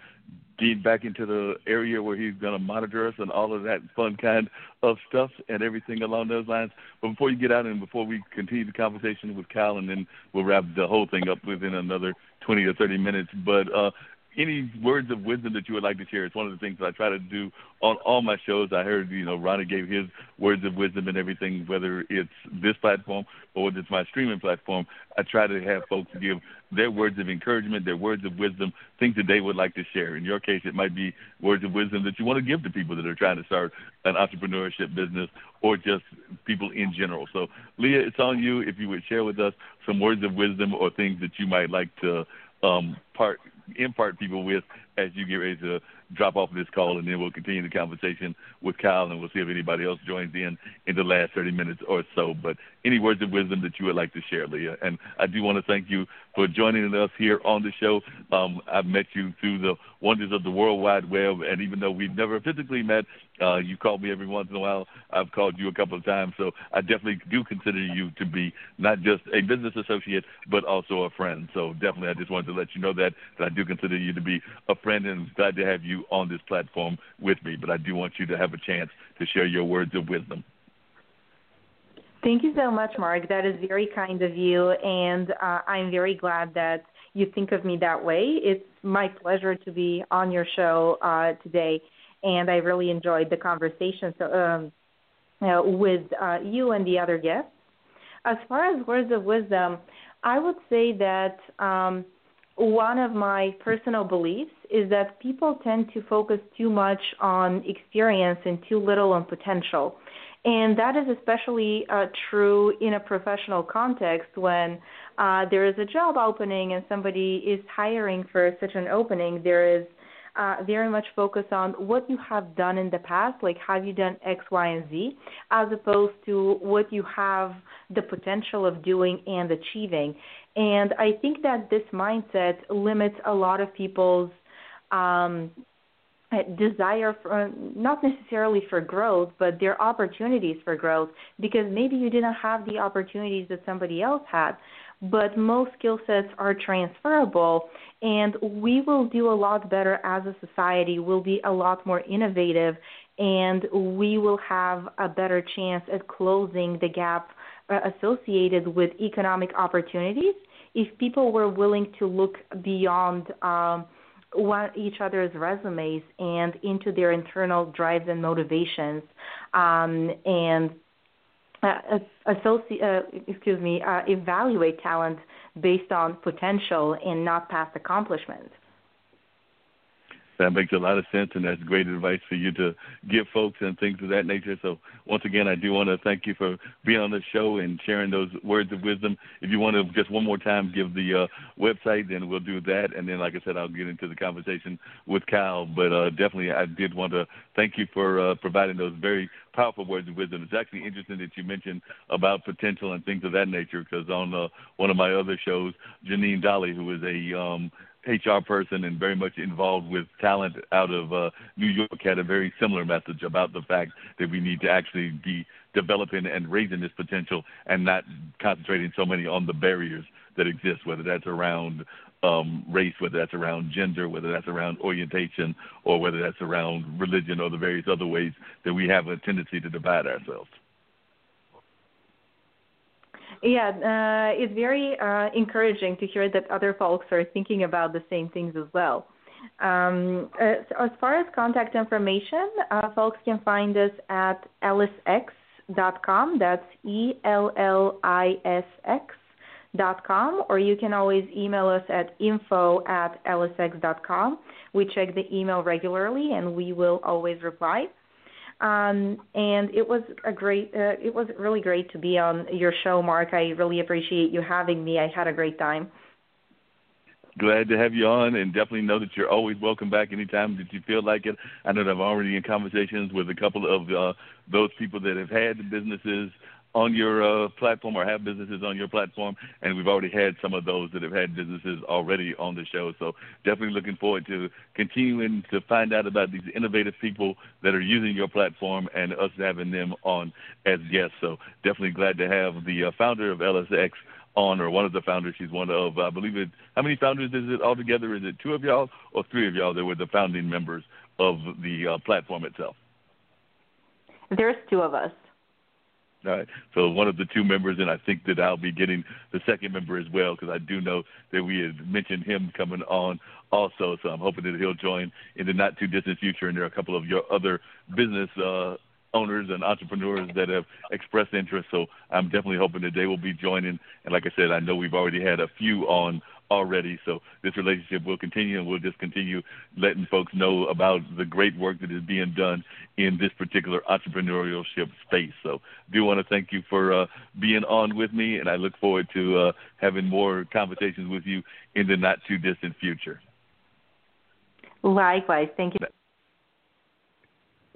Dean back into the area where he's going to monitor us and all of that fun kind of stuff and everything along those lines. But before you get out and before we continue the conversation with Kyle, and then we'll wrap the whole thing up within another 20 or 30 minutes. But uh, any words of wisdom that you would like to share? It's one of the things that I try to do on all my shows. I heard, you know, Ronnie gave his words of wisdom and everything, whether it's this platform or whether it's my streaming platform. I try to have folks give their words of encouragement, their words of wisdom, things that they would like to share. In your case, it might be words of wisdom that you want to give to people that are trying to start an entrepreneurship business or just people in general. So, Leia, it's on you if you would share with us some words of wisdom or things that you might like to um, part impart people with as you get ready to drop off this call, and then we'll continue the conversation with Kyle, and we'll see if anybody else joins in in the last 30 minutes or so. But any words of wisdom that you would like to share, Leia? And I do want to thank you for joining us here on the show. Um, I've met you through the wonders of the World Wide Web, and even though we've never physically met, uh, you call me every once in a while. I've called you a couple of times, so I definitely do consider you to be not just a business associate, but also a friend. So definitely, I just wanted to let you know that that I do consider you to be a friend, and glad to have you on this platform with me. But I do want you to have a chance to share your words of wisdom. Thank you so much, Mark. That is very kind of you, and uh, I'm very glad that you think of me that way. It's my pleasure to be on your show uh, today, and I really enjoyed the conversation so, um, uh, with uh, you and the other guests. As far as words of wisdom, I would say that um, one of my personal beliefs is that people tend to focus too much on experience and too little on potential. And that is especially uh, true in a professional context when uh, there is a job opening and somebody is hiring for such an opening. There is uh, very much focus on what you have done in the past, like have you done X, Y, and Z, as opposed to what you have the potential of doing and achieving. And I think that this mindset limits a lot of people's um, desire for not necessarily for growth, but their opportunities for growth because maybe you didn't have the opportunities that somebody else had. But most skill sets are transferable, and we will do a lot better as a society. We'll be a lot more innovative, and we will have a better chance at closing the gap uh, associated with economic opportunities if people were willing to look beyond. Um, one, each other's resumes and into their internal drives and motivations, um, and uh, associ- uh, excuse me, uh, evaluate talent based on potential and not past accomplishments. That makes a lot of sense, and that's great advice for you to give folks and things of that nature. So, once again, I do want to thank you for being on the show and sharing those words of wisdom. If you want to just one more time give the uh, website, then we'll do that. And then, like I said, I'll get into the conversation with Kyle. But uh, definitely, I did want to thank you for uh, providing those very powerful words of wisdom. It's actually interesting that you mentioned about potential and things of that nature because on uh, one of my other shows, Janine Dolly, who is a um, HR person and very much involved with talent out of uh, New York had a very similar message about the fact that we need to actually be developing and raising this potential and not concentrating so many on the barriers that exist, whether that's around um, race, whether that's around gender, whether that's around orientation, or whether that's around religion or the various other ways that we have a tendency to divide ourselves. Yeah, uh, it's very uh, encouraging to hear that other folks are thinking about the same things as well. Um, as, as, far as contact information, uh, folks can find us at ellisx.com. That's E L L I S X dot com, or you can always email us at info at ellisx.com. We check the email regularly, and we will always reply. Um, and it was a great, uh, it was really great to be on your show, Mark. I really appreciate you having me. I had a great time. Glad to have you on, and definitely know that you're always welcome back anytime that you feel like it. I know that I'm already in conversations with a couple of uh, those people that have had businesses on your uh, platform or have businesses on your platform, and we've already had some of those that have had businesses already on the show. So definitely looking forward to continuing to find out about these innovative people that are using your platform and us having them on as guests. So definitely glad to have the uh, founder of Ellis X on, or one of the founders. She's one of, I believe it. How many founders is it altogether? Is it two of y'all or three of y'all that were the founding members of the uh, platform itself? There's two of us. All right. So one of the two members, and I think that I'll be getting the second member as well because I do know that we had mentioned him coming on also. So I'm hoping that he'll join in the not too distant future. And there are a couple of your other business uh, owners and entrepreneurs that have expressed interest. So I'm definitely hoping that they will be joining. And like I said, I know we've already had a few on already. So this relationship will continue, and we'll just continue letting folks know about the great work that is being done in this particular entrepreneurship space. So I do want to thank you for uh, being on with me, and I look forward to uh, having more conversations with you in the not too distant future. Likewise, thank you.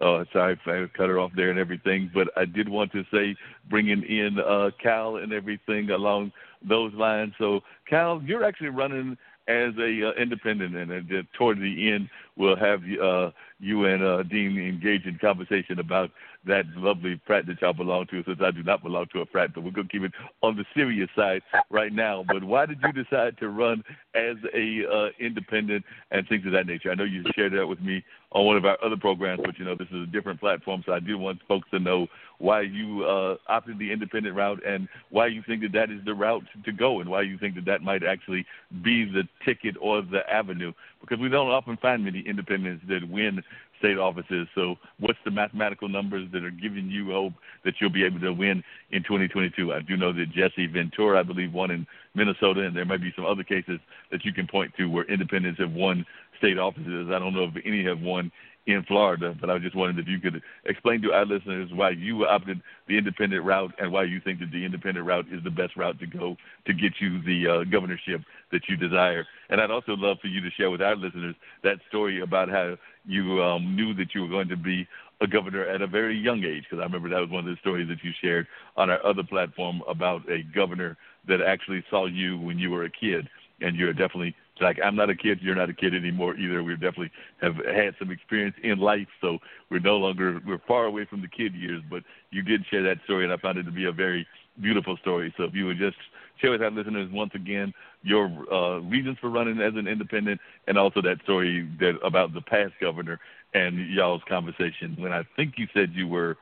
Oh, sorry I cut her off there and everything, but I did want to say bringing in uh, Kyle and everything along those lines. So, Kyle, you're actually running as a uh, independent, and uh, toward the end, we'll have uh, you and uh, Dean engage in conversation about that lovely frat that y'all belong to, since I do not belong to a frat, but we're going to keep it on the serious side right now. But why did you decide to run as a uh, independent and things of that nature? I know you shared that with me on one of our other programs, but you know this is a different platform, so I do want folks to know why you uh, opted the independent route and why you think that that is the route to go, and why you think that that might actually be the ticket or the avenue, because we don't often find many independents that win state offices. So, what's the mathematical numbers that are giving you hope that you'll be able to win in 2022? I do know that Jesse Ventura, I believe, won in Minnesota, and there might be some other cases that you can point to where independents have won state offices. I don't know if any have won in Florida, but I just wondered if you could explain to our listeners why you opted the independent route and why you think that the independent route is the best route to go to get you the uh, governorship that you desire. And I'd also love for you to share with our listeners that story about how you um, knew that you were going to be a governor at a very young age, because I remember that was one of the stories that you shared on our other platform about a governor that actually saw you when you were a kid, and you're definitely like I'm not a kid, you're not a kid anymore either. We definitely have had some experience in life, so we're no longer we're far away from the kid years. But you did share that story, and I found it to be a very beautiful story. So if you would just share with our listeners once again your uh, reasons for running as an independent, and also that story that about the past governor and y'all's conversation when I think you said you were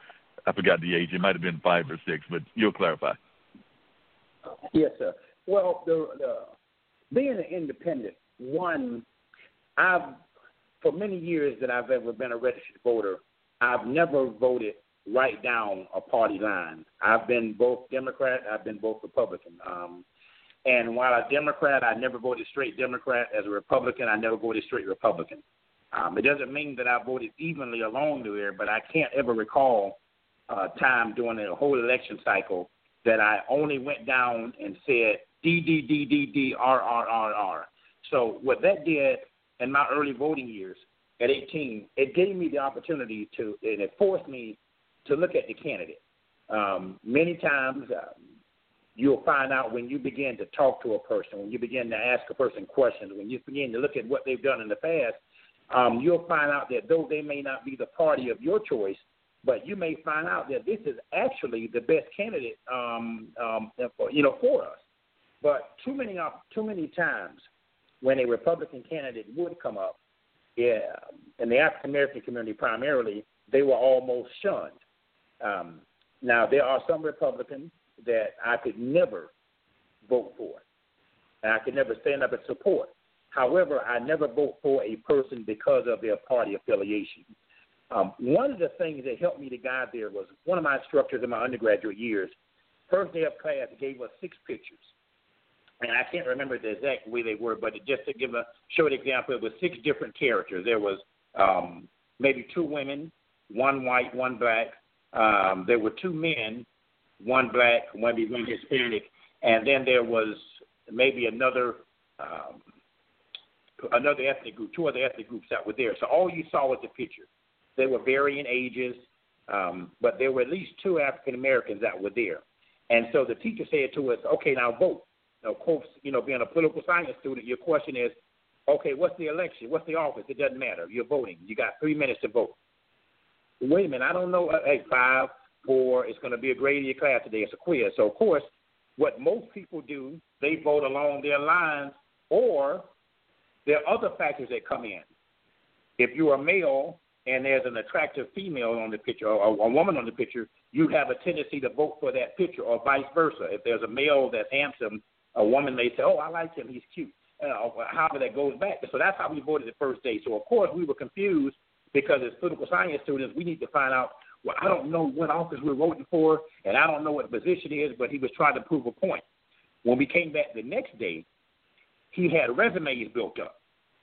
I forgot the age. It might have been five or six, but you'll clarify. Yes, sir. Well, the, the being an independent, one, I've for many years that I've ever been a registered voter, I've never voted right down a party line. I've been both Democrat, I've been both Republican. Um, and while a Democrat, I never voted straight Democrat. As a Republican, I never voted straight Republican. Um, it doesn't mean that I voted evenly along the way, but I can't ever recall a time during the whole election cycle that I only went down and said D D D D D R R R R. So what that did in my early voting years at 18, it gave me the opportunity to, and it forced me to look at the candidate. Um, many times, uh, you'll find out when you begin to talk to a person, when you begin to ask a person questions, when you begin to look at what they've done in the past, um, you'll find out that though they may not be the party of your choice, but you may find out that this is actually the best candidate, um, um, you know, for us. But too many too many times when a Republican candidate would come up, yeah, in the African American community primarily, they were almost shunned. Um, now there are some Republicans that I could never vote for, and I could never stand up and support. However, I never vote for a person because of their party affiliation. Um, one of the things that helped me to guide there was one of my instructors in my undergraduate years. First day of class, gave us six pictures, and I can't remember the exact way they were, but just to give a short example, it was six different characters. There was um, maybe two women, one white, one black. Um, there were two men, one black, one one Hispanic, and then there was maybe another um, another ethnic group, two other ethnic groups that were there. So all you saw was the picture. They were varying ages, um, but there were at least two African Americans that were there. And so the teacher said to us, "Okay, now vote." Of course, you know, being a political science student, your question is, "Okay, what's the election? What's the office?" It doesn't matter. You're voting. You got three minutes to vote. Wait a minute, I don't know. Uh, hey, five, four. It's going to be a grade in your class today. It's a quiz. So, of course, what most people do, they vote along their lines, or there are other factors that come in. If you're male and there's an attractive female on the picture or a woman on the picture, you have a tendency to vote for that picture, or vice versa. If there's a male that's handsome, a woman may say, "Oh, I like him; he's cute." Uh, however, that goes back. So that's how we voted the first day. So of course we were confused because as political science students, we need to find out. Well, I don't know what office we're voting for, and I don't know what position is, but he was trying to prove a point. When we came back the next day, he had resumes built up,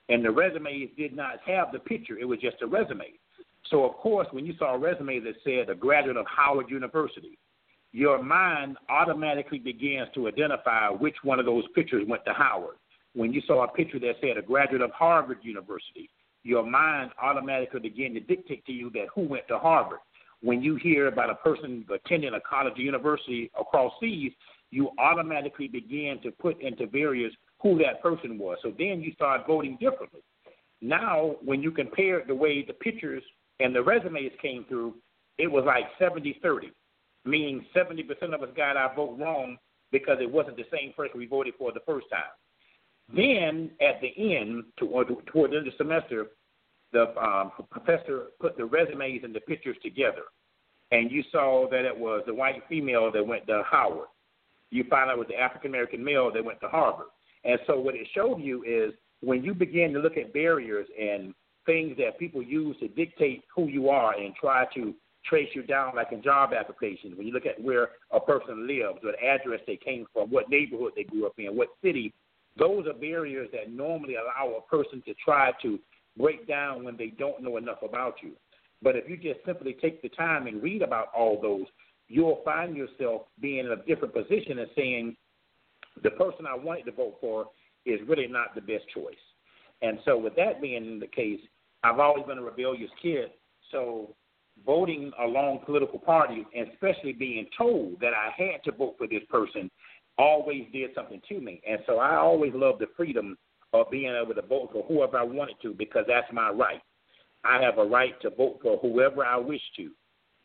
and the resumes did not have the picture. It was just a resume. So, of course, when you saw a resume that said a graduate of Howard University, your mind automatically begins to identify which one of those pictures went to Howard. When you saw a picture that said a graduate of Harvard University, your mind automatically began to dictate to you that who went to Harvard. When you hear about a person attending a college or university across seas, you automatically begin to put into various who that person was. So then you start voting differently. Now, when you compare the way the pictures and the resumes came through, it was like 70 30, meaning 70% of us got our vote wrong because it wasn't the same person we voted for the first time. Then at the end, toward, toward the end of the semester, the um, professor put the resumes and the pictures together, and you saw that it was the white female that went to Howard. You found out it was the African American male that went to Harvard. And so what it showed you is when you begin to look at barriers and things that people use to dictate who you are and try to trace you down like in job applications, when you look at where a person lives, what address they came from, what neighborhood they grew up in, what city, those are barriers that normally allow a person to try to break down when they don't know enough about you. But if you just simply take the time and read about all those, you'll find yourself being in a different position and saying, the person I wanted to vote for is really not the best choice. And so, with that being the case, I've always been a rebellious kid. So, voting along political parties, and especially being told that I had to vote for this person, always did something to me. And so, I always loved the freedom of being able to vote for whoever I wanted to because that's my right. I have a right to vote for whoever I wish to.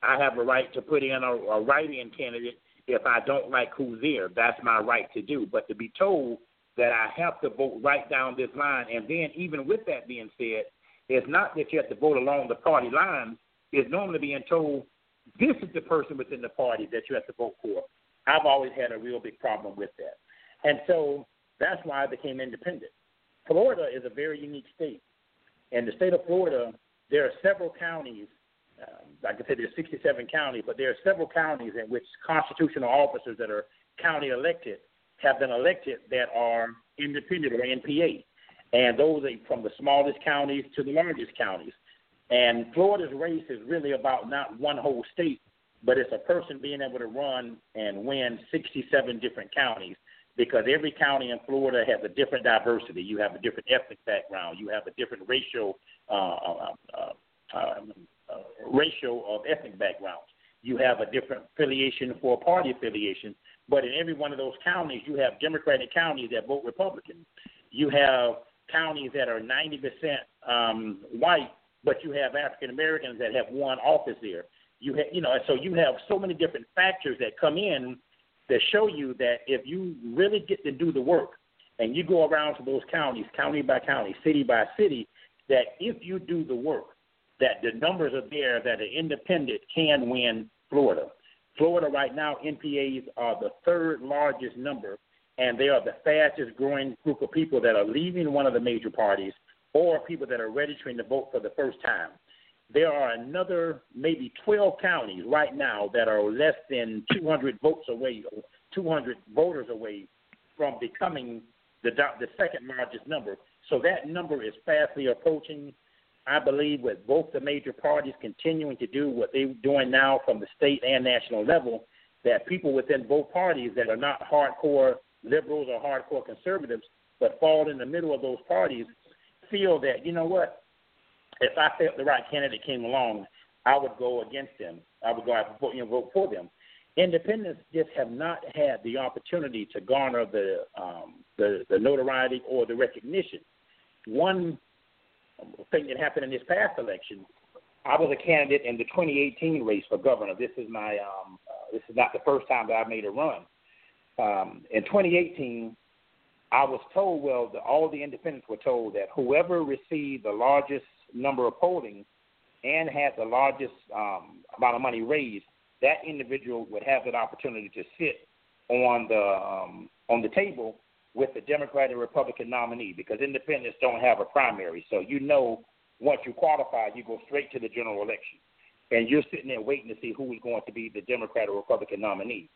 I have a right to put in a, a write-in candidate if I don't like who's there. That's my right to do. But to be told that I have to vote right down this line, and then even with that being said, it's not that you have to vote along the party lines. It's normally being told this is the person within the party that you have to vote for. I've always had a real big problem with that. And so that's why I became independent. Florida is a very unique state. In the state of Florida, there are several counties um, like I said, there's 67 counties, but there are several counties in which constitutional officers that are county elected have been elected that are independent or NPA. And those are from the smallest counties to the largest counties. And Florida's race is really about not one whole state, but it's a person being able to run and win 67 different counties because every county in Florida has a different diversity. You have a different ethnic background. You have a different racial uh, uh, uh, uh uh, ratio of ethnic backgrounds. You have a different affiliation for party affiliation, but in every one of those counties, you have Democratic counties that vote Republican. You have counties that are 90% um, white, but you have African Americans that have one office there. You have, you know, and so you have so many different factors that come in that show you that if you really get to do the work and you go around to those counties, county by county, city by city, that if you do the work, that the numbers are there that an independent can win Florida. Florida right now, NPAs are the third largest number, and they are the fastest growing group of people that are leaving one of the major parties or people that are registering to vote for the first time. There are another maybe 12 counties right now that are less than 200 votes away, 200 voters away from becoming the the second largest number. So that number is fastly approaching. I believe with both the major parties continuing to do what they're doing now from the state and national level, that people within both parties that are not hardcore liberals or hardcore conservatives, but fall in the middle of those parties, feel that you know what, if I felt the right candidate came along, I would go against them. I would go out and vote, you know, vote for them. Independents just have not had the opportunity to garner the um, the, the notoriety or the recognition. One thing that happened in this past election, I was a candidate in the 2018 race for governor. This is my um, uh, this is not the first time that I made a run. Um, in 2018, I was told, well, the, all the independents were told that whoever received the largest number of polling and had the largest um, amount of money raised, that individual would have that opportunity to sit on the um, on the table with the Democrat and Republican nominee because independents don't have a primary. So you know once you qualify, you go straight to the general election. And you're sitting there waiting to see who is going to be the Democrat or Republican nominee.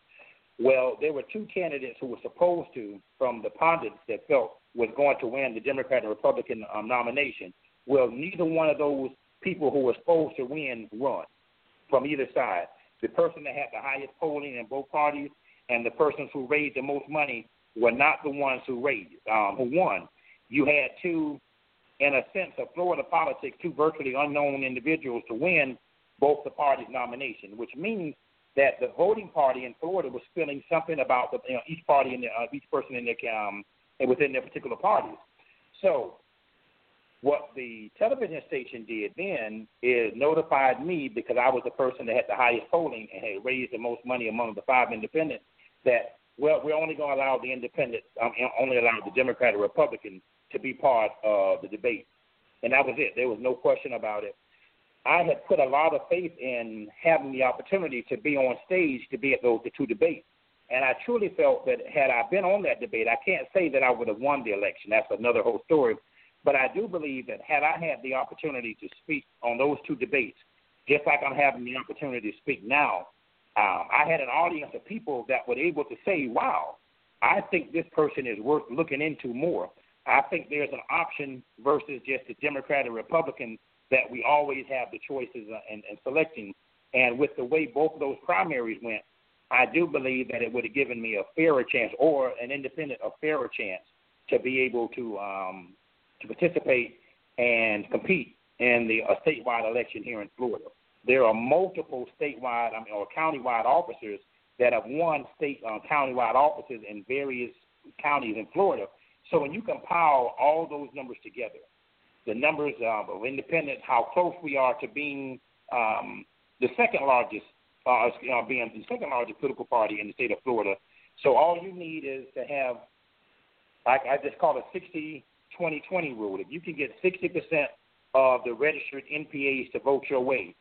Well, there were two candidates who were supposed to, from the pundits that felt was going to win the Democrat and Republican um, nomination. Well, neither one of those people who were supposed to win run from either side. The person that had the highest polling in both parties and the persons who raised the most money were not the ones who raised um, who won. You had two, in a sense of Florida politics, two virtually unknown individuals to win both the parties' nomination, which means that the voting party in Florida was feeling something about the, you know, each party and uh, each person in their um, within their particular parties. So, what the television station did then is notified me because I was the person that had the highest polling and had raised the most money among the five independents that well, we're only going to allow the independent, um, only allow the Democrat or Republican to be part of the debate. And that was it. There was no question about it. I had put a lot of faith in having the opportunity to be on stage to be at those the two debates. And I truly felt that had I been on that debate, I can't say that I would have won the election. That's another whole story. But I do believe that had I had the opportunity to speak on those two debates, just like I'm having the opportunity to speak now, um, I had an audience of people that were able to say, wow, I think this person is worth looking into more. I think there's an option versus just the Democrat or Republican that we always have the choices and, and selecting. And with the way both of those primaries went, I do believe that it would have given me a fairer chance, or an independent a fairer chance, to be able to um, to participate and compete in the a statewide election here in Florida. There are multiple statewide, I mean, or countywide officers that have won state uh, countywide offices in various counties in Florida. So when you compile all those numbers together, the numbers uh, of independents, how close we are to being um, the second largest, uh, uh, being the second largest political party in the state of Florida. So all you need is to have, like I just call it 60 20 20 rule. If you can get 60% of the registered NPAs to vote your way,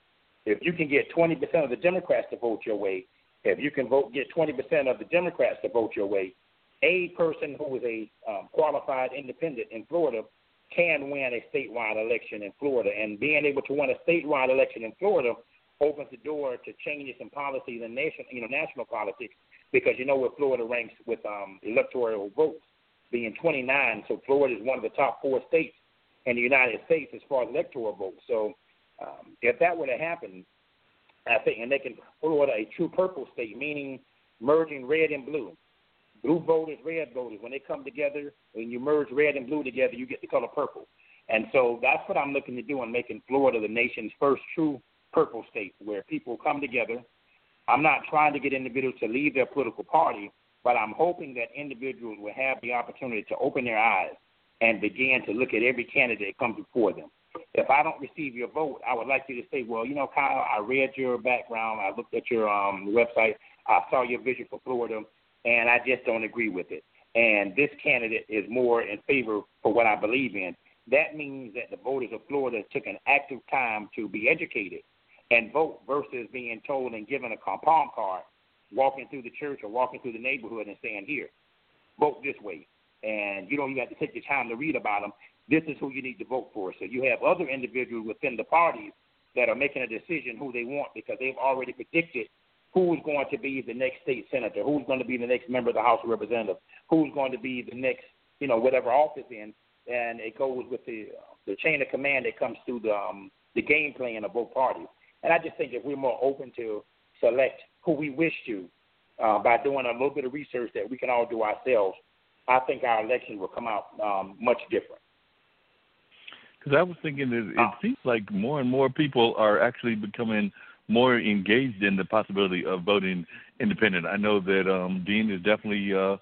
if you can get 20% of the Democrats to vote your way, if you can vote, get 20% of the Democrats to vote your way, a person who is a um, qualified independent in Florida can win a statewide election in Florida. And being able to win a statewide election in Florida opens the door to changes in policies and nation, you know, national politics because you know where Florida ranks with um, electoral votes being 29. So Florida is one of the top four states in the United States as far as electoral votes. So um, if that were to happen, I think, and they can Florida a true purple state, meaning merging red and blue. Blue voters, red voters, when they come together, when you merge red and blue together, you get the color purple. And so that's what I'm looking to do in making Florida the nation's first true purple state where people come together. I'm not trying to get individuals to leave their political party, but I'm hoping that individuals will have the opportunity to open their eyes and begin to look at every candidate comes before them. If I don't receive your vote, I would like you to say, well, you know, Kyle, I read your background, I looked at your um, website, I saw your vision for Florida, and I just don't agree with it. And this candidate is more in favor for what I believe in. That means that the voters of Florida took an active time to be educated and vote versus being told and given a palm card walking through the church or walking through the neighborhood and saying, "Here, vote this way," and you don't even have to take the time to read about them. This is who you need to vote for. So you have other individuals within the parties that are making a decision who they want because they've already predicted who's going to be the next state senator, who's going to be the next member of the House of Representatives, who's going to be the next, you know, whatever office in, and it goes with the the chain of command that comes through the um, the game plan of both parties. And I just think if we're more open to select who we wish to uh, by doing a little bit of research that we can all do ourselves, I think our election will come out um, much different. Because I was thinking that it uh, seems like more and more people are actually becoming more engaged in the possibility of voting independent. I know that um, Dean is definitely uh,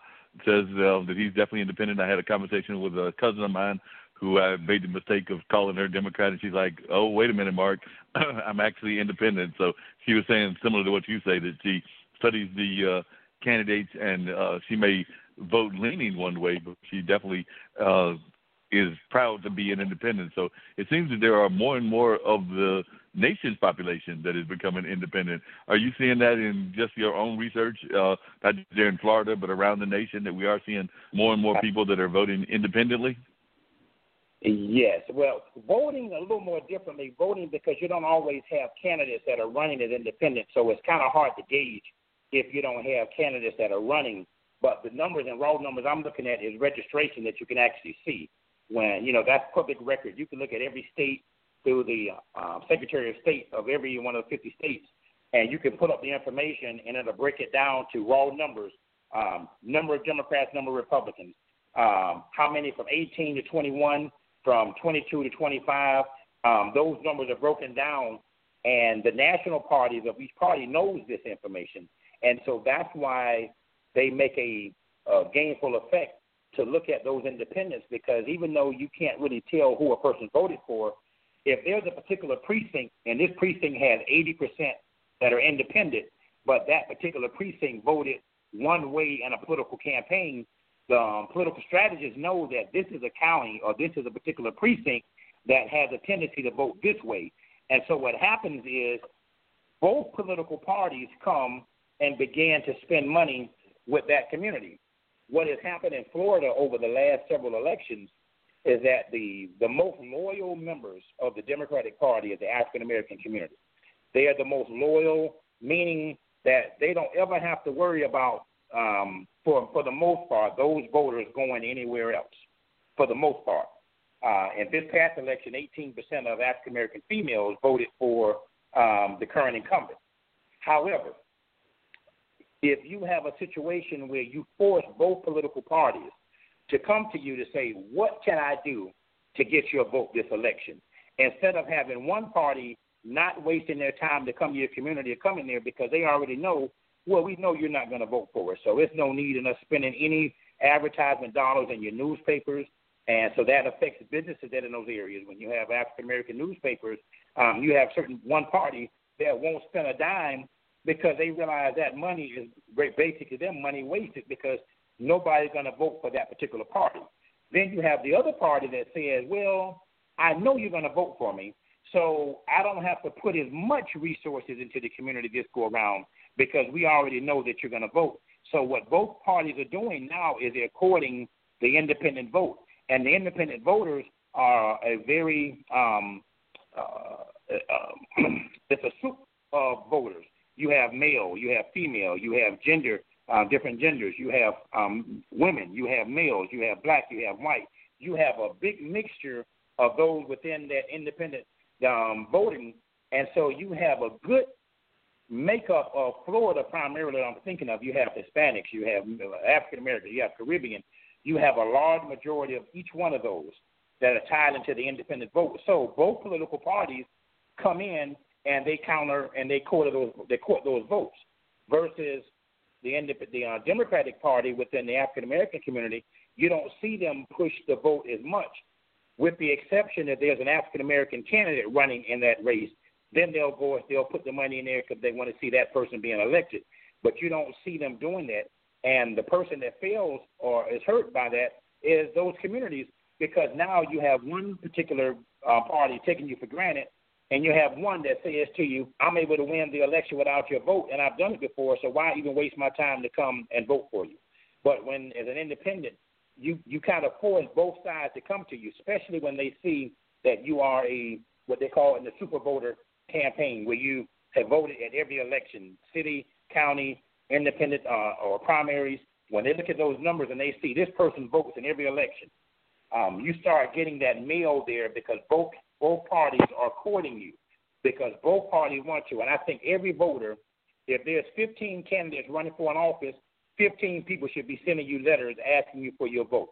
says uh, that he's definitely independent. I had a conversation with a cousin of mine who I made the mistake of calling her Democrat, and she's like, "Oh, wait a minute, Mark, I'm actually independent." So she was saying similar to what you say that she studies the uh, candidates and uh, she may vote leaning one way, but she definitely uh, is proud to be an independent. So it seems that there are more and more of the nation's population that is becoming independent. Are you seeing that in just your own research, uh, not just there in Florida, but around the nation, that we are seeing more and more people that are voting independently? Yes. Well, voting a little more differently, voting because you don't always have candidates that are running as independent, so it's kind of hard to gauge if you don't have candidates that are running. But the numbers and raw numbers I'm looking at is registration that you can actually see. When you know that's public record, you can look at every state through the uh, Secretary of State of every one of the 50 states, and you can put up the information and it'll break it down to raw numbers, um, number of Democrats, number of Republicans, um, how many from 18 to 21, from 22 to 25. Um, those numbers are broken down, and the national parties of each party knows this information, and so that's why they make a, a gainful effect to look at those independents because even though you can't really tell who a person voted for, if there's a particular precinct and this precinct has 80% that are independent, but that particular precinct voted one way in a political campaign, the um, political strategists know that this is a county or this is a particular precinct that has a tendency to vote this way. And so what happens is both political parties come and began to spend money with that community. What has happened in Florida over the last several elections is that the the most loyal members of the Democratic Party is the African American community. They are the most loyal, meaning that they don't ever have to worry about, um, for for the most part, those voters going anywhere else. For the most part, uh, in this past election, 18% of African American females voted for um, the current incumbent. However, if you have a situation where you force both political parties to come to you to say, what can I do to get your vote this election? Instead of having one party not wasting their time to come to your community or come in there because they already know, well, we know you're not going to vote for us. So there's no need in us spending any advertisement dollars in your newspapers. And so that affects businesses that in those areas. When you have African American newspapers, um, you have certain one party that won't spend a dime because they realize that money is basically their money wasted because nobody's going to vote for that particular party. Then you have the other party that says, well, I know you're going to vote for me, so I don't have to put as much resources into the community this go around because we already know that you're going to vote. So what both parties are doing now is they're courting the independent vote, and the independent voters are a very um, uh, uh, it's a soup of voters. You have male, you have female, you have gender uh, different genders. You have um, women, you have males, you have black, you have white. You have a big mixture of those within that independent um, voting, and so you have a good makeup of Florida primarily. I'm thinking of you have Hispanics, you have African Americans, you have Caribbean. You have a large majority of each one of those that are tied into the independent vote. So both political parties come in and they counter and they court those they court those votes versus the the uh, Democratic Party within the African American community, you don't see them push the vote as much, with the exception that there's an African American candidate running in that race. Then they'll go, they'll put the money in there because they want to see that person being elected. But you don't see them doing that. And the person that fails or is hurt by that is those communities because now you have one particular uh, party taking you for granted and you have one that says to you, I'm able to win the election without your vote, and I've done it before, so why even waste my time to come and vote for you? But when, as an independent, you, you kind of force both sides to come to you, especially when they see that you are a what they call in the super voter campaign, where you have voted at every election, city, county, independent, uh, or primaries. When they look at those numbers and they see this person votes in every election, um, you start getting that mail there because both both parties are courting you because both parties want you. And I think every voter, if there's 15 candidates running for an office, 15 people should be sending you letters asking you for your vote.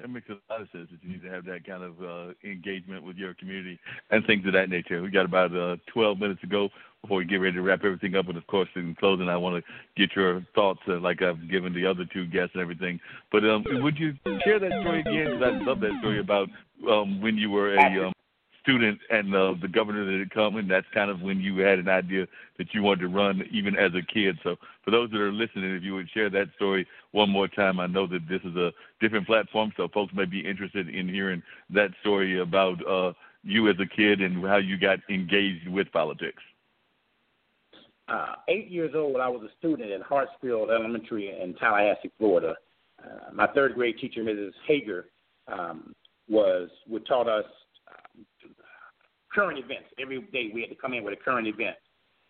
That makes a lot of sense that you need to have that kind of uh, engagement with your community and things of that nature. We got about uh, 12 minutes to go before we get ready to wrap everything up. And of course, in closing, I want to get your thoughts, uh, like I've given the other two guests and everything. But um, would you share that story again? Because I love that story about um, when you were a um, student and uh, the governor that had come, and that's kind of when you had an idea that you wanted to run even as a kid. So for those that are listening, if you would share that story one more time, I know that this is a different platform, so folks may be interested in hearing that story about uh, you as a kid and how you got engaged with politics. Uh, eight years old, I was a student at Hartsfield Elementary in Tallahassee, Florida. Uh, my third grade teacher, Mrs. Hager, um, was would taught us current events. Every day we had to come in with a current event.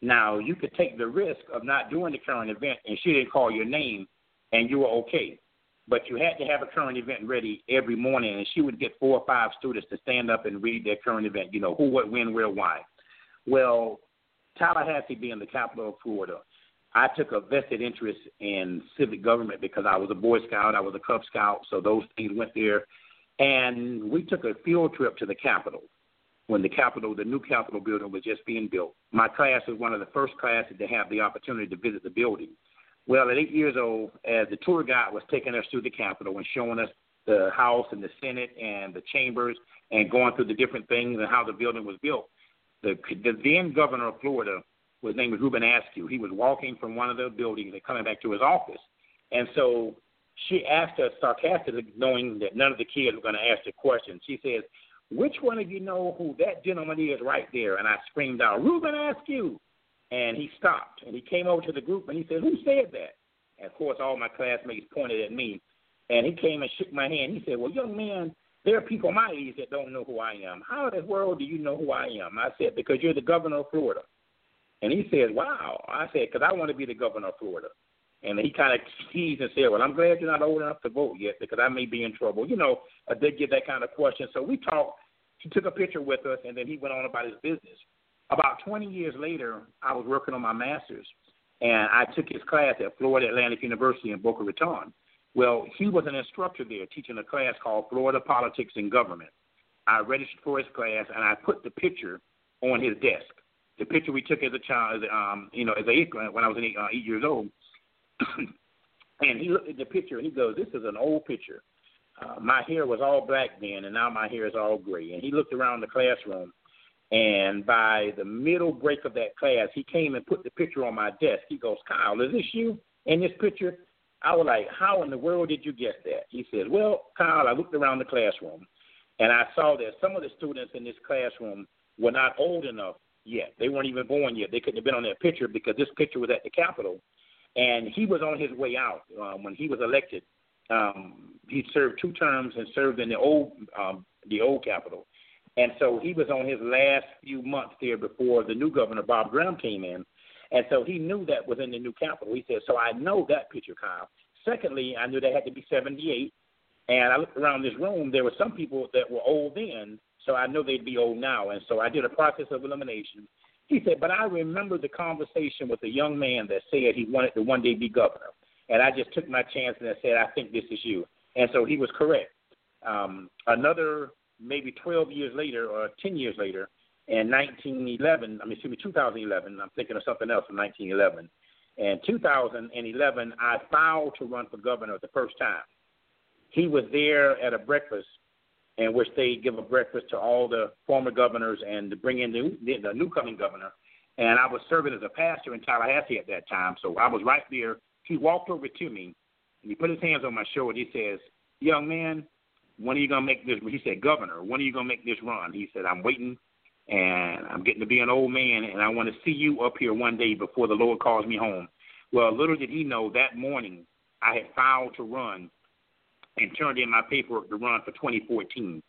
Now you could take the risk of not doing the current event, and she didn't call your name, and you were okay. But you had to have a current event ready every morning, and she would get four or five students to stand up and read their current event. You know who, what, when, where, why. Well, Tallahassee being the capital of Florida, I took a vested interest in civic government because I was a Boy Scout, I was a Cub Scout, so those things went there. And we took a field trip to the Capitol when the Capitol, the new Capitol building was just being built. My class was one of the first classes to have the opportunity to visit the building. Well, at eight years old, as the tour guide was taking us through the Capitol and showing us the House and the Senate and the chambers and going through the different things and how the building was built, the, the then governor of Florida, his name was Reubin Askew, he was walking from one of the buildings and coming back to his office. And so she asked us sarcastically, knowing that none of the kids were going to ask the question. She says, which one of you know who that gentleman is right there? And I screamed out, Reubin Askew. And he stopped and he came over to the group and he said, Who said that? And of course, all my classmates pointed at me. And he came and shook my hand. He said, Well, young man, there are people my age that don't know who I am. How in the world do you know who I am? I said, Because you're the governor of Florida. And he said, Wow. I said, Because I want to be the governor of Florida. And he kind of teased and said, Well, I'm glad you're not old enough to vote yet because I may be in trouble. You know, I did get that kind of question. So we talked he took a picture with us, and then he went on about his business. About 20 years later, I was working on my master's, and I took his class at Florida Atlantic University in Boca Raton. Well, he was an instructor there teaching a class called Florida Politics and Government. I registered for his class, and I put the picture on his desk. The picture we took as a child, um, you know, as a when I was eight, uh, eight years old. and he looked at the picture and he goes, "This is an old picture." Uh, my hair was all black then, and now my hair is all gray. And he looked around the classroom, and by the middle break of that class, he came and put the picture on my desk. He goes, Kyle, is this you in this picture? I was like, how in the world did you get that? He said, well, Kyle, I looked around the classroom, and I saw that some of the students in this classroom were not old enough yet. They weren't even born yet. They couldn't have been on that picture because this picture was at the Capitol, and he was on his way out um, when he was elected um, he served two terms and served in the old um, the old Capitol, and so he was on his last few months there before the new governor Bob Graham came in, and so he knew that was in the new Capitol. He said, "So I know that picture, Kyle." Secondly, I knew they had to be 78, and I looked around this room. There were some people that were old then, so I know they'd be old now, and so I did a process of elimination. He said, "But I remember the conversation with a young man that said he wanted to one day be governor." And I just took my chance and I said, I think this is you. And so he was correct. Um, another maybe 12 years later or 10 years later, in 1911, I mean, excuse me, 2011, I'm thinking of something else in 1911. In 2011, I filed to run for governor the first time. He was there at a breakfast in which they give a breakfast to all the former governors and to bring in the, the new coming governor. And I was serving as a pastor in Tallahassee at that time, so I was right there he walked over to me and he put his hands on my shoulder. He says, Young man, when are you gonna make this? He said, Governor, when are you gonna make this run? He said, I'm waiting, and I'm getting to be an old man, and I want to see you up here one day before the Lord calls me home. Well, little did he know that morning I had filed to run and turned in my paperwork to run for 2014.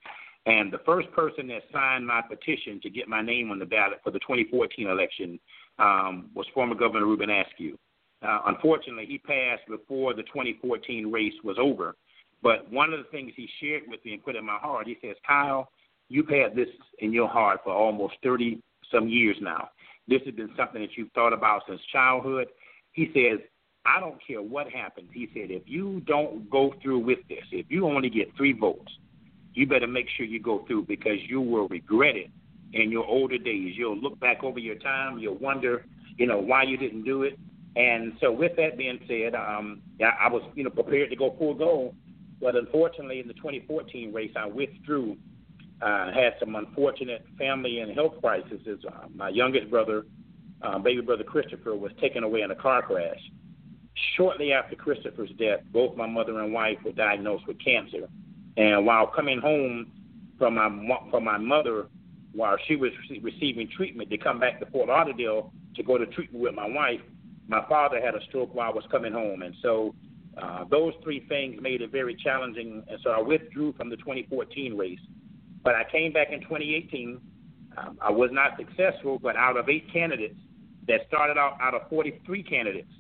And the first person that signed my petition to get my name on the ballot for the 2014 election um, was former Governor Reubin Askew. Uh, unfortunately, he passed before the 2014 race was over. But one of the things he shared with me and put in my heart, he says, Kyle, you've had this in your heart for almost 30 some years now. This has been something that you've thought about since childhood. He says, I don't care what happens. He said, if you don't go through with this, if you only get three votes, you better make sure you go through because you will regret it in your older days. You'll look back over your time. You'll wonder, you know, why you didn't do it. And so, with that being said, um, I was, you know, prepared to go full go, but unfortunately, in the 2014 race, I withdrew. Uh, had some unfortunate family and health crises. Uh, my youngest brother, uh, baby brother Christopher, was taken away in a car crash. Shortly after Christopher's death, both my mother and wife were diagnosed with cancer. And while coming home from my from my mother, while she was receiving treatment to come back to Fort Lauderdale to go to treatment with my wife, my father had a stroke while I was coming home, and so uh, those three things made it very challenging. And so I withdrew from the 2014 race, but I came back in 2018. Um, I was not successful, but out of eight candidates that started out out of 43 candidates,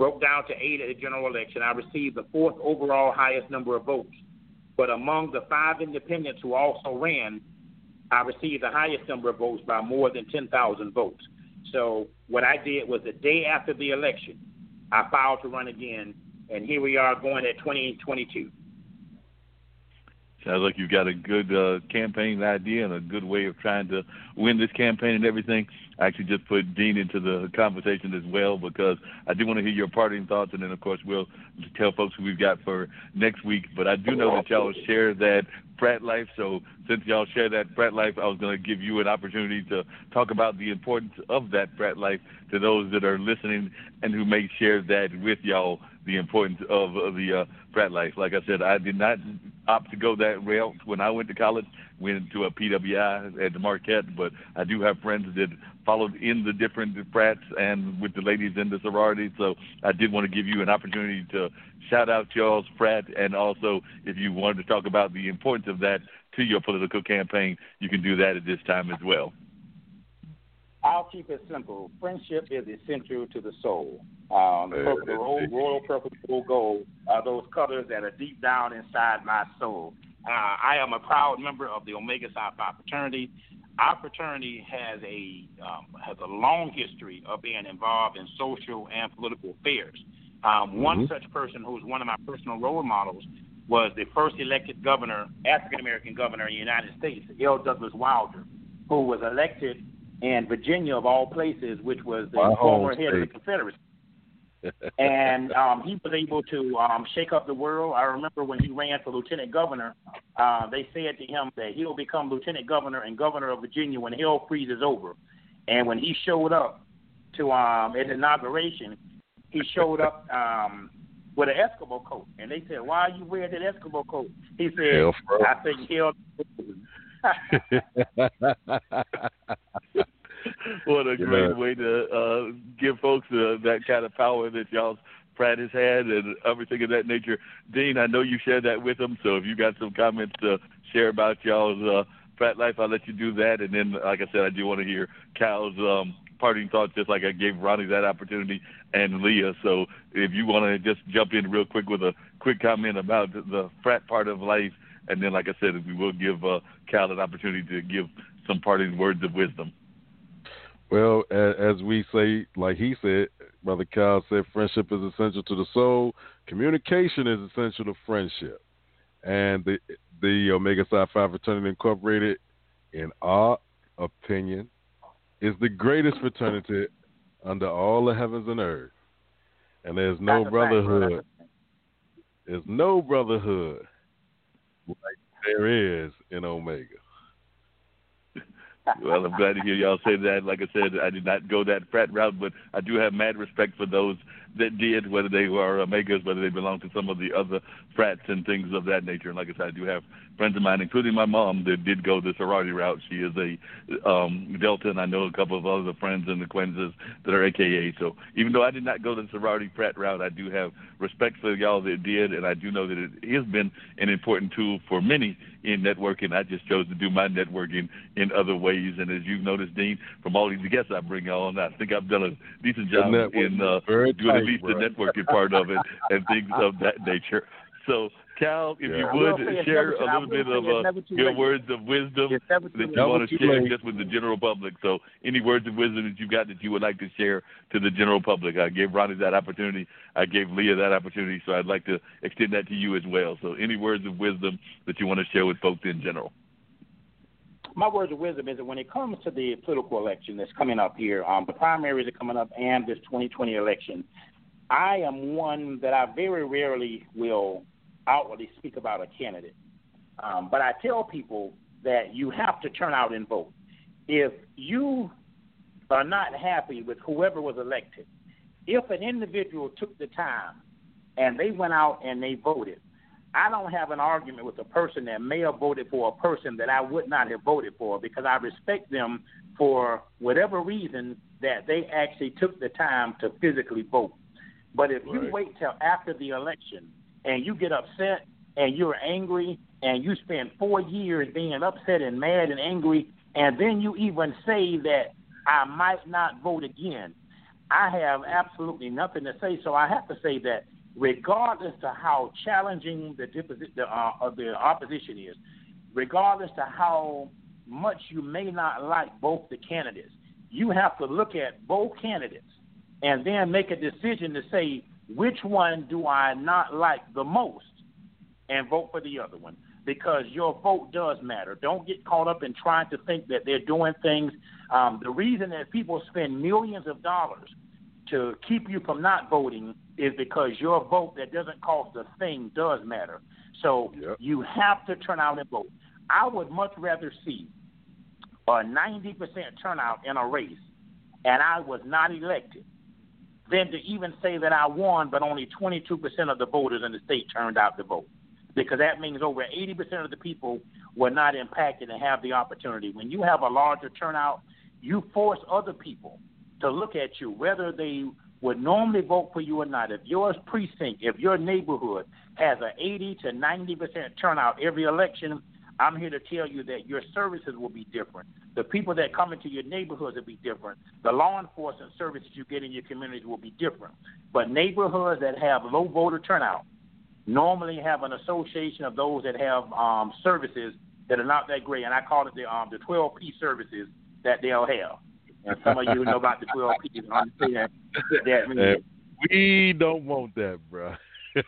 broke down to eight at the general election. I received the fourth overall highest number of votes. But among the five independents who also ran, I received the highest number of votes by more than 10,000 votes. So what I did was the day after the election, I filed to run again, and here we are going at 2022. Sounds like you've got a good uh, campaign idea and a good way of trying to win this campaign and everything. I actually just put Dean into the conversation as well because I do want to hear your parting thoughts, and then of course we'll tell folks who we've got for next week. But I do know that y'all share that frat life, so since y'all share that frat life, I was going to give you an opportunity to talk about the importance of that frat life to those that are listening and who may share that with y'all the importance of, the uh, frat life. Like I said, I did not opt to go that route when I went to college. Went to a PWI at Marquette, but I do have friends that followed in the different frats and with the ladies in the sorority. So I did want to give you an opportunity to shout out y'all's frat, and also if you wanted to talk about the importance of that to your political campaign, you can do that at this time as well. I'll keep it simple. Friendship is essential to the soul. Um, the, the royal, royal purposeful goal are those colors that are deep down inside my soul. Uh, I am a proud member of the Omega Psi Phi fraternity. Our fraternity has a um, has a long history of being involved in social and political affairs. Um, one mm-hmm. such person who's one of my personal role models was the first elected governor, African American governor in the United States, L. Douglas Wilder, who was elected in Virginia, of all places, which was the My former head of the Confederacy. and um, he was able to um, shake up the world. I remember when he ran for lieutenant governor, uh, they said to him that he'll become lieutenant governor and governor of Virginia when hell freezes over. And when he showed up to um, at inauguration, he showed up um, with an Eskimo coat, and they said, "Why are you wearing that Eskimo coat?" He said, "I think hell." what a great way to uh, give folks uh, that kind of power that y'all's frat has had and everything of that nature. Dean, I know you shared that with them, so if you got some comments to share about y'all's uh, frat life, I'll let you do that. And then, like I said, I do want to hear Kyle's um, parting thoughts, just like I gave Ronnie that opportunity and Leia. So if you want to just jump in real quick with a quick comment about the frat part of life, and then, like I said, we will give uh, Kyle an opportunity to give some parting words of wisdom. Well, as we say, like he said, Brother Kyle said, friendship is essential to the soul. Communication is essential to friendship. And the the Omega Psi Phi Fraternity Incorporated, in our opinion, is the greatest fraternity under all the heavens and earth. And there's no That's brotherhood. There's no brotherhood like there is in Omega. Well, I'm glad to hear y'all say that. Like I said, I did not go that frat route, but I do have mad respect for those that did, whether they were Omegas, whether they belong to some of the other frats and things of that nature. And like I said, I do have friends of mine, including my mom, that did go the sorority route. She is a um, Delta, and I know a couple of other friends and acquaintances that are AKA. So even though I did not go the sorority frat route, I do have respect for y'all that did, and I do know that it has been an important tool for many in networking. I just chose to do my networking in other ways. And as you've noticed, Dean, from all these guests I bring on, I think I've done a decent job in uh, doing tight, at least bro. the networking part of it and things of that nature. So Kyle, if yeah. you would share a little bit of uh, your late. words of wisdom that you want to share late. just with the general public. So, any words of wisdom that you've got that you would like to share to the general public? I gave Ronnie that opportunity. I gave Leia that opportunity. So, I'd like to extend that to you as well. So, any words of wisdom that you want to share with folks in general? My words of wisdom is that when it comes to the political election that's coming up here, um, the primaries are coming up, and this 2020 election, I am one that I very rarely will outwardly speak about a candidate. Um, but I tell people that you have to turn out and vote. If you are not happy with whoever was elected, if an individual took the time and they went out and they voted, I don't have an argument with a person that may have voted for a person that I would not have voted for because I respect them for whatever reason that they actually took the time to physically vote. But if right. you wait till after the election and you get upset and you're angry and you spend four years being upset and mad and angry, and then you even say that I might not vote again, I have absolutely nothing to say. So I have to say that regardless to how challenging the the, uh, the opposition is, regardless to how much you may not like both the candidates, you have to look at both candidates and then make a decision to say which one do I not like the most and vote for the other one because your vote does matter. Don't get caught up in trying to think that they're doing things. Um, the reason that people spend millions of dollars to keep you from not voting is because your vote that doesn't cost a thing does matter. So yep. you have to turn out and vote. I would much rather see a 90% turnout in a race and I was not elected than to even say that I won, but only 22% of the voters in the state turned out to vote. Because that means over 80% of the people were not impacted and have the opportunity. When you have a larger turnout, you force other people to look at you, whether they would normally vote for you or not. If your precinct, if your neighborhood has an 80 to 90% turnout every election, I'm here to tell you that your services will be different. The people that come into your neighborhoods will be different. The law enforcement services you get in your communities will be different. But neighborhoods that have low voter turnout normally have an association of those that have um, services that are not that great, and I call it the um, the 12P services that they'll have. And some of you know about the 12Ps and understand that means. We don't want that, bro.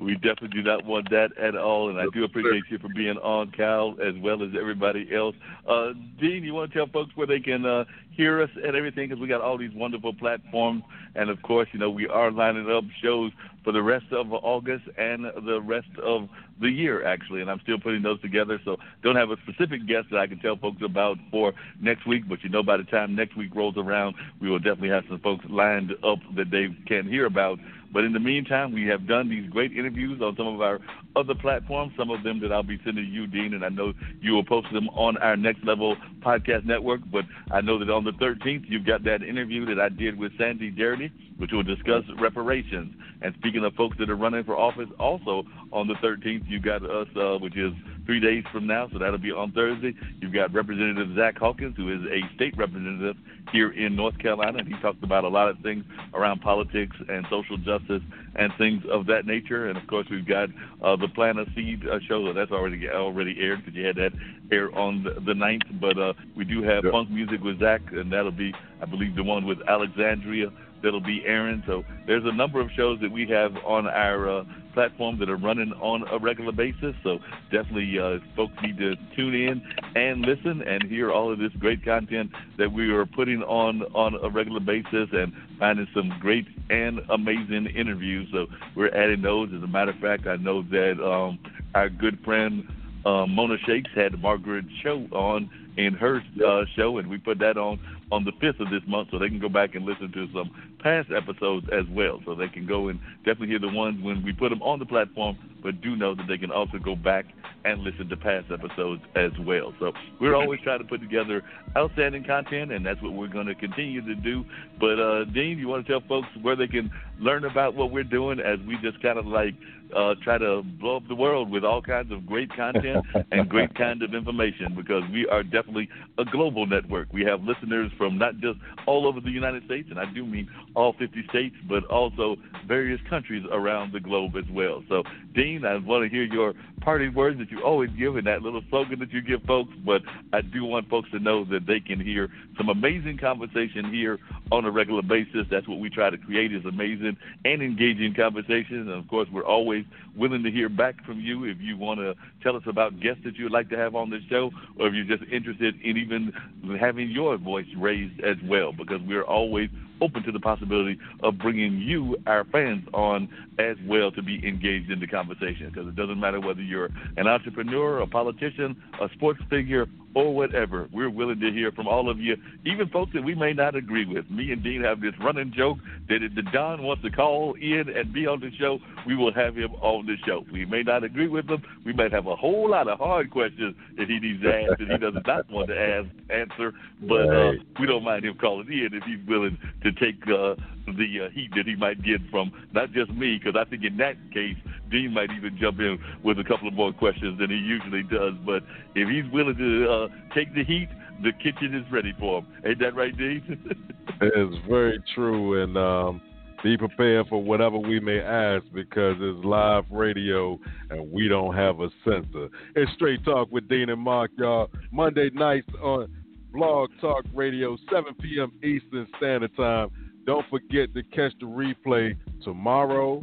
We definitely do not want that at all, and I do appreciate you for being on, Cal, as well as everybody else. Uh, Dean, you want to tell folks where they can uh, hear us and everything? Because we got all these wonderful platforms, and of course, you know, we are lining up shows for the rest of August and the rest of the year, actually. And I'm still putting those together, so don't have a specific guest that I can tell folks about for next week. But you know, by the time next week rolls around, we will definitely have some folks lined up that they can hear about but in the meantime, we have done these great interviews on some of our other platforms, some of them that I'll be sending you, Dean, and I know you will post them on our Next Level Podcast Network. But I know that on the 13th, you've got that interview that I did with Sandy Darity, which will discuss reparations. And speaking of folks that are running for office, also on the 13th, you've got us, uh, which is three days from now, so that'll be on Thursday. You've got Representative Zack Hawkins, who is a state representative here in North Carolina, and he talked about a lot of things around politics and social justice and things of that nature. And of course, we've got uh, the Plant a Seed uh, show that's already already aired because you had that air on the, the 9th. But uh, we do have yep. funk music with Zach, and that'll be, I believe, the one with Alexandria that'll be airing. So there's a number of shows that we have on our uh, platform that are running on a regular basis. So definitely, uh, folks need to tune in and listen and hear all of this great content that we are putting on on a regular basis and finding some great and amazing interviews. So we're adding those. As a matter of fact, I know that um, our good friend uh, Mona Shakes had Margaret Cho on in her uh, show, and we put that on on the 5th of this month, so they can go back and listen to some past episodes as well. So they can go and definitely hear the ones when we put them on the platform, but do know that they can also go back and listen to past episodes as well. So we're always trying to put together outstanding content, and that's what we're going to continue to do. But uh, Dean, you want to tell folks where they can learn about what we're doing as we just kind of like uh, try to blow up the world with all kinds of great content and great kind of information because we are definitely a global network. We have listeners from not just all over the United States, and I do mean all 50 states, but also various countries around the globe as well. So, Dean, I want to hear your parting words that you always give and that little slogan that you give folks, but I do want folks to know that they can hear some amazing conversation here on a regular basis. That's what we try to create is amazing and engaging conversation. And of course, we're always willing to hear back from you if you want to tell us about guests that you would like to have on the show, or if you're just interested in even having your voice raised as well, because we're always open to the possibility of bringing you, our fans, on as well to be engaged in the conversation. Because it doesn't matter whether you're an entrepreneur, a politician, a sports figure, or whatever. We're willing to hear from all of you, even folks that we may not agree with. Me and Dean have this running joke that if the Don wants to call in and be on the show, we will have him on the show. We may not agree with him. We might have a whole lot of hard questions that he needs to ask that he does not want to ask answer, but uh, we don't mind him calling in if he's willing to take uh, the uh, heat that he might get from not just me, because I think in that case, Dean might even jump in with a couple of more questions than he usually does. But if he's willing to uh, take the heat, the kitchen is ready for him. Ain't that right, Dean? it's very true, and um, be prepared for whatever we may ask because it's live radio and we don't have a censor. It's Straight Talk with Dean and Mark, y'all. Monday nights on Blog Talk Radio, 7 p.m. Eastern Standard Time. Don't forget to catch the replay tomorrow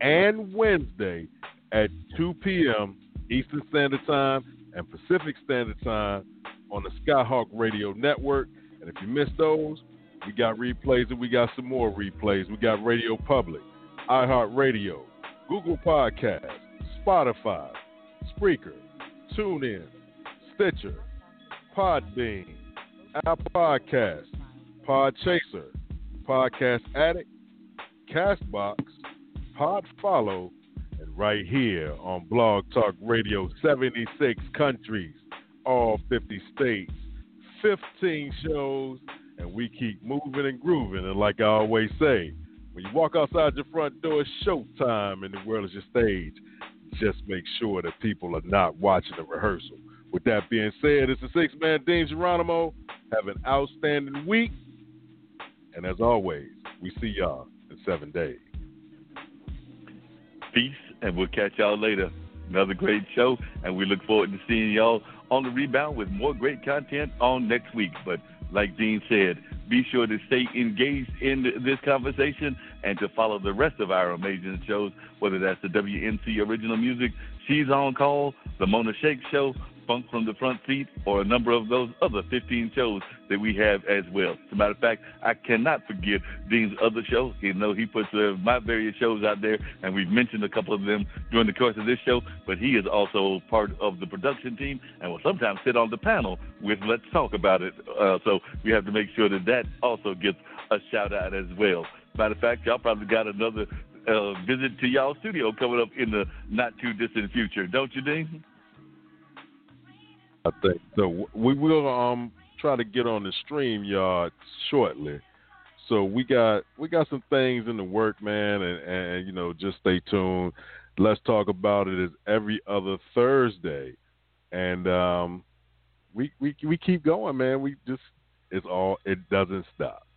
and Wednesday at 2 p.m. Eastern Standard Time and Pacific Standard Time on the Skyhawk Radio Network. And if you missed those, we got replays and we got some more replays. We got Radio Public, iHeartRadio, Google Podcasts, Spotify, Spreaker, TuneIn, Stitcher, Podbean, Apple Podcasts, Podchaser, Podcast Addict, Castbox, Pod Follow, and right here on Blog Talk Radio, 76 countries, all 50 states, 15 shows, and we keep moving and grooving. And like I always say, when you walk outside your front door, it's showtime and the world is your stage. Just make sure that people are not watching the rehearsal. With that being said, it's the six man Dean Geronimo. Have an outstanding week. And as always, we see y'all in seven days. Peace, and we'll catch y'all later. Another great show, and we look forward to seeing y'all on the rebound with more great content on next week. But like Dean said, be sure to stay engaged in this conversation and to follow the rest of our amazing shows, whether that's the WNC Original Music, She's on Call, The Mona Shake Show, Funk from the Front Seat, or a number of those other 15 shows that we have as well. As a matter of fact, I cannot forget Dean's other shows. You know, he puts uh, my various shows out there, and we've mentioned a couple of them during the course of this show, but he is also part of the production team and will sometimes sit on the panel with Let's Talk About It. Uh, so we have to make sure that that also gets a shout out as well. Matter of fact, y'all probably got another uh, visit to y'all studio coming up in the not too distant future, don't you, Dean? I think so. We will um try to get on the StreamYard shortly. So we got we got some things in the work, man, and, and you know just stay tuned. Let's talk about it is every other Thursday, and um, we we we keep going, man. We just it's all it doesn't stop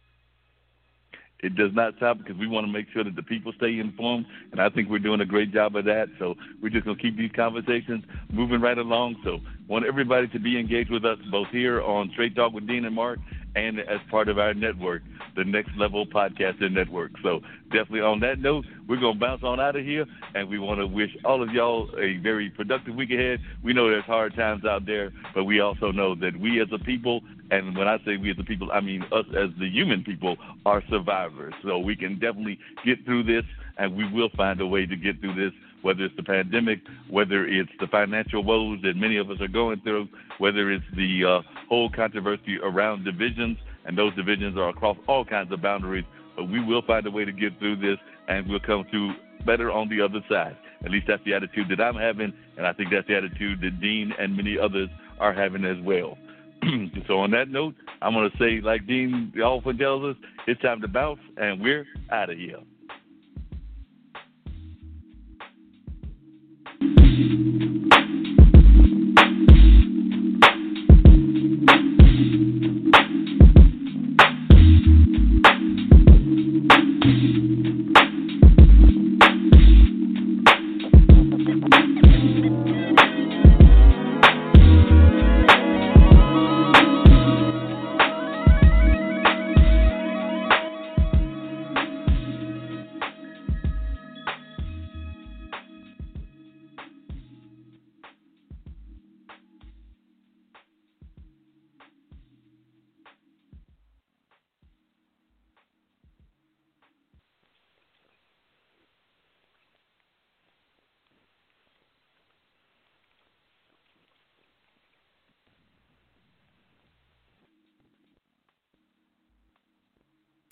it does not stop because we want to make sure that the people stay informed, and I think we're doing a great job of that. So we're just to keep these conversations moving right along. So want everybody to be engaged with us both here on Straight Talk with Dean and Mark and as part of our network, the Next Level Podcasting Network. So definitely on that note, we're gonna bounce on out of here, and we want to wish all of y'all a very productive week ahead. We know there's hard times out there, but we also know that we as a people, and when I say we as a people, I mean us as the human people, are survivors. So we can definitely get through this, and we will find a way to get through this whether it's the pandemic, whether it's the financial woes that many of us are going through, whether it's the uh, whole controversy around divisions, and those divisions are across all kinds of boundaries. But we will find a way to get through this, and we'll come through better on the other side. At least that's the attitude that I'm having, and I think that's the attitude that Dean and many others are having as well. so on that note, I'm going to say, like Dean often tells us, it's time to bounce, and we're out of here. you.